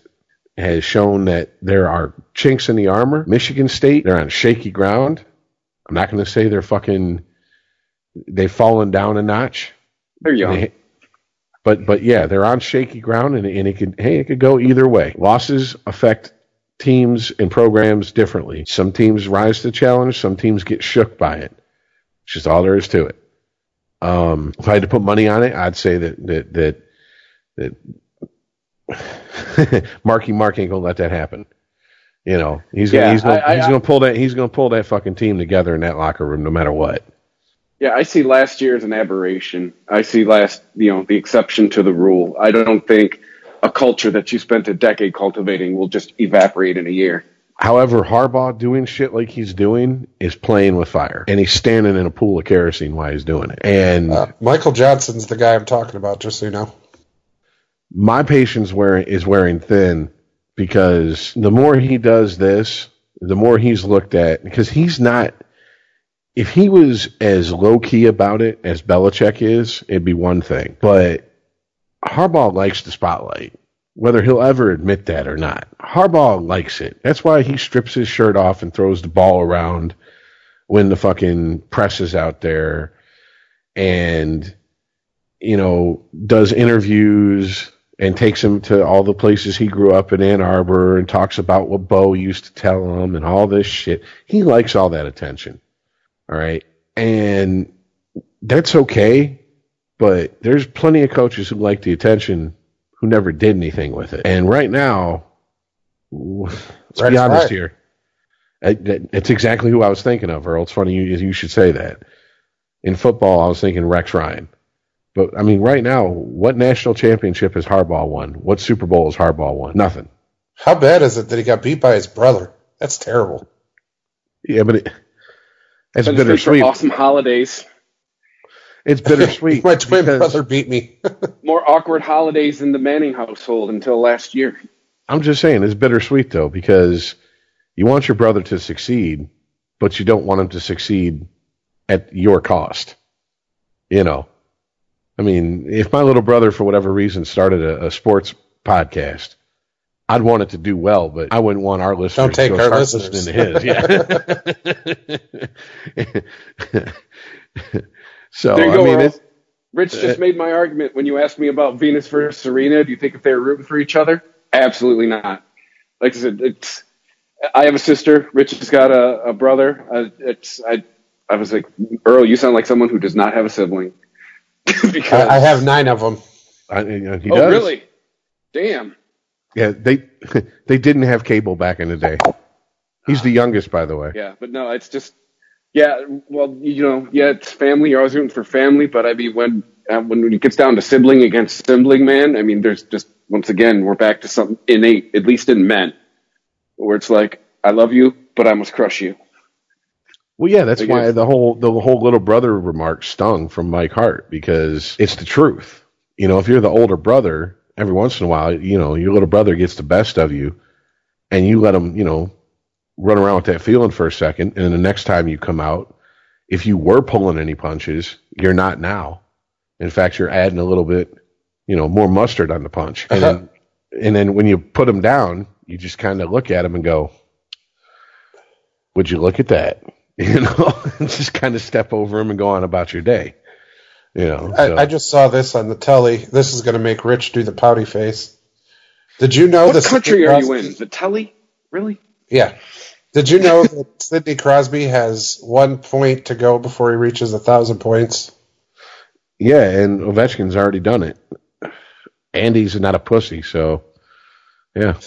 has shown that there are chinks in the armor. Michigan State, they're on shaky ground. I'm not going to say they're fucking. They've fallen down a notch.
They're young.
They- but but yeah, they're on shaky ground, and, and it could hey, it could go either way. Losses affect teams and programs differently. Some teams rise to the challenge. Some teams get shook by it. It's just all there is to it. Um, if I had to put money on it, I'd say that that that that Marky Mark ain't gonna let that happen. You know, he's gonna
Yeah,
he's gonna
I- I-
he's gonna pull that he's gonna pull that fucking team together in that locker room no matter what.
Yeah, I see last year as an aberration. I see last, you know, the exception to the rule. I don't think a culture that you spent a decade cultivating will just evaporate in a year.
However, Harbaugh doing shit like he's doing is playing with fire, and he's standing in a pool of kerosene while he's doing it. And
Uh, Michael Johnson's the guy I'm talking about, just so you know.
My patience wearing is wearing thin because the more he does this, the more he's looked at because he's not. If he was as low key about it as Belichick is, it'd be one thing. But Harbaugh likes the spotlight. whether he'll ever admit that or not. Harbaugh likes it. That's why he strips his shirt off and throws the ball around when the fucking press is out there and, you know, does interviews and takes him to all the places he grew up in Ann Arbor and talks about what Bo used to tell him and all this shit. He likes all that attention. All right. And that's okay, but there's plenty of coaches who like the attention who never did anything with it. And right now, let's
That's
be honest
right.
here. It's exactly who I was thinking of, Earl. It's funny you, you should say that. In football, I was thinking Rex Ryan. But, I mean, right now, what national championship has Harbaugh won? What Super Bowl has Harbaugh won? Nothing.
How bad is it that he got beat by his brother? That's terrible.
Yeah, but it, it's
Been for
bittersweet.
awesome holidays.
It's bittersweet.
My twin brother beat me.
More awkward holidays in the Manning household until last year.
I'm just saying it's bittersweet though because you want your brother to succeed, but you don't want him to succeed at your cost. You know, I mean, if my little brother for whatever reason started a, a sports podcast, I'd want it to do well, but I wouldn't want our listeners
Don't take
to go
our
start
listeners.
listening to his. Yeah. so
There you
I
go,
mean,
Earl. Rich just made my argument when you asked me about Venus versus Serena. Do you think if they were rooting for each other? Absolutely not. Like I said, it's. I have a sister. Rich has got a, a brother. Uh, it's. I. I was like, Earl, you sound like someone who does not have a sibling. Because
I, I have nine of them.
I, you know, he
Oh,
does.
really? Damn.
Yeah, they they didn't have cable back in the day. He's the youngest, by the way.
Yeah, but no, it's just. Yeah, well, you know, yeah, it's family. You're always rooting for family, but I mean, when uh, when it gets down to sibling against sibling, man, I mean, there's just once again we're back to something innate, at least in men, where it's like, I love you, but I must crush you.
Well, yeah, that's why the whole the whole little brother remark stung from Mike Hart because it's the truth. You know, if you're the older brother, every once in a while, you know, your little brother gets the best of you, and you let him, you know, run around with that feeling for a second, and then the next time you come out, if you were pulling any punches, you're not now. In fact, you're adding a little bit, you know, more mustard on the punch, and then, uh-huh. and then when you put him down, you just kind of look at him and go, "Would you look at that?" You know, and just kind of step over him and go on about your day. You know, so-
I, I just saw this on the telly. This is going to make Rich do the pouty face. Did you know
What
this?
country are you in? The telly? Really?
Yeah. Did you know that Sidney Crosby has one point to go before he reaches a thousand points?
yeah, and Ovechkin's already done it. Andy's not a pussy, so yeah.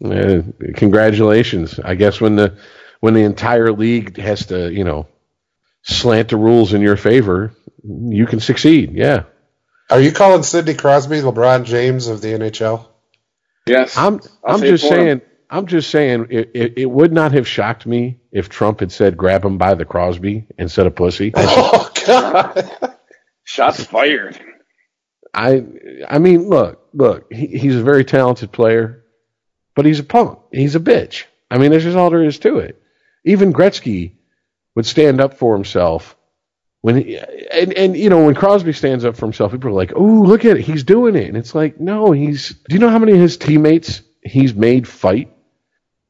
Yeah, congratulations. I guess when the when the entire league has to, you know, slant the rules in your favor, you can succeed. Yeah.
Are you calling Sidney Crosby LeBron James of the NHL?
Yes.
I'm
I'll
I'm just
for him.
saying I'm just saying it, it, it would not have shocked me if Trump had said grab him by the Crosby instead of pussy.
Oh God!
Shots fired.
I I mean, look, look, he, he's a very talented player, but he's a punk. He's a bitch. I mean, that's just all there is to it. Even Gretzky would stand up for himself when he, and and you know when Crosby stands up for himself, people are like, "Oh, look at it, he's doing it." And it's like, no, he's. Do you know how many of his teammates he's made fight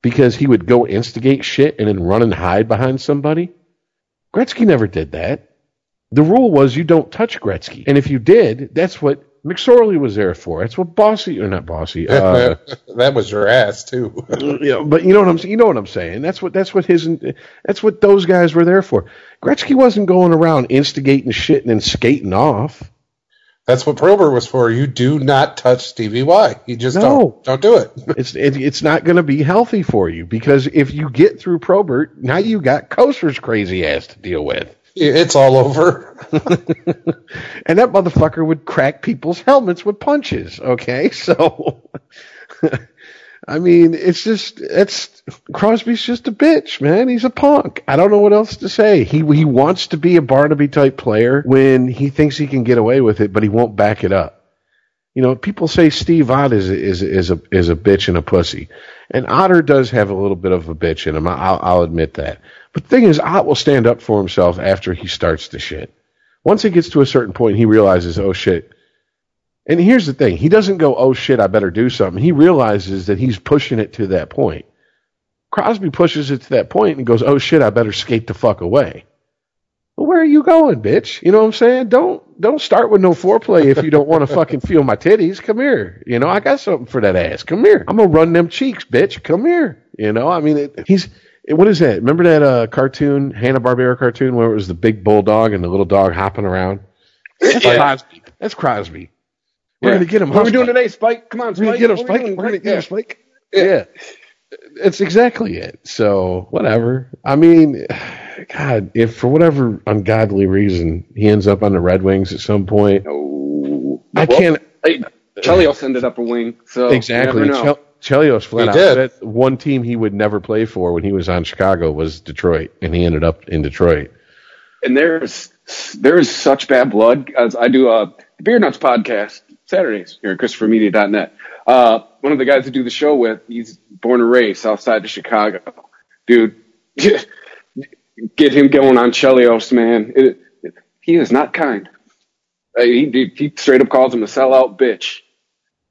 because he would go instigate shit and then run and hide behind somebody? Gretzky never did that. The rule was you don't touch Gretzky, and if you did, that's what McSorley was there for. That's what Bossy or not Bossy. Uh,
that was your ass too.
yeah, but you know what I'm you know what I'm saying. That's what that's what his that's what those guys were there for. Gretzky wasn't going around instigating shit and then skating off.
That's what Probert was for. You do not touch Stevie Y. You just
No.
don't don't do it.
It's it, it's not going to be healthy for you because if you get through Probert, now you got Kocur's crazy ass to deal with.
It's all over.
and that motherfucker would crack people's helmets with punches. Okay, so I mean, it's just it's Crosby's just a bitch, man. He's a punk. I don't know what else to say. He he wants to be a Barnaby type player when he thinks he can get away with it, but he won't back it up. You know, people say Steve Ott is is is a is a bitch and a pussy, and Otter does have a little bit of a bitch in him. I'll, I'll admit that. But the thing is, Ott will stand up for himself after he starts the shit. Once he gets to a certain point, he realizes, oh shit, And here's the thing: he doesn't go, "Oh shit, I better do something." He realizes that he's pushing it to that point. Crosby pushes it to that point and goes, "Oh shit, I better skate the fuck away." Well, where are you going, bitch? You know what I'm saying? Don't don't start with no foreplay if you don't want to fucking feel my titties. Come here. You know, I got something for that ass. Come here. I'm gonna run them cheeks, bitch. Come here. You know, I mean, it, he's what is that? Remember that uh, cartoon, Hanna Barbera cartoon, where it was the big bulldog and the little dog hopping around? That's
Yeah.
Crosby. That's Crosby. We're
Yeah.
gonna get him.
What are we doing today, Spike? Come on, Spike.
We're gonna get him,
What are we
Spike. We're gonna get him,
Yeah.
Spike.
Yeah.
Yeah. It's exactly it. So whatever. I mean, God, if for whatever ungodly reason he ends up on the Red Wings at some point,
Oh,
I
Well,
can't
Hey, Chelios ended up a wing, so
exactly.
You never know.
Chel- Chelios flat out said one team he would never play for when he was on Chicago was Detroit, and he ended up in Detroit.
and there's there is such bad blood as I do a Beer Nuts podcast Saturdays here at ChristopherMedia.net. Uh, one of the guys I do the show with, he's born and raised outside of Chicago. Dude, get him going on Chelios, man. It, it- he is not kind. Uh, he he straight up calls him a sellout bitch.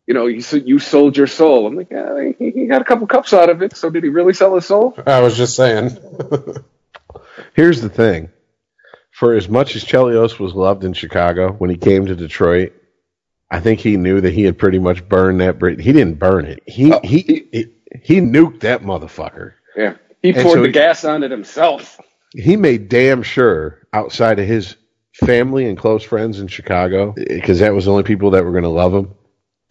You know, you, s- you sold your soul. I'm like, yeah, he, he got a couple cups out of it. So did he really sell his soul?
I was just saying.
Here's the thing. For as much as Chelios was loved in Chicago, when he came to Detroit, I think he knew that he had pretty much burned that bridge. He didn't burn it. He
Oh,
he, he he nuked that motherfucker.
Yeah, he
And
poured
so
the
he-
gas on it himself.
He made damn sure outside of his family and close friends in Chicago, because that was the only people that were going to love him,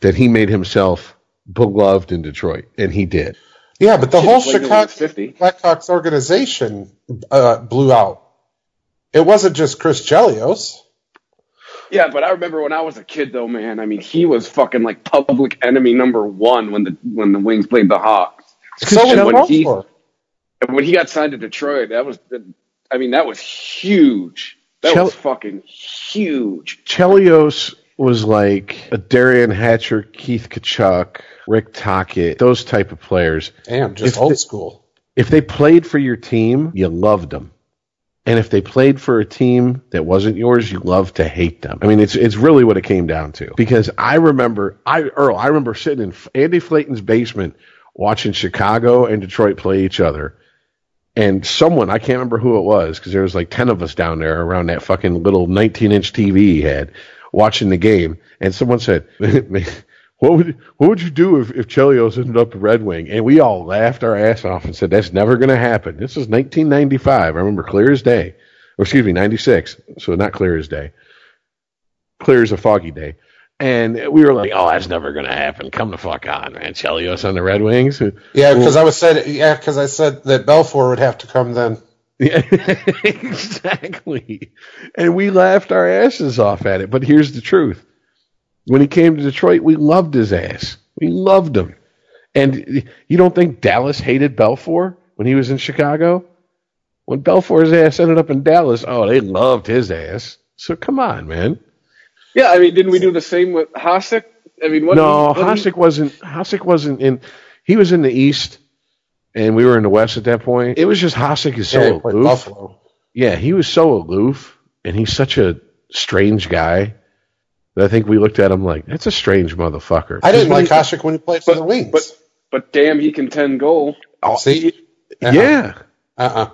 that he made himself beloved in Detroit, and he did.
Yeah, but the whole
it's like when he
Chicago
50.
Blackhawks organization uh, blew out. It wasn't just Chris Chelios.
Yeah, but I remember when I was a kid, though, man. I mean, he was fucking like public enemy number one when the when the Wings played the Hawks.
So
And when he
Belfour.
and when he got signed to Detroit, that was, I mean, that was huge. That
Chel-
was fucking huge.
Chelios was like a Derian Hatcher, Keith Tkachuk, Rick Tocchet, those type of players.
Damn, just
If
old
the-
school.
If they played for your team, you loved them. And if they played for a team that wasn't yours, you loved to hate them. I mean, it's it's really what it came down to. Because I remember, I Earl, I remember sitting in Andy Flayton's basement watching Chicago and Detroit play each other. And someone, I can't remember who it was, because there was like 10 of us down there around that fucking little 19 inch TV he had watching the game. And someone said, what would, what would you do if, if Chelios ended up a Red Wing? And we all laughed our ass off and said, that's never going to happen. This is 1995. I remember clear as day. Or excuse me, 96. So not clear as day. Clear as a foggy day. And we were like, oh, that's never going to happen. Come the fuck on, man. Chelios on the Red Wings.
Yeah, because I was said yeah, because I said that Belfour would have to come then.
Yeah, exactly. And we laughed our asses off at it. But here's the truth. When he came to Detroit, we loved his ass. We loved him. And you don't think Dallas hated Belfour when he was in Chicago? When Belfour's ass ended up in Dallas, oh, they loved his ass. So come on, man.
Yeah, I mean, didn't we do the same with Hasek? I mean, what?
No, Hasek wasn't. Hasek wasn't in. He was in the East, and we were in the West at that point. It was just Hasek is so
Yeah, he
aloof.
Buffalo.
Yeah, he was so aloof, and he's such a strange guy that I think we looked at him like that's a strange motherfucker.
I didn't like Hasek when he played for the Wings.
But but damn, he can ten goal.
Oh, see,
he- uh-uh. yeah,
uh-uh.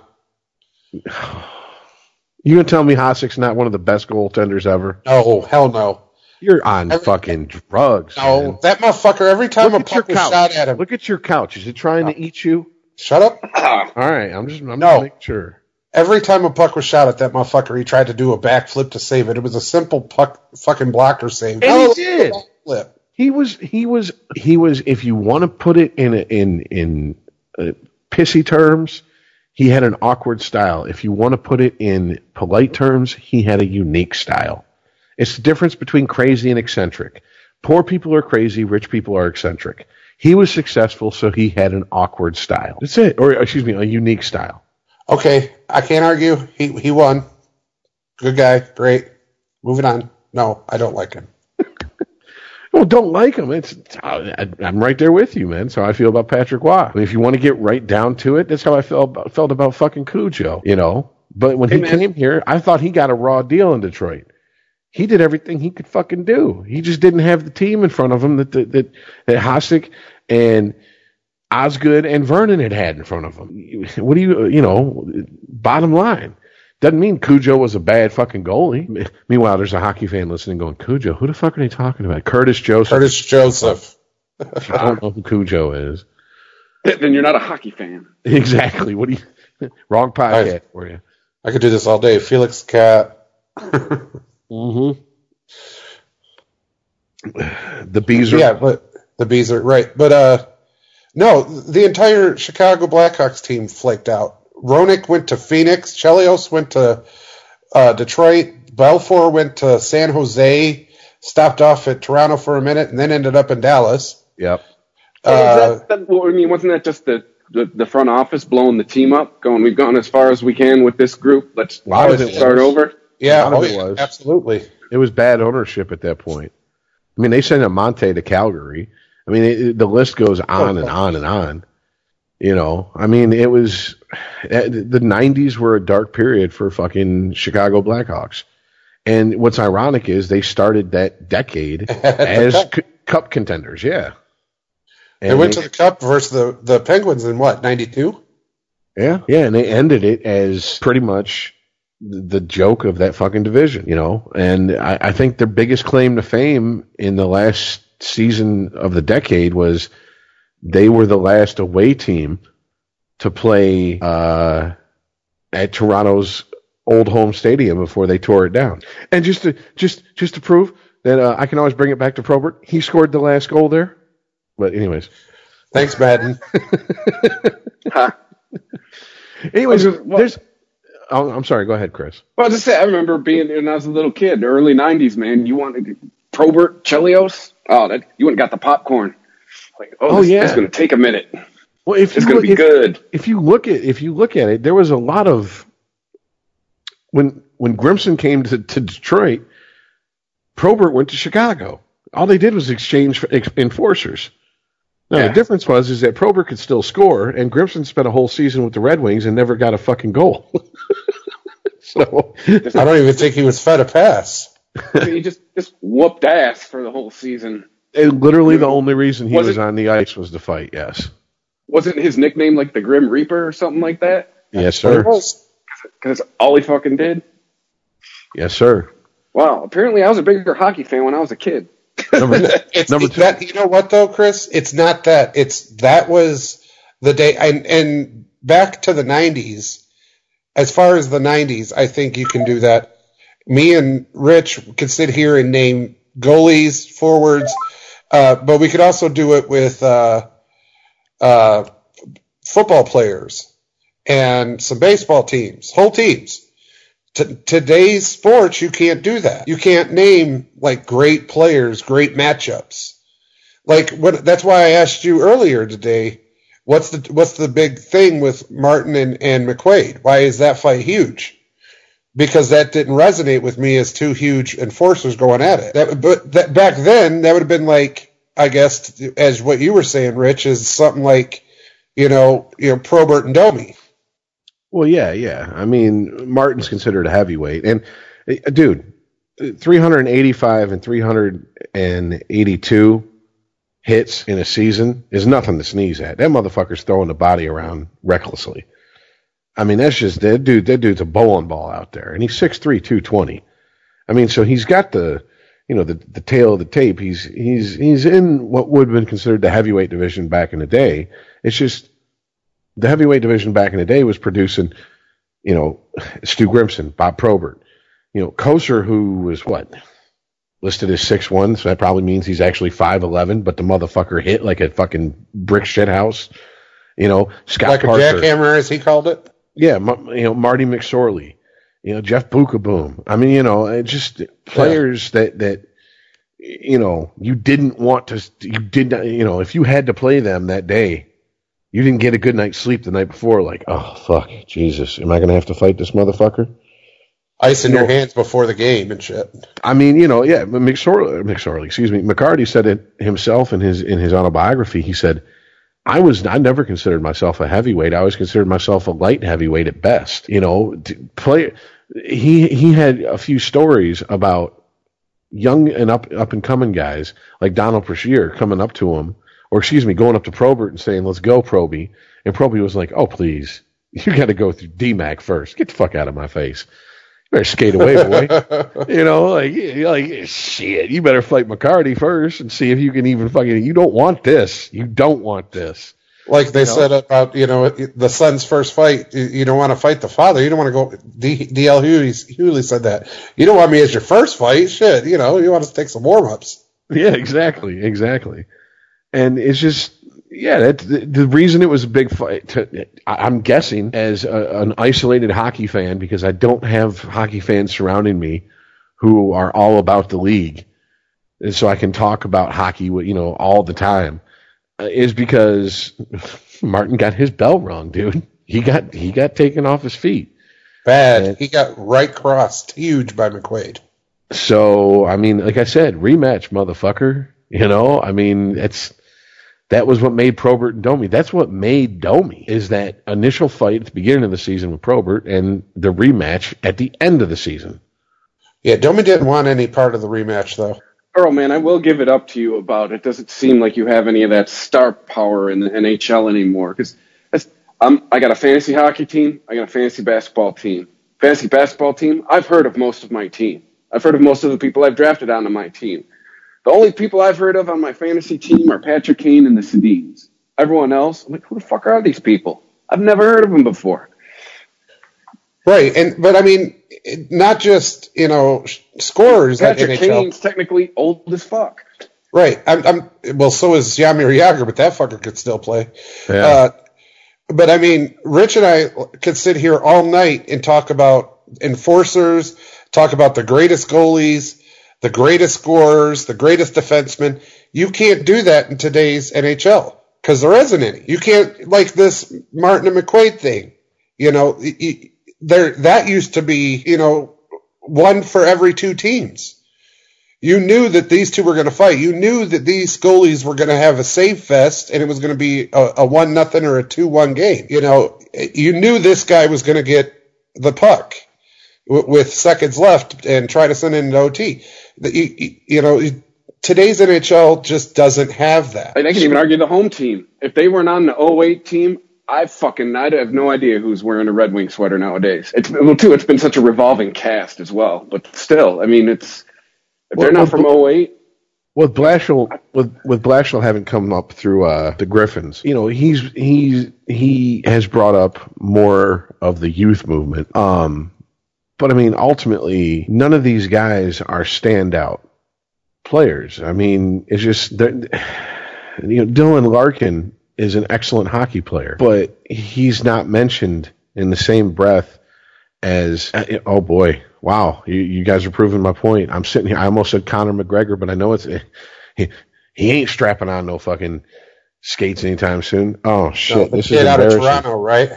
you gonna tell me Hasek's not one of the best goaltenders ever?
no, hell no,
You're on
Every-
fucking drugs.
no.
man.
That motherfucker. Every time
Look
a
at
puck was
couch.
shot at him,
Look at your couch. Is it trying to eat you?
Shut up.
All right, I'm just I'm
No.
making sure.
Every time a puck was shot at that motherfucker, he tried to do a backflip to save it. It was a simple puck fucking blocker save.
And he did.
Backflip.
He was he was he was if you want to put it in a, in in uh, pissy terms, he had an awkward style. If you want to put it in polite terms, he had a unique style. It's the difference between crazy and eccentric. Poor people are crazy, rich people are eccentric. He was successful, so he had an awkward style. That's it. Or excuse me, a unique style.
Okay, I can't argue. He he won. Good guy, great. Moving on. No, I don't like him.
Well, don't like him. It's I, I'm right there with you, man. So I feel about Patrick Roy. I mean, if you want to get right down to it, that's how I felt about, felt about fucking Cujo. You know, but when
Hey,
he
man.
came here, I thought he got a raw deal in Detroit. He did everything he could fucking do. He just didn't have the team in front of him that that that, that Hasek and Osgood and Vernon had had in front of him. What do you you know? Bottom line. Doesn't mean Cujo was a bad fucking goalie. Meanwhile, there's a hockey fan listening going, Cujo, who the fuck are they talking about? Curtis Joseph.
Curtis Joseph.
I don't know who Cujo is.
Then you're not a hockey fan.
Exactly. What do you? Wrong podcast for you.
I could do this all day. Felix Cat.
Mm-hmm. The bees are.
Yeah, but the bees are right. But uh, no, the entire Chicago Blackhawks team flaked out. Roenick went to Phoenix. Chelios went to uh, Detroit. Belfour went to San Jose. Stopped off at Toronto for a minute, and then ended up in Dallas.
Yep.
Is that, that, well, I mean, wasn't that just the, the the front office blowing the team up, going, "We've gone as far as we can with this group. Let's, let's start over."
Yeah,
A lot of
oh,
it was.
absolutely.
It was bad ownership at that point. I mean, they sent a Monte to Calgary. I mean, it, the list goes on and on and on. You know, I mean, it was eh, the '90s were a dark period for fucking Chicago Blackhawks. And what's ironic is they started that decade as
Cup.
c- cup contenders. Yeah.
They went to the Cup versus the, the Penguins in what, 92?
Yeah, yeah, and they ended it as pretty much the joke of that fucking division, you know. And I, I think their biggest claim to fame in the last season of the decade was they were the last away team to play uh, at Toronto's old home stadium before they tore it down. And just to just just to prove that uh, I can always bring it back to Probert, he scored the last goal there. But anyways,
Thanks, Madden.
Anyways, there's. Oh, I'm sorry. Go ahead, Chris.
Well, just say I remember being when I was a little kid, early '90s, man. You wanted Probert, Chelios. Oh, that you went and got the popcorn. Like, oh,
Oh,
this,
yeah.
it's going to take a minute.
Well, if
It's going to be
if,
good.
if you look at if you look at it, there was a lot of when when Grimson came to, to Detroit, Probert went to Chicago. All they did was exchange for ex- enforcers. Now
Yeah.
the difference was is that Probert could still score, and Grimson spent a whole season with the Red Wings and never got a fucking goal. so
I don't even think he was fed a pass.
he just just whooped ass for the whole season.
and literally the only reason he
Was
was,
it-
on the ice was to fight. Yes,
Wasn't his nickname like the Grim Reaper or something like that?
yes, sir.
Because that's all he fucking did.
Yes, sir.
Wow. Apparently, I was a bigger hockey fan when I was a kid.
Number,
It's
number two.
that you know what though, Chris? It's not that. It's that was the day and and back to the nineties. As far as the nineties, I think you can do that. Me and Rich could sit here and name goalies, forwards, uh, but we could also do it with uh, uh, football players and some baseball teams, whole teams. T- today's sports, you can't do that. You can't name like great players, great matchups. Like? That's why I asked you earlier today. What's the what's the big thing with Martin and, and McQuaid? Why is that fight huge? Because that didn't resonate with me as two huge enforcers going at it. That, but that back then, that would have been like, I guess, as what you were saying, Rich, is something like, you know, you know, Probert and Domi.
Well, yeah, yeah. I mean, Martin's considered a heavyweight, and uh, dude, 385 and 382 hits in a season is nothing to sneeze at. That motherfucker's throwing the body around recklessly. I mean, that's just that dude. That dude's a bowling ball out there, and he's 6'3", 220. I mean, so he's got the, you know, the the tail of the tape. He's he's he's in what would have been considered the heavyweight division back in the day. It's just the heavyweight division back in the day was producing, you know, Stu Grimson, Bob Probert, you know, Kocur, who was what listed as six one, so that probably means he's actually five eleven, but the motherfucker hit like a fucking brick shit house. You know, Scott
Like a jackhammer, as he called it.
yeah, you know Marty McSorley, you know Jeff Beukeboom. I mean, you know, just players that that you know you didn't want to. You did not. You know, if you had to play them that day, you didn't get a good night's sleep the night before. Like, oh fuck, Jesus, am I going to have to fight this motherfucker?
Ice in your hands before the game and shit.
I mean, you know, yeah, McSorley, McSorley, excuse me, McCarty said it himself in his in his autobiography. He said, "I was I never considered myself a heavyweight. I always considered myself a light heavyweight at best. You know, play. He he had a few stories about young and up up and coming guys like Donald Brashear coming up to him, or excuse me, going up to Probert and saying, "Let's go, Proby," and Proby was like, "Oh, please, you got to go through DMAC first. Get the fuck out of my face." You better skate away, boy. you know, like, like shit. You better fight McCarty first and see if you can even fucking. You don't want this. You don't want this.
Like they
You know?
said about you know the son's first fight, you- don't want to fight the father. You don't want to go. D, DL Hewley, Hewley said that. You don't want me as your first fight. Shit, you know you want to take some warm ups.
Yeah, exactly, exactly. And it's just, yeah, that the, the reason it was a big fight. To, I'm guessing as a, an isolated hockey fan because I don't have hockey fans surrounding me who are all about the league, and so I can talk about hockey, you know, all the time. uh, Is because Martin got his bell wrong, dude. He got he got taken off his feet.
Bad.
And-
he got right crossed, huge by McQuaid.
So I mean, like I said, rematch, motherfucker. You know, I mean, it's that was what made Probert and Domi. That's what made Domi is that initial fight at the beginning of the season with Probert and the rematch at the end of the season.
Yeah, Domi didn't want any part of the rematch though.
Earl, man, I will give it up to you about it. Doesn't seem like you have any of that star power in the NHL anymore. Because um, I got a fantasy hockey team. I got a fantasy basketball team. Fantasy basketball team. I've heard of most of my team. I've heard of most of the people I've drafted onto my team. The only people I've heard of on my fantasy team are Patrick Kane and the Sedins. Everyone else, I'm like, who the fuck are these people? I've never heard of them before.
Right, and but I mean, not just you know sh- scorers at
Patrick
NHL.
Kane's technically old as fuck.
Right, I'm, I'm well. So is Jaromir Jagr, but that fucker could still play.
Yeah.
Uh, but I mean, Rich and I could sit here all night and talk about enforcers, talk about the greatest goalies, the greatest scorers, the greatest defensemen. You can't do that in today's NHL because there isn't any. You can't like this Martin and McQuaid thing. You know, there that used to be you know one for every two teams. You knew that these two were going to fight. You knew that these goalies were going to have a save fest, and it was going to be a, a one nothing or a two one game. You know, you knew this guy was going to get the puck with seconds left and try to send in into OT. The- You, you- you know, today's NHL just doesn't have that.
I can even argue the home team. If they weren't on the 08 team, I fucking I have no idea who's wearing a Red Wing sweater nowadays. It's well too. It's been such a revolving cast as well. But still, I mean, it's if they're
Well,
not from
well,
08,
With Blashill, with with Blashill having come up through uh, the Griffins, you know, he's he's he has brought up more of the youth movement. Um, but I mean, ultimately, none of these guys are standout players. I mean, it's just you know, Dylan Larkin is an excellent hockey player, but he's not mentioned in the same breath as uh, oh boy, wow, you, you guys are proving my point. I'm sitting here. I almost said Conor McGregor, but I know it's he, he ain't strapping on no fucking skates anytime soon. Oh shit,
No,
this is
out of. Toronto, right?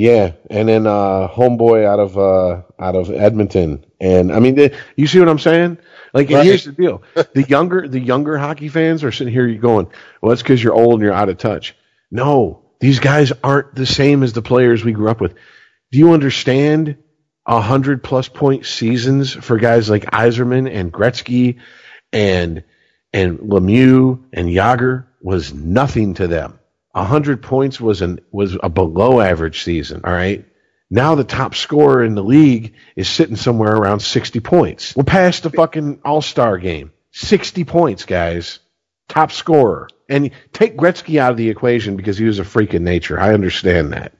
Yeah, and then uh, homeboy out of uh, out of Edmonton, and I mean, the, you see what I'm saying? Like,
Right.
here's the deal: the younger the younger hockey fans are sitting here you going, "Well, it's because you're old and you're out of touch." No, these guys aren't the same as the players we grew up with. Do you understand? A hundred plus point seasons for guys like Yzerman and Gretzky, and and Lemieux and Jagr was nothing to them. Hundred points was an was a below average season. All right. Now the top scorer in the league is sitting somewhere around sixty points. We're past the fucking All Star game. Sixty points, guys. Top scorer. And take Gretzky out of the equation because he was a freak in nature. I understand that.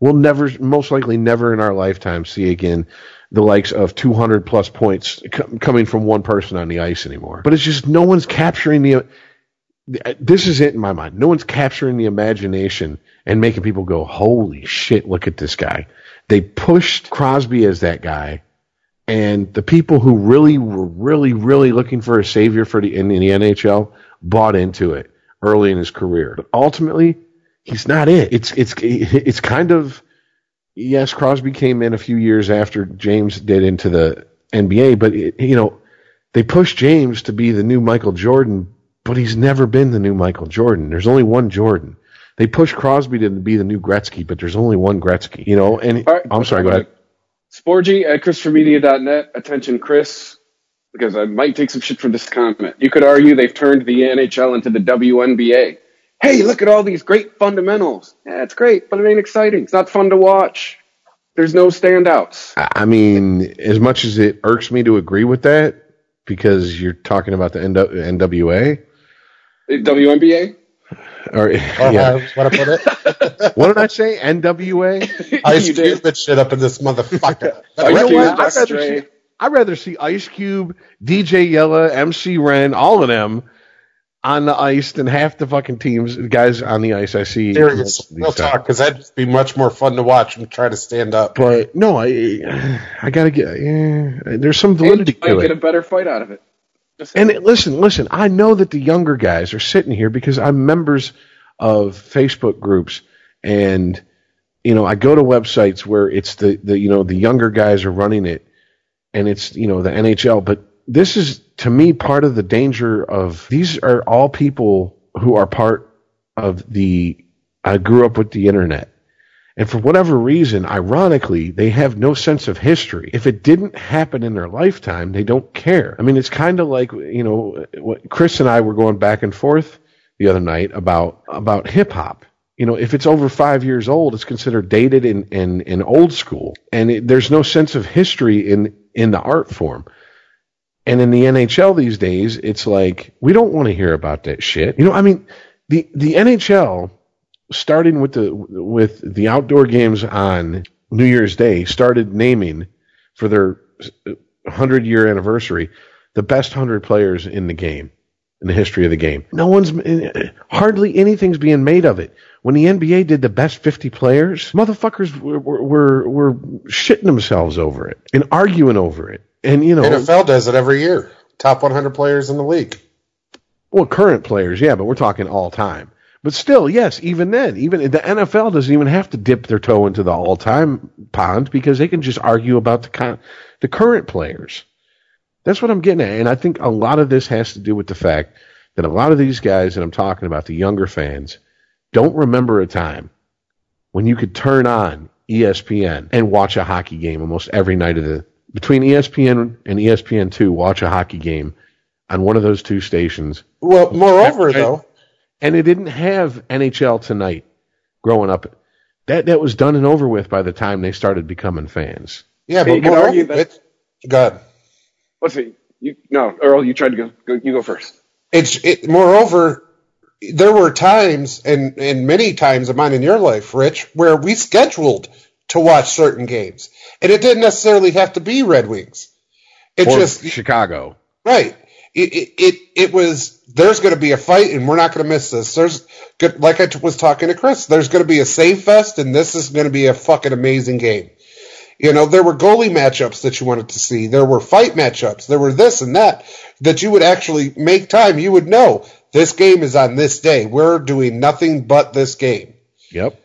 We'll never, most likely, never in our lifetime see again the likes of 200 plus points co- coming from one person on the ice anymore. But it's just no one's capturing the. This is it in my mind. No one's capturing the imagination and making people go, "Holy shit! Look at this guy." They pushed Crosby as that guy, and the people who really were really, really looking for a savior for the in, the NHL bought into it early in his career. But ultimately, he's not it. It's it's it's kind of yes. Crosby came in a few years after James did into the NBA, but it, you know they pushed James to be the new Michael Jordan, but he's never been the new Michael Jordan. There's only one Jordan. They pushed Crosby to be the new Gretzky, but there's only one Gretzky. You know, and
right.
I'm sorry. Go ahead.
Sporgy at ChristopherMedia.net. Attention, Chris. because I might take some shit for this comment. You could argue they've turned the NHL into the WNBA. Hey, look at all these great fundamentals. Yeah, it's great, but it ain't exciting. It's not fun to watch. There's no standouts.
I mean, as much as it irks me to agree with that, because you're talking about the NWA.
WNBA?
Or, oh, yeah. what I put it. what did I say? NWA.
Ice Cube that shit up in this motherfucker.
you know what? I'd rather, see, I'd rather see Ice Cube, DJ Yella, MC Ren, all of them on the ice than half the fucking teams guys on the ice I see.
Serious, real talk, because that'd be much more fun to watch and try to stand up.
But no, I I gotta get. Yeah, there's some validity
and to it. Get a better fight out of it.
And listen, listen. I know that the younger guys are sitting here because I'm members of Facebook groups, and you know I go to websites where it's the the you know the younger guys are running it, and it's you know the NHL, but this is to me part of the danger of these are all people who are part of the I grew up with the internet. And for whatever reason, ironically, they have no sense of history. If it didn't happen in their lifetime, they don't care. I mean, it's kind of like, you know, Chris and I were going back and forth the other night about, about hip hop. You know, if it's over five years old, it's considered dated and, and, and old school. And it, there's no sense of history in, in the art form. And in the NHL these days, it's like we don't want to hear about that shit. You know, I mean, the the NHL starting with the with the outdoor games on New Year's Day started naming for their 100 year anniversary the best 100 players in the game in the history of the game. No one's hardly anything's being made of it. When the NBA did the best 50 players, motherfuckers were were, were shitting themselves over it and arguing over it. And you know,
NFL does it every year. Top 100 players in the league.
Well, current players, yeah, but we're talking all time. But still, yes, even then, even the NFL doesn't even have to dip their toe into the all-time pond because they can just argue about the con- the current players. That's what I'm getting at, and I think a lot of this has to do with the fact that a lot of these guys that I'm talking about, the younger fans, don't remember a time when you could turn on ESPN and watch a hockey game almost every night of the between ESPN and ESPN2, watch a hockey game on one of those two stations.
Well, moreover, and, though,
and it didn't have NHL tonight growing up. That that was done and over with by the time they started becoming fans.
Yeah, but you moreover, argue that. God,
let's see. You no, Earl, you tried to go. go you go first.
It's it. Moreover, there were times, and and many times of mine in your life, Rich, where we scheduled to watch certain games and it didn't necessarily have to be Red Wings.
It or just Chicago,
right? It, it it, it was there's going to be a fight, and we're not going to miss this. There's good, like I was talking to Chris. There's going to be a save fest, and this is going to be a fucking amazing game. You know, there were goalie matchups that you wanted to see. There were fight matchups. There were this and that that you would actually make time. You would know this game is on this day. We're doing nothing but this game.
Yep.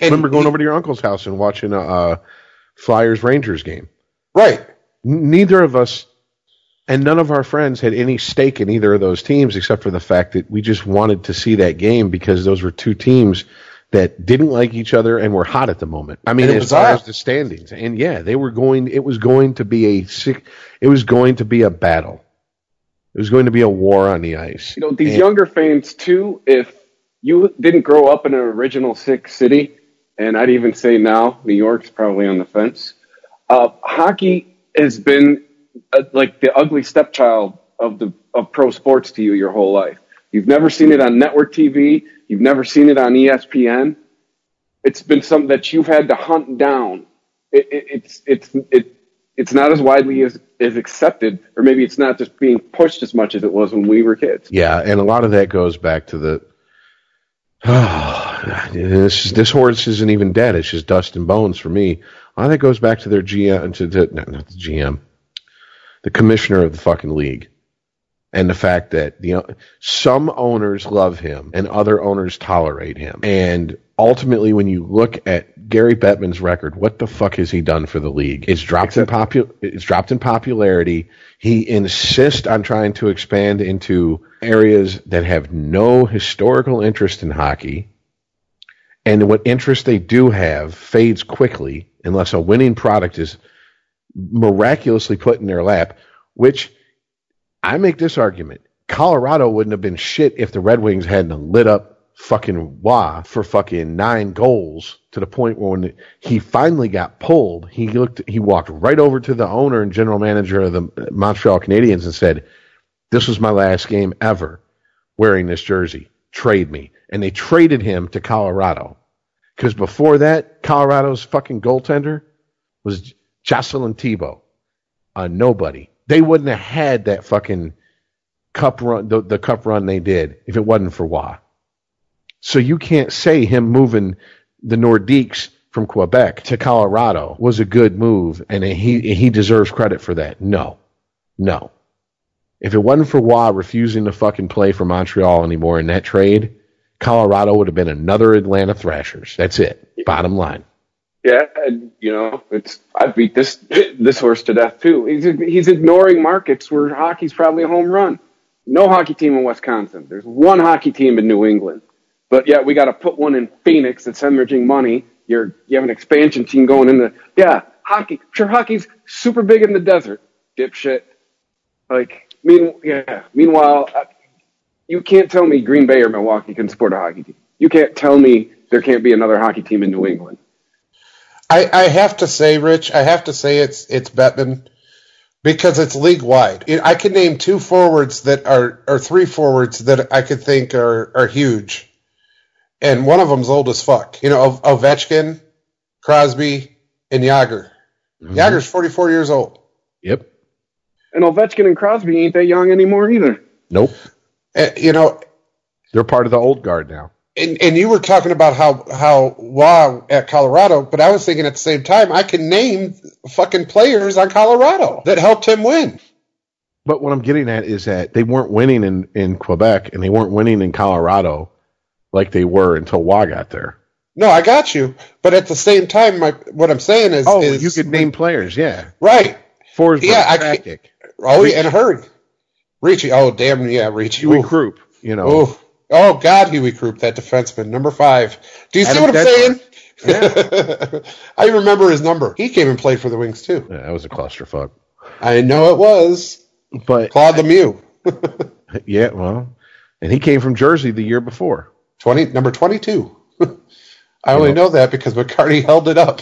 And remember going he, over to your uncle's house and watching a, uh, Flyers Rangers game.
Right.
Neither of us and none of our friends had any stake in either of those teams except for the fact that we just wanted to see that game because those were two teams that didn't like each other and were hot at the moment. I mean, as far as the standings, and yeah, they were going. It was going to be a sick. It was going to be a battle. It was going to be a war on the ice.
You know, these and, younger fans too. If you didn't grow up in an original sick city, and I'd even say now New York's probably on the fence. Uh, hockey has been uh, like the ugly stepchild of the of pro sports to you your whole life. You've never seen it on network TV. You've never seen it on ESPN. It's been something that you've had to hunt down. It, it, it's it's it, it's not as widely as, as accepted, or maybe it's not just being pushed as much as it was when we were kids.
Yeah, and a lot of that goes back to the this this horse isn't even dead. It's just dust and bones for me. I think that goes back to their GM, to the, not the GM, the commissioner of the fucking league, and the fact that the some owners love him and other owners tolerate him. And ultimately, when you look at Gary Bettman's record, what the fuck has he done for the league? It's dropped Except, in popu- It's dropped in popularity. He insists on trying to expand into areas that have no historical interest in hockey. And what interest they do have fades quickly unless a winning product is miraculously put in their lap, which I make this argument. Colorado wouldn't have been shit if the Red Wings hadn't lit up fucking Roy for fucking nine goals to the point where when he finally got pulled, he looked, he walked right over to the owner and general manager of the Montreal Canadiens and said, "This was my last game ever wearing this jersey. Trade me." And they traded him to Colorado because before that, Colorado's fucking goaltender was Jocelyn Thibault, uh, a nobody. They wouldn't have had that fucking cup run, the, the cup run they did if it wasn't for Roy. So you can't say him moving the Nordiques from Quebec to Colorado was a good move and he he deserves credit for that. No. No. If it wasn't for Roy refusing to fucking play for Montreal anymore in that trade, Colorado would have been another Atlanta Thrashers. That's it. Bottom line.
Yeah, and, you know, it's I beat this this horse to death too. He's he's ignoring markets where hockey's probably a home run. No hockey team in Wisconsin. There's one hockey team in New England. But yeah, we got to put one in Phoenix that's hemorrhaging money. You're you have an expansion team going in the yeah hockey. Sure, hockey's super big in the desert, dipshit. Like mean yeah. Meanwhile, uh, you can't tell me Green Bay or Milwaukee can support a hockey team. You can't tell me there can't be another hockey team in New England.
I, I have to say, Rich, I have to say it's it's Bettman because it's league wide. I can name two forwards that are or three forwards that I could think are are huge and one of them's old as fuck. You know, Ovechkin, Crosby, and Jagr. Mm-hmm. Jagr's 44 years old.
Yep.
And Ovechkin and Crosby ain't that young anymore either.
Nope.
Uh, you know,
they're part of the old guard now.
And, and you were talking about how how wow at Colorado, but I was thinking at the same time I can name fucking players on Colorado that helped him win.
But what I'm getting at is that they weren't winning in, in Quebec and they weren't winning in Colorado like they were until Roy got there.
No, I got you. But at the same time, my what I'm saying is,
oh,
is,
you could name players, yeah,
right.
Forsberg,
yeah, I Oh, Reach. and Hurd, Ricci. Oh, damn, yeah, Ricci.
Uwe Krupp, you know.
Oh, oh God, Uwe Krupp, that defenseman, number five. Do you Adam see what I'm saying? Yeah. I remember his number. He came and played for the Wings too.
Yeah, that was a clusterfuck.
I know it was.
But
Claude Lemieux.
yeah, well, and he came from Jersey the year before.
20, number 22. I only know that because McCarty held it up.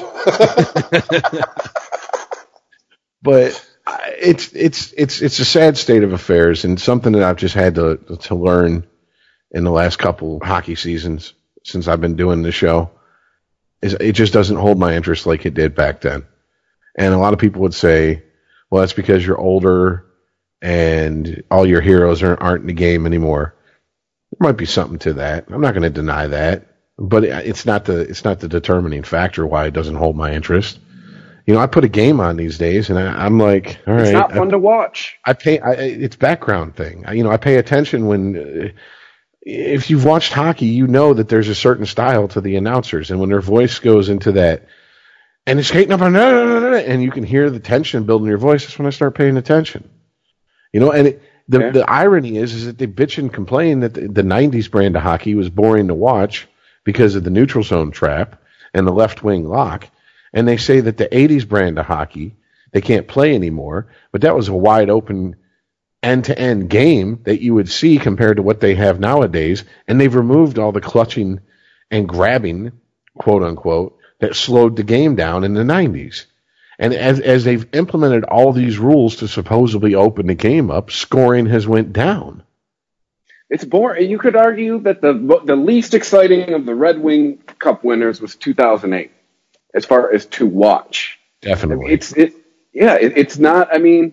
but it's it's it's it's a sad state of affairs and something that I've just had to to learn in the last couple hockey seasons since I've been doing the show is it just doesn't hold my interest like it did back then. And a lot of people would say, well, that's because you're older and all your heroes aren't, aren't in the game anymore. There might be something to that. I'm not going to deny that, but it's not the it's not the determining factor why it doesn't hold my interest. You know, I put a game on these days, and I, am like, all right, it's
not fun
I,
to watch.
I pay. I, it's background thing. I, you know, I pay attention when. Uh, Uh, if you've watched hockey, you know that there's a certain style to the announcers, and when their voice goes into that, and it's skating up, and you can hear the tension building in your voice. That's when I start paying attention. You know, and it, the yeah. the irony is is that they bitch and complain that the, the, 90s brand of hockey was boring to watch because of the neutral zone trap and the left wing lock and they say that the 80s brand of hockey they can't play anymore but that was a wide open end to end game that you would see compared to what they have nowadays and they've removed all the clutching and grabbing quote unquote that slowed the game down in the 90s and as as they've implemented all these rules to supposedly open the game up, scoring has went down.
It's boring. You could argue that the the least exciting of the Red Wing Cup winners was 2008, as far as to watch.
Definitely,
it's it. Yeah, it, it's not. I mean,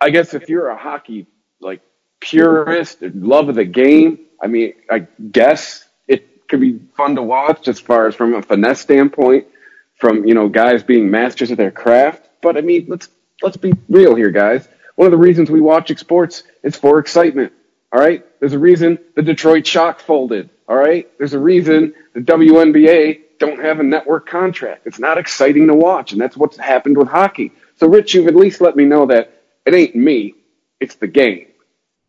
I guess if you're a hockey like purist, love of the game, I mean, I guess it could be fun to watch as far as from a finesse standpoint from you know guys being masters of their craft. But I mean, let's let's be real here, guys. One of the reasons we watch sports is for excitement. All right, there's a reason the Detroit Shock folded. All right, there's a reason the WNBA don't have a network contract. It's not exciting to watch, and that's what's happened with hockey. So, Rich, you've at least let me know that it ain't me, it's the game.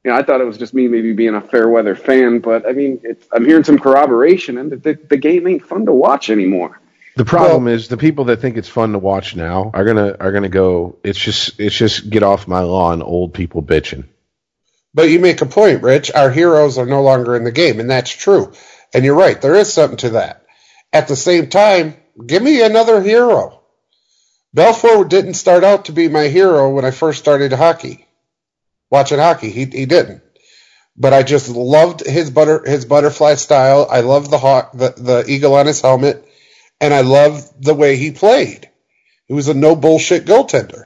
You know, I thought it was just me maybe being a fair weather fan, but I mean, I'm hearing some corroboration, and the, the, the game ain't fun to watch anymore.
The problem well, is the people that think it's fun to watch now are gonna are gonna go. It's just it's just get off my lawn, old people bitching.
But you make a point, Rich. Our heroes are no longer in the game, and that's true. And you're right. There is something to that. At the same time, give me another hero. Belfour didn't start out to be my hero when I first started hockey, watching hockey. He he didn't, but I just loved his butter his butterfly style. I loved the hawk the, the eagle on his helmet, and I loved the way he played. He was a no bullshit goaltender.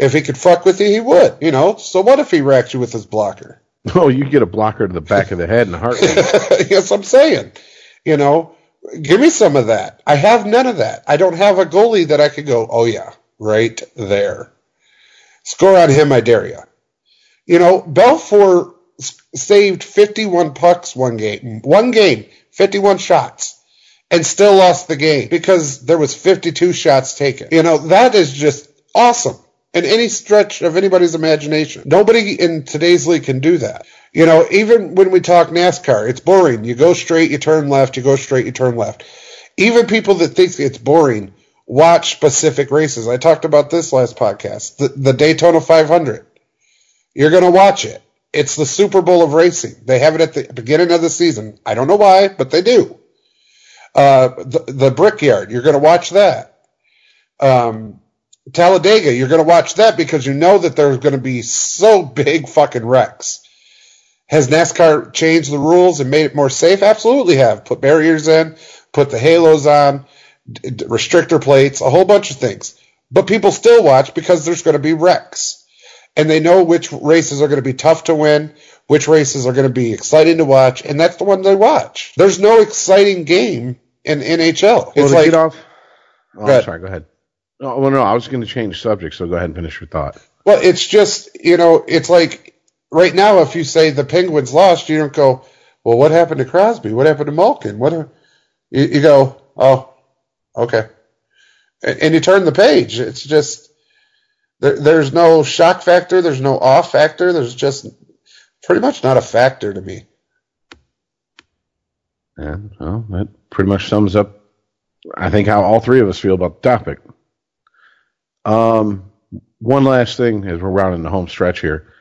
If he could fuck with you, he would. You know. So what if he racked you with his blocker?
Oh, you get a blocker to the back of the head and a heartbeat.
yes, I'm saying. You know, give me some of that. I have none of that. I don't have a goalie that I could go, oh yeah, right there. Score on him, I dare you. You know, Belfour saved 51 pucks one game. One game, 51 shots, and still lost the game because there was 52 shots taken. You know, that is just awesome in any stretch of anybody's imagination. Nobody in today's league can do that. You know, even when we talk NASCAR, it's boring. You go straight, you turn left, you go straight, you turn left. Even people that think it's boring watch specific races. I talked about this last podcast, the, the Daytona 500. You're going to watch it. It's the Super Bowl of racing. They have it at the beginning of the season. I don't know why, but they do. Uh, the, the Brickyard, you're going to watch that. Um, Talladega, you're going to watch that because you know that there's going to be so big fucking wrecks. Has NASCAR changed the rules and made it more safe? Absolutely have. Put barriers in, put the halos on, d- restrictor plates, a whole bunch of things. But people still watch because there's going to be wrecks. And they know which races are going to be tough to win, which races are going to be exciting to watch, and that's the one they watch. There's no exciting game in NHL.
Well,
It's
to
like
get off. Oh, I'm sorry. Go ahead. No, well, no, I was going to change subject, so go ahead and finish your thought.
Well, it's just, you know, it's like right now, if you say the Penguins lost, you don't go, well, what happened to Crosby? What happened to Malkin? What? You, you go, oh, okay. And, and you turn the page. It's just, there, there's no shock factor. There's no awe factor. There's just pretty much not a factor to me.
And well, that pretty much sums up, I think, how all three of us feel about the topic. Um, one last thing as we're rounding the home stretch here.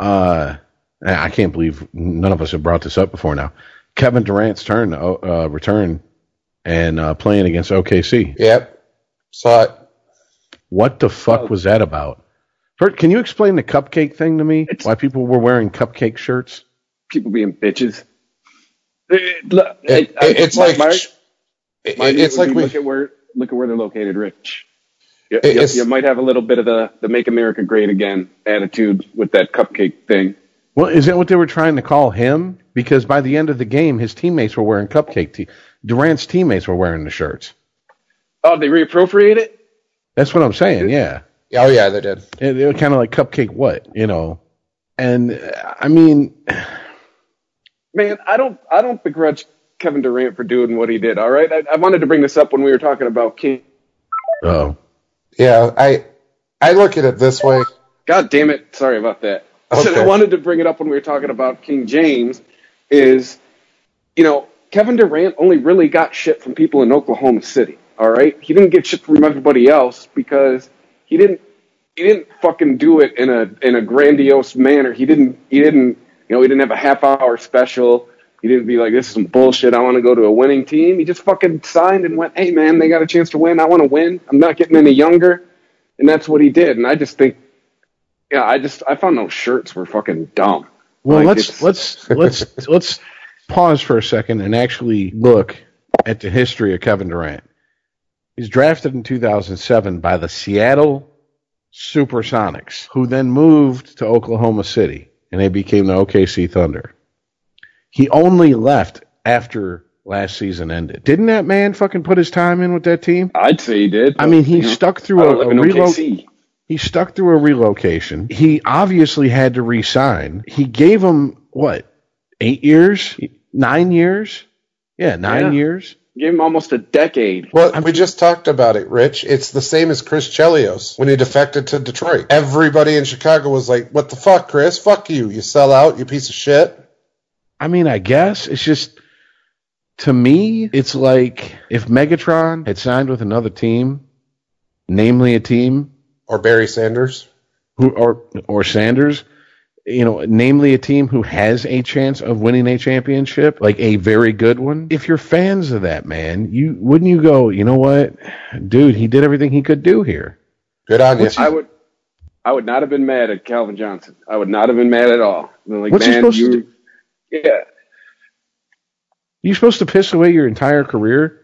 Uh, I can't believe none of us have brought this up before now. Kevin Durant's turn, uh, return and uh, playing against OKC.
Yep. Saw it.
What the fuck
Oh.
was that about? Bert, can you explain the cupcake thing to me?
It's-
Why people were wearing cupcake shirts?
People being bitches. It- look,
It-
I- I-
it's
my-
like,
my-
it-
my view
it's like we,
look at where look at where they're located, Rich. You, you- you might have a little bit of the the "Make America Great Again" attitude with that cupcake thing.
Well, is that what they were trying to call him? Because by the end of the game, his teammates were wearing cupcake. Te- Durant's teammates were wearing the shirts.
Oh, they reappropriate it.
That's what I'm saying. Yeah,
oh yeah, they did.
it, it kind of like cupcake. What you know? And I mean,
Man, I don't I don't begrudge Kevin Durant for doing what he did. All right, I, I wanted to bring this up when we were talking about King.
oh,
Yeah, I, I look at it this way.
God damn it! Sorry about that. I said I wanted to bring it up when we were talking about King James. Is you know Kevin Durant only really got shit from people in Oklahoma City. All right, he didn't get shit from everybody else because he didn't he didn't fucking do it in a in a grandiose manner. He didn't he didn't you know he didn't have a half hour special. He didn't be like this is some bullshit. I want to go to a winning team. He just fucking signed and went, hey man, they got a chance to win. I want to win. I'm not getting any younger, and that's what he did. And I just think, yeah, I just I found those shirts were fucking dumb.
well,
Like,
let's let's let's let's pause for a second and actually look at the history of Kevin Durant. He's drafted in 2007 by the Seattle Supersonics, who then moved to Oklahoma City, and they became the OKC Thunder. He only left after last season ended. Didn't that man fucking put his time in with that team?
I'd say he did.
I mean, he
You know,
stuck through a,
live
a
in
relo-
OKC.
he stuck through a relocation. He obviously had to resign. He gave him what eight years, nine years? Yeah, nine
Yeah.
years.
Gave him almost a decade.
Well, we just talked about it, Rich. It's the same as Chris Chelios when he defected to Detroit. Everybody in Chicago was like, "What the fuck, Chris? Fuck you! You sell out, you piece of shit."
I mean, I guess it's just to me, it's like if Megatron had signed with another team, namely a team
Or Barry Sanders.
who or or Sanders, you know, namely a team who has a chance of winning a championship, like a very good one. If you're fans of that man, you wouldn't you go, you know what, dude, he did everything he could do here.
Good on you.
I would, I would not have been mad at Calvin Johnson. I would not have been mad at all. Like,
What's he
man,
supposed to do?
Yeah,
You supposed to piss away your entire career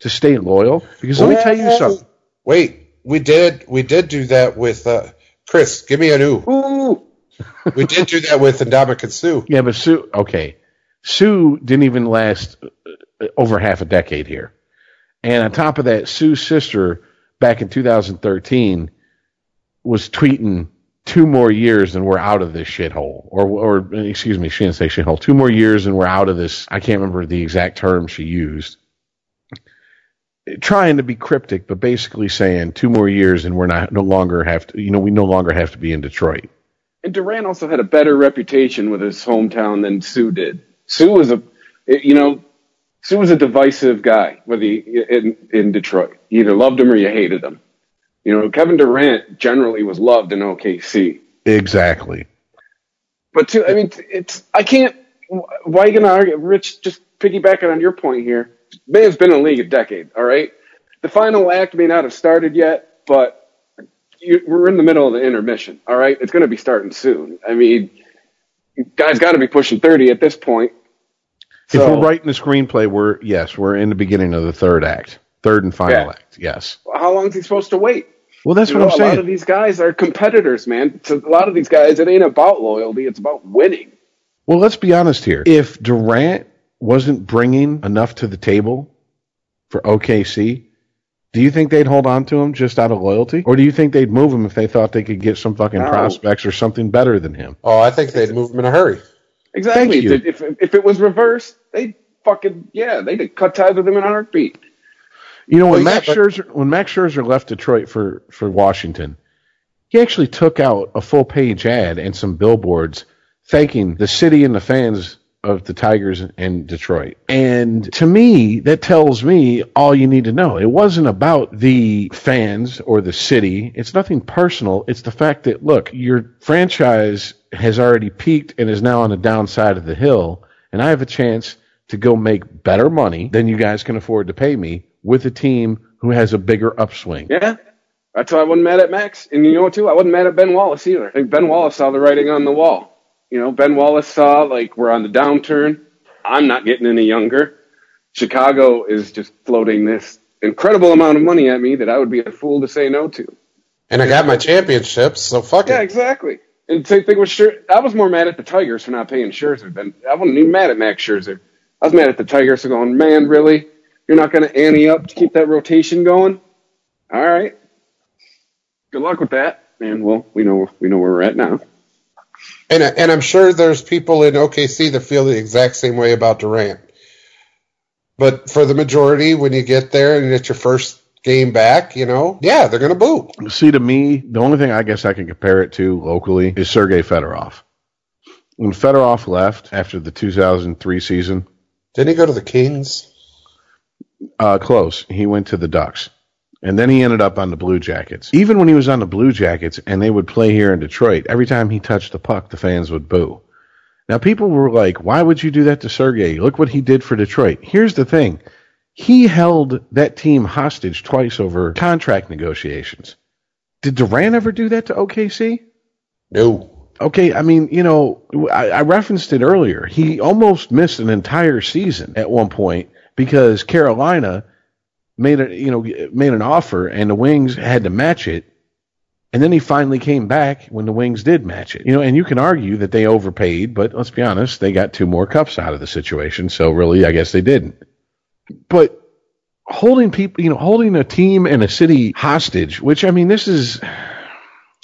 to stay loyal? Because let me tell you something.
Wait, we did we did do that with uh, Chris. Give me a new.
ooh,
We did do that with Ndamukong Suh.
Yeah, but Suh, okay. Suh didn't even last uh, over half a decade here. And on top of that, Suh's sister back in 2013 was tweeting two more years and we're out of this shithole. Or, or excuse me, she didn't say shithole. Two more years and we're out of this. I can't remember the exact term she used. Trying to be cryptic, but basically saying two more years and we're not no longer have to, you know, we no longer have to be in Detroit.
and Durant also had a better reputation with his hometown than Suh did. Suh was a, you know, Suh was a divisive guy, whether he, in in Detroit, you either loved him or you hated him. You know, Kevin Durant generally was loved in OKC.
Exactly.
But to, I mean, it's I can't. Why are you going to argue, Rich? Just piggybacking on your point here. Man's been in the league a decade. All right, the final act may not have started yet, but you, we're in the middle of the intermission. All right, it's going to be starting soon. I mean, guys got to be pushing thirty at this point.
if we're writing the screenplay, we're yes, we're in the beginning of the third act, third and final
Yeah.
act. Yes.
how long is he supposed to wait?
Well, that's
You
what
know,
I'm saying.
a lot of
saying.
these guys are competitors, man. To a lot of these guys, it ain't about loyalty; it's about winning.
Well, let's be honest here. If Durant wasn't bringing enough to the table for OKC, do you think they'd hold on to him just out of loyalty, or do you think they'd move him if they thought they could get some fucking
No.
prospects or something better than him?
Oh, I think they'd move him in a hurry.
Exactly. If, if if it was reversed, they fucking yeah, they'd cut ties with him in a heartbeat.
You know, when
Well, yeah,
Max
but-
Scherzer when Max Scherzer left Detroit for for Washington, he actually took out a full page ad and some billboards thanking the city and the fans of the Tigers and Detroit. And to me, that tells me all you need to know. It wasn't about the fans or the city. It's nothing personal. It's the fact that look, your franchise has already peaked and is now on the downside of the hill, and I have a chance to go make better money than you guys can afford to pay me with a team who has a bigger upswing.
Yeah. That's why I wasn't mad at Max. And you know what too? I wasn't mad at Ben Wallace either. I think Ben Wallace saw the writing on the wall. You know, Ben Wallace saw like we're on the downturn. I'm not getting any younger. Chicago is just floating this incredible amount of money at me that I would be a fool to say no to.
And I got my championships, so fuck
Yeah,
it.
exactly. And same thing with Scherzer. I was more mad at the Tigers for not paying Scherzer than I wasn't even mad at Max Scherzer. I was mad at the Tigers for going, man, really? You're not going to ante up to keep that rotation going? All right. Good luck with that. And well, we know we know where we're at now.
And and I'm sure there's people in OKC that feel the exact same way about Durant. But for the majority, when you get there and it's your first game back, you know, yeah, they're gonna boo.
See, to me, the only thing I guess I can compare it to locally is Sergei Fedorov. When Fedorov left after the 2003 season,
Didn't he go to the Kings?
Uh, close, he went to the Ducks. And then he ended up on the Blue Jackets. Even when he was on the Blue Jackets and they would play here in Detroit, every time he touched the puck, the fans would boo. Now, people were like, why would you do that to Sergei? Look what he did for Detroit. Here's the thing he held that team hostage twice over contract negotiations. Did Durant ever do that to OKC?
No.
Okay, I mean, you know, I, I referenced it earlier. He almost missed an entire season at one point because Carolina made a, you know, made an offer and the Wings had to match it. And then he finally came back when the Wings did match it. You know, and you can argue that they overpaid, but let's be honest, they got two more cups out of the situation. So really, I guess they didn't. But holding people, you know, holding a team and a city hostage, which I mean, this is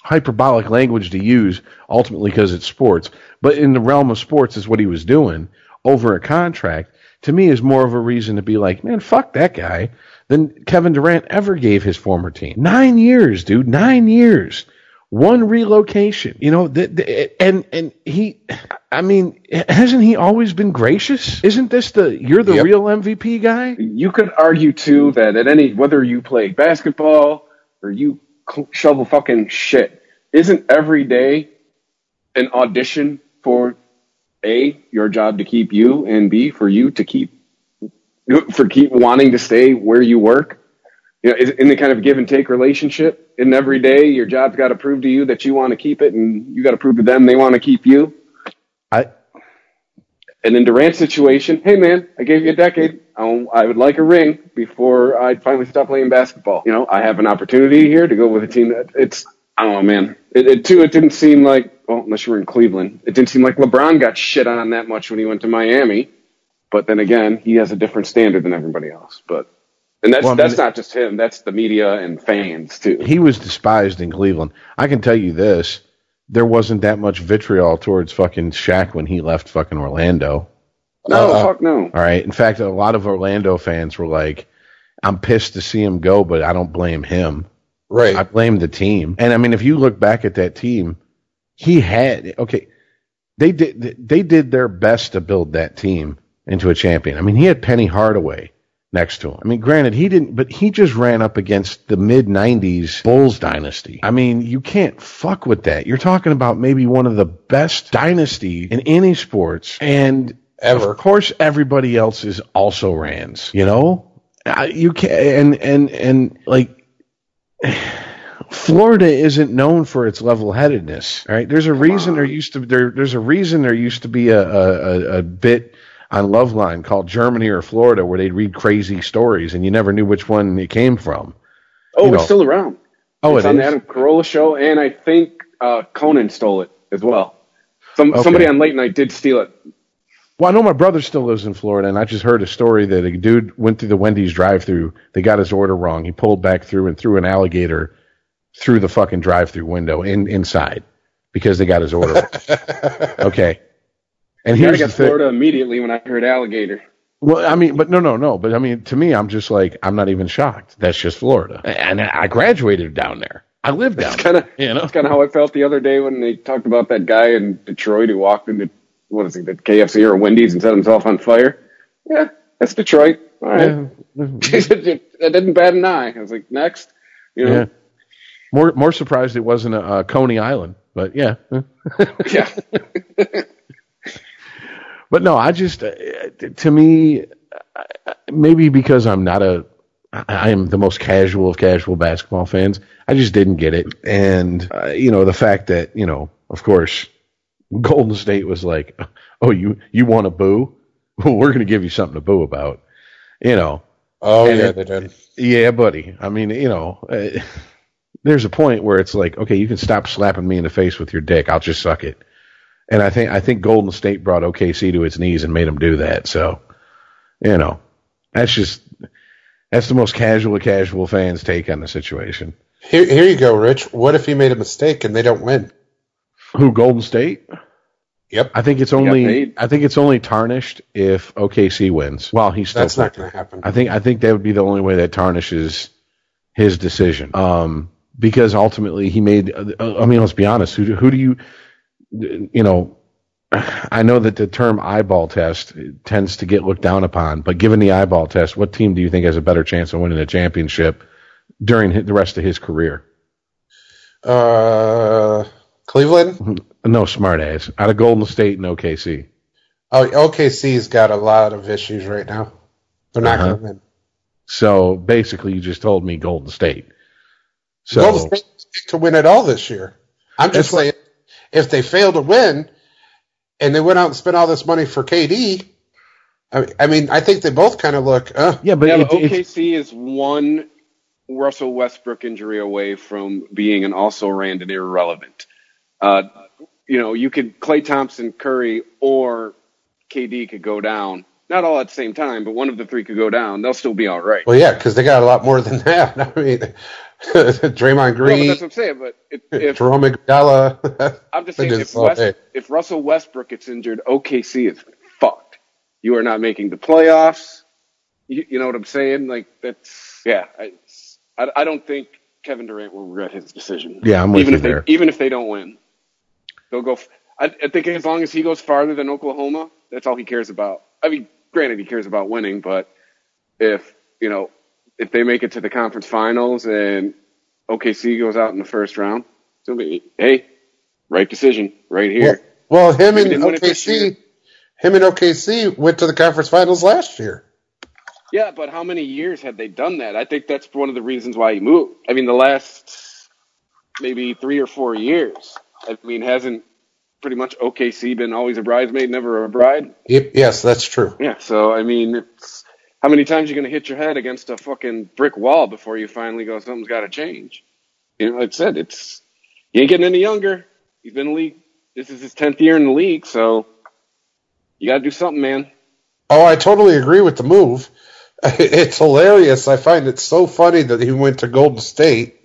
hyperbolic language to use ultimately because it's sports, but in the realm of sports is what he was doing over a contract to me is more of a reason to be like, man, fuck that guy than Kevin Durant ever gave his former team. Nine years, dude, nine years. One relocation, you know, th- th- and and he, I mean, hasn't he always been gracious? Isn't this the you're the
Yep.
real MVP guy?
You could argue too that at any whether you play basketball or you cl- shovel fucking shit, isn't every day an audition for a your job to keep you, and b for you to keep for keep wanting to stay where you work. You know, in the kind of give and take relationship, in every day, your job's got to prove to you that you want to keep it, and you got to prove to them they want to keep you.
I
And in Durant's situation, hey man, I gave you a decade. I, I would like a ring before I finally stop playing basketball. You know, I have an opportunity here to go with a team that it's. I don't know, man. It, it too. It didn't seem like, well, unless you were in Cleveland, it didn't seem like LeBron got shit on that much when he went to Miami. But then again, he has a different standard than everybody else. But and that's
Well, I mean,
that's not just him. That's the media and fans too.
he was despised in Cleveland. I can tell you this: there wasn't that much vitriol towards fucking Shaq when he left fucking Orlando.
no,
Uh,
fuck no.
All right. In fact, a lot of Orlando fans were like, "I'm pissed to see him go, but I don't blame him.
Right.
I blame the team." And I mean, if you look back at that team, he had okay. They did they did their best to build that team into a champion. I mean, he had Penny Hardaway next to him. I mean, granted, he didn't, but he just ran up against the mid '90s Bulls dynasty. I mean, you can't fuck with that. You're talking about maybe one of the best dynasty in any sports, and
Ever.
of course, everybody else is also Rands. You know, you can and and and like. Florida isn't known for its level-headedness. Right, there's a reason there used to there there's a reason there used to be a, a, a, bit on Loveline called Germany or Florida where they'd read crazy stories and you never knew which one it came from.
Oh,
you know.
it's still around.
Oh,
it's
it
on
is?
the Adam Carolla show, and I think uh, Conan stole it as well. Some
Okay.
somebody on late night did steal it.
Well, I know my brother still lives in Florida, and I just heard a story that a dude went through the Wendy's drive-through. They got his order wrong. He pulled back through and threw an alligator through the fucking drive-through window in inside because they got his order. okay. And
I
here's the
got
thing.
Florida immediately when I heard alligator.
Well, I mean, but no, no, no. But I mean, to me, I'm just like, I'm not even shocked. That's just Florida, and I graduated down there. I lived down
It's
there.
kind of
You know?
That's kind of how I felt the other day when they talked about that guy in Detroit who walked into what is it, the KFC or Wendy's and set himself on fire. Yeah, that's Detroit. All right, that didn't bat an eye. I was like, next, you know,
Yeah. More, more surprised it wasn't a, uh Coney Island, but yeah.
yeah.
But no, I just, uh, to me, maybe because I'm not a, I am the most casual of casual basketball fans. I just didn't get it, and uh, you know the fact that you know, of course, Golden State was like, "Oh, you you want to boo? Well, we're going to give you something to boo about." You know,
oh
and
yeah,
it-
they did.
yeah, buddy. I mean, you know, uh, there's a point where it's like, okay, you can stop slapping me in the face with your dick. I'll just suck it. And I think I think Golden State brought OKC to its knees and made them do that. So, you know, that's just that's the most casual casual fans take on the situation.
Here, here you go, Rich. What if he made a mistake and they don't win?
Who Golden State?
Yep,
I think it's only. I think it's only tarnished if OKC wins. Well, he's still
that's not going to happen.
I think I think that would be the only way that tarnishes his decision. Um, because ultimately he made. I mean, let's be honest. Who do, who do you, you know? I know that the term eyeball test tends to get looked down upon, but given the eyeball test, what team do you think has a better chance of winning a championship during the rest of his career?
Uh, Cleveland.
No, smart ass. Out of Golden State and OKC.
Oh, OKC's got a lot of issues right now. They're not
Uh-huh.
going to win.
So basically, you just told me Golden State. So
Golden State to win it all this year. I'm just
That's
saying, if they fail to win, and they went out and spent all this money for KD, I, I mean, I think they both kind of look. Uh,
yeah, but,
yeah,
it-
but
it-
OKC is one Russell Westbrook injury away from being an also ran and irrelevant. Uh, you know, you could Klay Thompson, Curry, or KD could go down. Not all at the same time, but one of the three could go down. They'll still be all right.
well, yeah, because they got a lot more than that. I mean, Draymond
Well, but
Green,
that's what I'm saying. But if, if
Jerome Iguodala.
I'm just saying,
just
if,
all
West,
day.
if Russell Westbrook gets injured, OKC is fucked. You are not making the playoffs. You, you know what I'm saying? Like that's yeah. I, I, I don't think Kevin Durant will regret his decision.
Yeah, I'm with
even
you
if
there.
They, even if they don't win, they'll go. f- I, I think as long as he goes farther than Oklahoma, that's all he cares about. I mean, granted, he cares about winning, but if you know if they make it to the conference finals and OKC goes out in the first round, it's gonna be hey, right decision, right here.
Well, well him and
didn't win it this year.
OKC, him and OKC went to the conference finals last year.
Yeah, but how many years had they done that? I think that's one of the reasons why he moved. I mean, the last maybe three or four years. I mean, hasn't pretty much OKC been always a bridesmaid, never a bride?
Yep, yes, that's true.
Yeah. So I mean, it's how many times are you going to hit your head against a fucking brick wall before you finally go, something's got to change. You know, like I said, it's you ain't getting any younger. He's been in the league. This is his tenth year in the league, so you got to do something, man.
Oh, I totally agree with the move. It's hilarious. I find it so funny that he went to Golden State,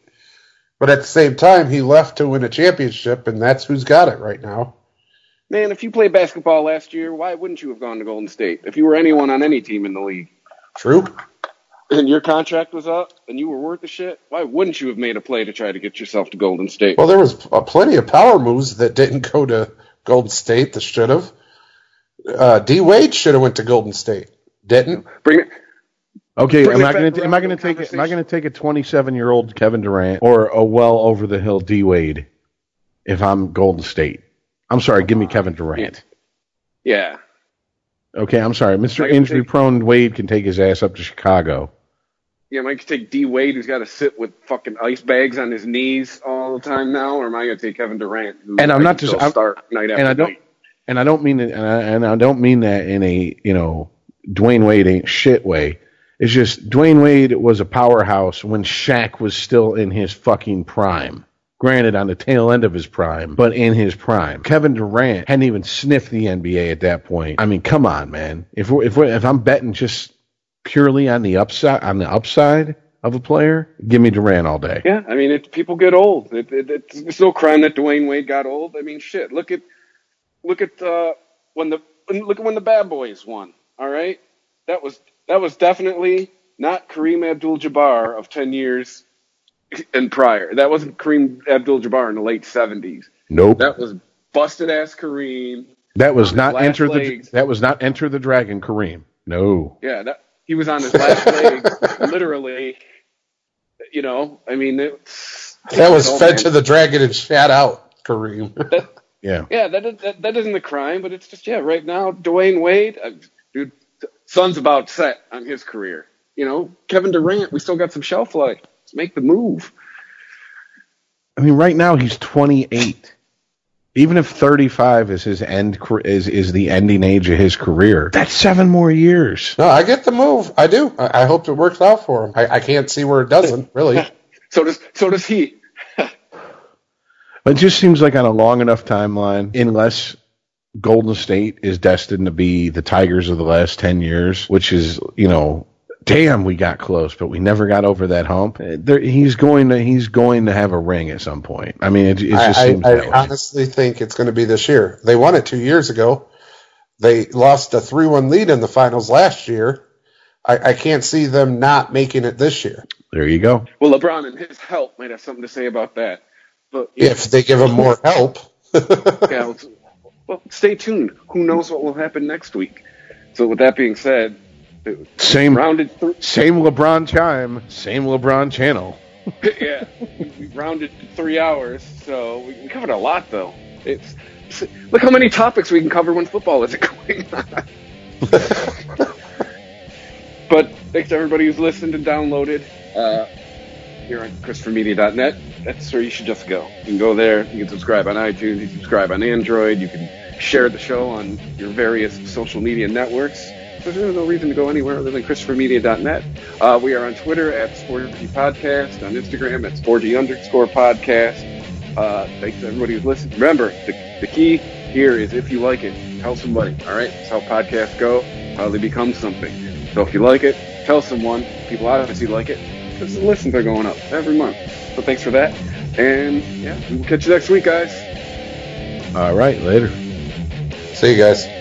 but at the same time, he left to win a championship, and that's who's got it right now.
Man, if you played basketball last year, why wouldn't you have gone to Golden State? If you were anyone on any team in the league
True.
and your contract was up and you were worth the shit, why wouldn't you have made a play to try to get yourself to Golden State?
Well, there was uh, plenty of power moves that didn't go to Golden State that should have. Uh, D Wade should have went to Golden State. Didn't.
Bring it.
Okay, am I going to am I going to take? Am I going to take a 27 year old Kevin Durant or a well over the hill D Wade if I'm Golden State? I'm sorry, give me Kevin Durant.
Yeah.
Okay, I'm sorry, Mr. Injury prone Wade can take his ass up to Chicago.
Yeah, am I going to take D Wade, who's got to sit with fucking ice bags on his knees all the time now, or am I going to take Kevin Durant, who
And I'm not just- I'm-
start night after
and I don't
night?
and I don't mean it, and I, and I don't mean that in a you know Dwyane Wade ain't shit way. It's just Dwyane Wade was a powerhouse when Shaq was still in his fucking prime. Granted, on the tail end of his prime, but in his prime. Kevin Durant hadn't even sniffed the NBA at that point. I mean, come on, man. If if if I'm betting just purely on the upside on the upside of a player, give me Durant all day.
Yeah, I mean, it, people get old. It, it, it's, it's no crime that Dwyane Wade got old. I mean, shit. Look at look at uh, when the look at when the Bad Boys won. All right, that was that was definitely not Kareem Abdul-Jabbar of ten years and prior. That wasn't Kareem Abdul-Jabbar in the late seventies.
Nope.
That was busted ass Kareem.
That was not
last
enter the that was not enter the dragon Kareem. No.
Yeah, that, he was on his last legs, literally. You know, I mean, it's,
That was
Oh,
fed
man.
to the dragon and shat out, Kareem.
Yeah.
Yeah, that, is- that that isn't a crime, but it's just yeah. Right now, Dwyane Wade, uh, dude, sun's about set on his career. You know, Kevin Durant, we still got some shelf life. Let's make the move.
I mean, right now he's 28. Even if 35 is his end is is the ending age of his career, that's seven more years.
no, I get the move. I do. I, I hope it works out for him. I, I can't see where it doesn't, really.
So does so does he.
It just seems like on a long enough timeline, unless Golden State is destined to be the Tigers of the last 10 years, which is, you know, damn, we got close, but we never got over that hump. Uh, There, he's going to he's going to have a ring at some point. I mean, it, it just
I,
seems
I,
that
I
way.
honestly think it's going to be this year. They won it two years ago. They lost a 3 1 lead in the finals last year. I, I can't see them not making it this year
There you go.
Well, LeBron and his help might have something to say about that. But
if they give him more help.
yeah, well, stay tuned. Who knows what will happen next week? So with that being said,
Same
rounded through.
same LeBron time, same LeBron channel.
yeah, we, we rounded three hours, so we, we covered a lot, though. It's look how many topics we can cover when football isn't going on. but thanks to everybody who's listened and downloaded uh, here on ChristopherMedia.net. That's where you should just go. You can go there. You can subscribe on iTunes. You can subscribe on Android. You can share the show on your various social media networks. So there's no reason to go anywhere other than ChristopherMedia.net. Uh, we are on Twitter at Sporgy Podcast, on Instagram at Sporgy underscore podcast. Uh, thanks to everybody who's listened. Remember, the, the key here is if you like it, tell somebody. All right, that's how podcasts go, how they become something. So if you like it, tell someone. People obviously like it because the listens are going up every month. So thanks for that. And yeah, we'll catch you next week, guys.
All right, later.
See you guys.